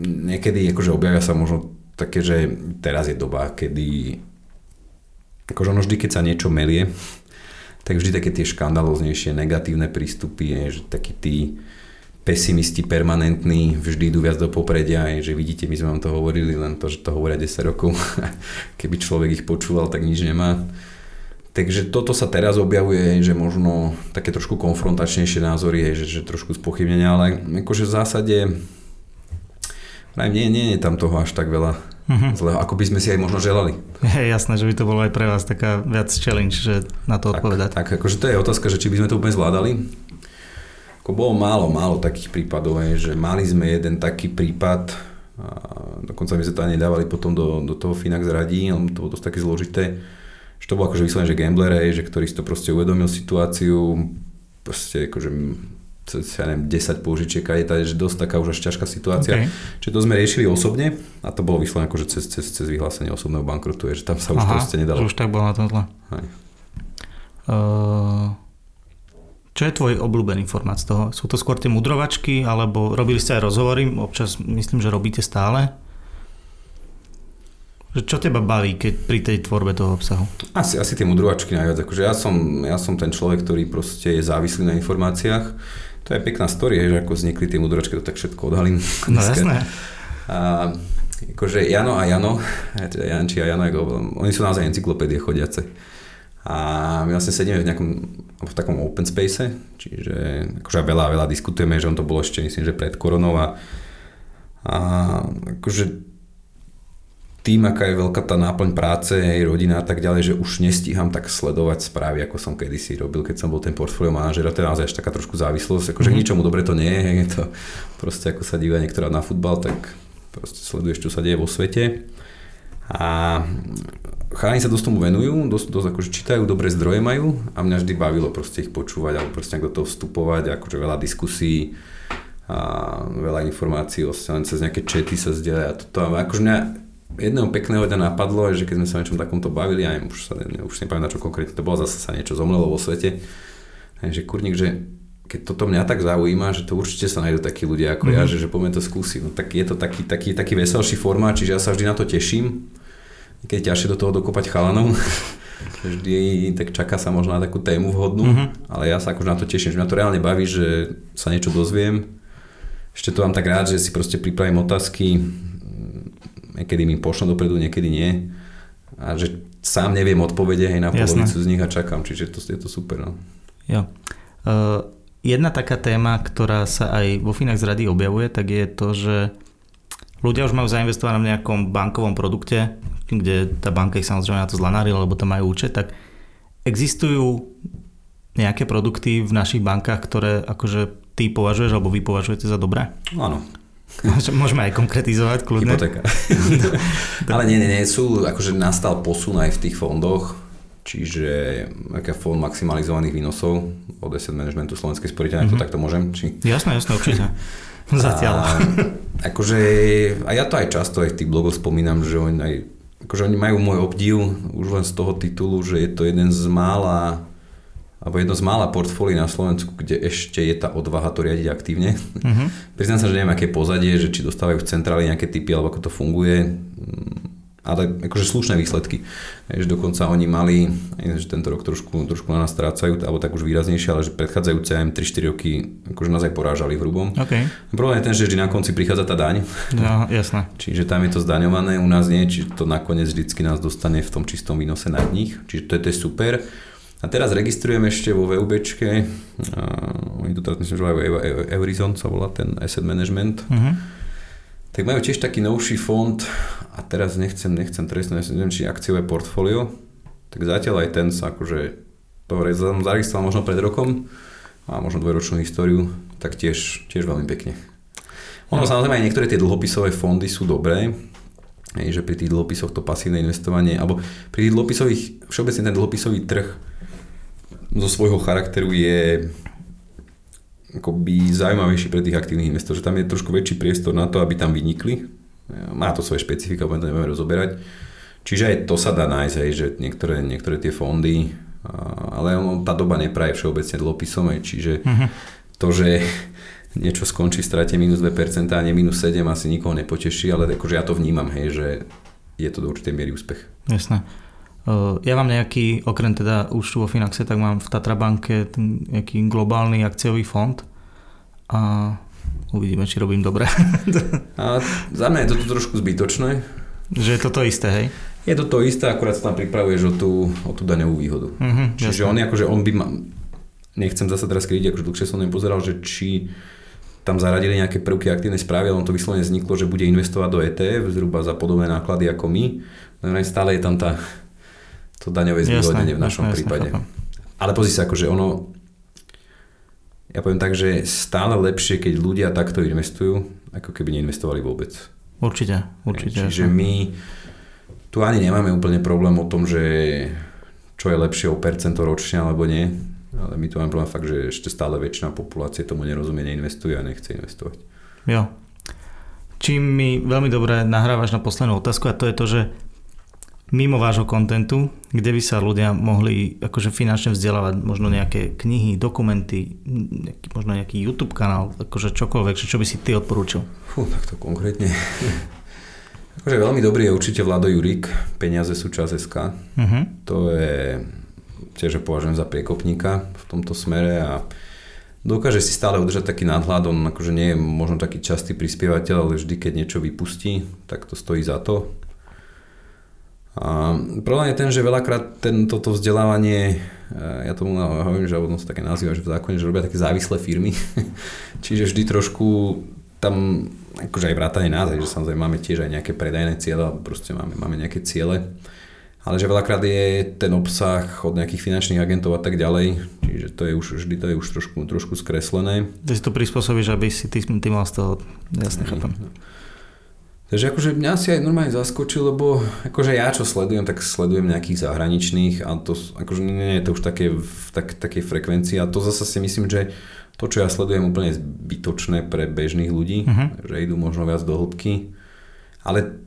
niekedy akože objavia sa možno také, že teraz je doba, kedy akože ono vždy, keď sa niečo melie, tak vždy také tie škandaloznejšie, negatívne prístupy, je, že takí tí pesimisti permanentní vždy idú viac do popredia, je, že vidíte, my sme vám to hovorili, len to, že to hovoria 10 rokov, <laughs> keby človek ich počúval, tak nič nemá. Takže toto sa teraz objavuje, že možno také trošku konfrontačnejšie názory, že, že trošku spochybnenia, ale akože v zásade nie, nie je tam toho až tak veľa uh-huh. zlého, ako by sme si aj možno želali. Je jasné, že by to bolo aj pre vás taká viac challenge, že na to tak, odpovedať. Tak, akože to je otázka, že či by sme to úplne zvládali. Ako bolo málo, málo takých prípadov, že mali sme jeden taký prípad, a dokonca my sme to ani nedávali potom do, do toho Finax radí, on to bolo dosť také zložité, že to bol akože vyslovene, že gambler, že ktorý si to proste uvedomil situáciu, proste akože ja neviem, 10 použičiek a je to že dosť taká už až ťažká situácia. Okay. Čiže to sme riešili osobne a to bolo vyslovene akože cez, cez, cez vyhlásenie osobného bankrotu, je, že tam sa už Aha, proste nedalo. už tak bolo na tom zle. Uh, čo je tvoj obľúbený formát z toho? Sú to skôr tie mudrovačky, alebo robili ste aj rozhovory, občas myslím, že robíte stále? Čo teba baví keď pri tej tvorbe toho obsahu? Asi, asi tie mudrovačky najviac. Akože ja, som, ja som ten človek, ktorý proste je závislý na informáciách. To je pekná story, že ako vznikli tie mudrovačky, to tak všetko odhalím. No jasné. A, akože Jano a Jano, Janči a Jano, ako, oni sú naozaj encyklopédie chodiace. A my vlastne sedíme v nejakom v takom open space, čiže akože veľa, veľa diskutujeme, že on to bolo ešte myslím, že pred koronou a, a akože tým, aká je veľká tá náplň práce, aj rodina a tak ďalej, že už nestíham tak sledovať správy, ako som kedysi robil, keď som bol ten portfólio manažer a to je naozaj až taká trošku závislosť, akože mm-hmm. ničomu dobre to nie je, je to proste ako sa díva niektorá na futbal, tak proste sleduješ, čo sa deje vo svete. A chalani sa dosť tomu venujú, dosť, dosť akože čítajú, dobré zdroje majú a mňa vždy bavilo proste ich počúvať alebo proste do toho vstupovať, akože veľa diskusí a veľa informácií, len cez nejaké čety sa zdieľa a toto. Akože mňa jedného pekného dňa napadlo, že keď sme sa o niečom takomto bavili, aj už, sa, už si nepamätám, čo konkrétne to bolo, zase sa niečo zomlelo vo svete, že kurník, že keď toto mňa tak zaujíma, že to určite sa nájdú takí ľudia ako mm-hmm. ja, mhm. že, že poďme to skúsiť. No tak je to taký, taký, taký veselší formát, čiže ja sa vždy na to teším, keď je ťažšie do toho dokopať chalanov. <laughs> vždy tak čaká sa možno na takú tému vhodnú, mm-hmm. ale ja sa akože na to teším, že mňa to reálne baví, že sa niečo dozviem. Ešte to mám tak rád, že si proste pripravím otázky, niekedy mi pošlo dopredu, niekedy nie. A že sám neviem odpovede aj na polovicu z nich a čakám, čiže to, je to super. No. Jo. Uh, jedna taká téma, ktorá sa aj vo Finax rady objavuje, tak je to, že ľudia už majú zainvestovať v nejakom bankovom produkte, kde tá banka ich samozrejme na to zlanárila, lebo tam majú účet, tak existujú nejaké produkty v našich bankách, ktoré akože ty považuješ alebo vy považujete za dobré? Áno. Môžeme aj konkretizovať kľudne. Hypotéka. <laughs> Ale nie, nie, nie, sú, akože nastal posun aj v tých fondoch, čiže aký fond maximalizovaných výnosov od asset managementu Slovenskej sporiteľne, mm-hmm. to takto môžem? Či... Jasné, jasné, určite. Zatiaľ. A, akože, a ja to aj často aj v tých blogoch spomínam, že oni aj akože oni majú môj obdiv už len z toho titulu, že je to jeden z mála alebo jedno z mála portfólií na Slovensku, kde ešte je tá odvaha to riadiť aktívne. Uh-huh. <laughs> Priznám sa, že neviem, aké pozadie, že či dostávajú v centráli nejaké typy, alebo ako to funguje, ale akože slušné výsledky. Že dokonca oni mali, že tento rok trošku, trošku na nás strácajú, alebo tak už výraznejšie, ale že predchádzajúce aj 3-4 roky akože nás aj porážali v hrubom. Okay. Problém je ten, že vždy na konci prichádza tá daň. No, jasné. <laughs> Čiže tam je to zdaňované, u nás nie, čiže to nakoniec vždycky nás dostane v tom čistom výnose na nich. Čiže to je, to je super. A teraz registrujeme ešte vo VUBčke, oni to teraz myslím, že Eurizon, sa volá ten asset management. Uh-huh. Tak majú tiež taký novší fond a teraz nechcem, nechcem trestnúť, neviem, či akciové portfólio, tak zatiaľ aj ten sa akože to zaregistroval možno pred rokom a možno dvojročnú históriu, tak tiež, tiež veľmi pekne. Ono samozrejme aj niektoré tie dlhopisové fondy sú dobré, že pri tých dlhopisoch to pasívne investovanie, alebo pri tých dlhopisových, všeobecne ten dlhopisový trh zo svojho charakteru je akoby zaujímavejší pre tých aktívnych investorov, že tam je trošku väčší priestor na to, aby tam vynikli. Má to svoje špecifika, to nebudeme rozoberať. Čiže aj to sa dá nájsť, aj, že niektoré, niektoré tie fondy, ale tá doba nepraje všeobecne dlhopisom, čiže uh-huh. to, že niečo skončí v strate minus 2% a nie minus 7 asi nikoho nepoteší, ale akože ja to vnímam, hej, že je to do určitej miery úspech. Jasné. Ja mám nejaký, okrem teda účtu vo Finaxe, tak mám v Tatrabanke nejaký globálny akciový fond a uvidíme, či robím dobre. <laughs> a za mňa je to trošku zbytočné. Že je to to isté, hej? Je to to isté, akurát sa tam pripravuješ o tú, o tú daňovú výhodu. Mhm, Čiže on, akože on by ma, nechcem zase teraz kryť, akože dlhšie som nepozeral, že či tam zaradili nejaké prvky aktívnej správy, ale on to vyslovene vzniklo, že bude investovať do ETF zhruba za podobné náklady ako my. No stále je tam tá, to daňové zvýhodnenie v našom jasné, prípade. chápem. Ale pozri sa, akože ono, ja poviem tak, že stále lepšie, keď ľudia takto investujú, ako keby neinvestovali vôbec. Určite, určite. Čiže my tu ani nemáme úplne problém o tom, že čo je lepšie o percento ročne alebo nie. Ale my tu máme problém fakt, že ešte stále väčšina populácie tomu nerozumie, neinvestuje a nechce investovať. Jo. Čím mi veľmi dobre nahrávaš na poslednú otázku a to je to, že mimo vášho kontentu, kde by sa ľudia mohli akože finančne vzdelávať, možno nejaké knihy, dokumenty, nejaký, možno nejaký YouTube kanál, akože čokoľvek, čo by si ty odporúčil? Fú, tak to konkrétne. <laughs> akože veľmi dobrý je určite Vlado Jurík, Peniaze sú čas SK. Uh-huh. To je tiež považujem za priekopníka v tomto smere a dokáže si stále udržať taký nadhľad, on akože nie je možno taký častý prispievateľ, ale vždy keď niečo vypustí, tak to stojí za to. A problém je ten, že veľakrát ten, toto vzdelávanie, e, ja tomu hovorím, že ono sa také nazýva, že v zákone, že robia také závislé firmy, <laughs> čiže vždy trošku tam, akože aj vrátane nás, že samozrejme máme tiež aj nejaké predajné alebo proste máme, máme nejaké ciele, ale že veľakrát je ten obsah od nejakých finančných agentov a tak ďalej, čiže to je už, vždy to je už trošku, trošku skreslené. Ty si to prispôsobíš, aby si ty, ty mal z toho, jasne chápem. Takže akože mňa si aj normálne zaskočil, lebo akože ja čo sledujem, tak sledujem nejakých zahraničných a to akože nie je to už také v tak, takej frekvencii a to zase si myslím, že to, čo ja sledujem úplne zbytočné pre bežných ľudí, Mhm. že idú možno viac do hĺbky, ale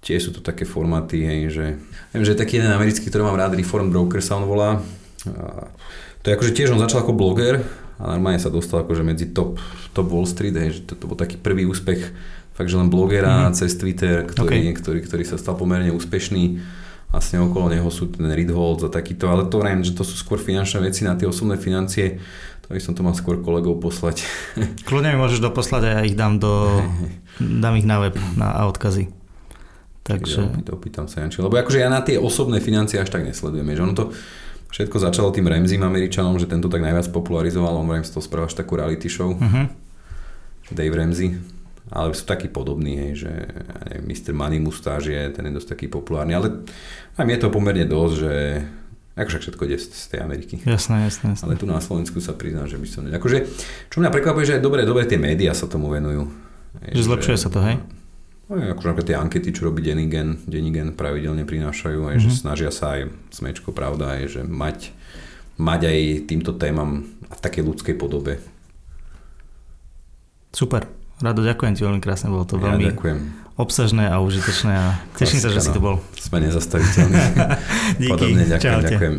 tiež sú to také formáty, hej, že viem, že je taký jeden americký, ktorý mám rád, Reform Broker sa on volá. A to je akože tiež on začal ako bloger a normálne sa dostal akože medzi top, top Wall Street, hej, že to, to bol taký prvý úspech fakt, že len blogera Mhm. cez Twitter, ktorý, Okay. ktorý, ktorý sa stal pomerne úspešný. Vlastne okolo neho sú ten Reed Holtz a takýto, ale to neviem, že to sú skôr finančné veci na tie osobné financie. To by som to mal skôr kolegov poslať. <laughs> Kľudne mi môžeš doposlať a ja ich dám do, <laughs> dám ich na web na a odkazy. Takže... Takže, Opýtam sa Janči, lebo akože ja na tie osobné financie až tak nesledujem, že ono to všetko začalo tým Ramsey Američanom, že tento tak najviac popularizoval, on z toho spravil až takú reality show, uh-huh. Dave Ramsey, ale sú takí podobní, hej, že neviem, Mr. Money Mustache je, ten je dosť taký populárny, ale mi je to pomerne dosť, že akože všetko ide z, z tej Ameriky. Jasné, jasné, jasné. Ale tu na Slovensku sa priznám, že by som... Akože, čo mňa prekvapuje, že aj dobre, dobre tie médiá sa tomu venujú. Že zlepšuje sa to, hej? No, akože napríklad tie ankety, čo robí Denigen, Denigen pravidelne prinášajú, aj, že Mhm. snažia sa aj, smečko pravda, aj, že mať, mať aj týmto témam v takej ľudskej podobe. Super. Rado, ďakujem ti veľmi krásne, bolo to Ja veľmi ďakujem. obsažné a užitočné a teším sa, že si Klasika, to bol. Sme nezastaviteľní. <laughs> Díky, Podobne ďakujem, čaute. ďakujem.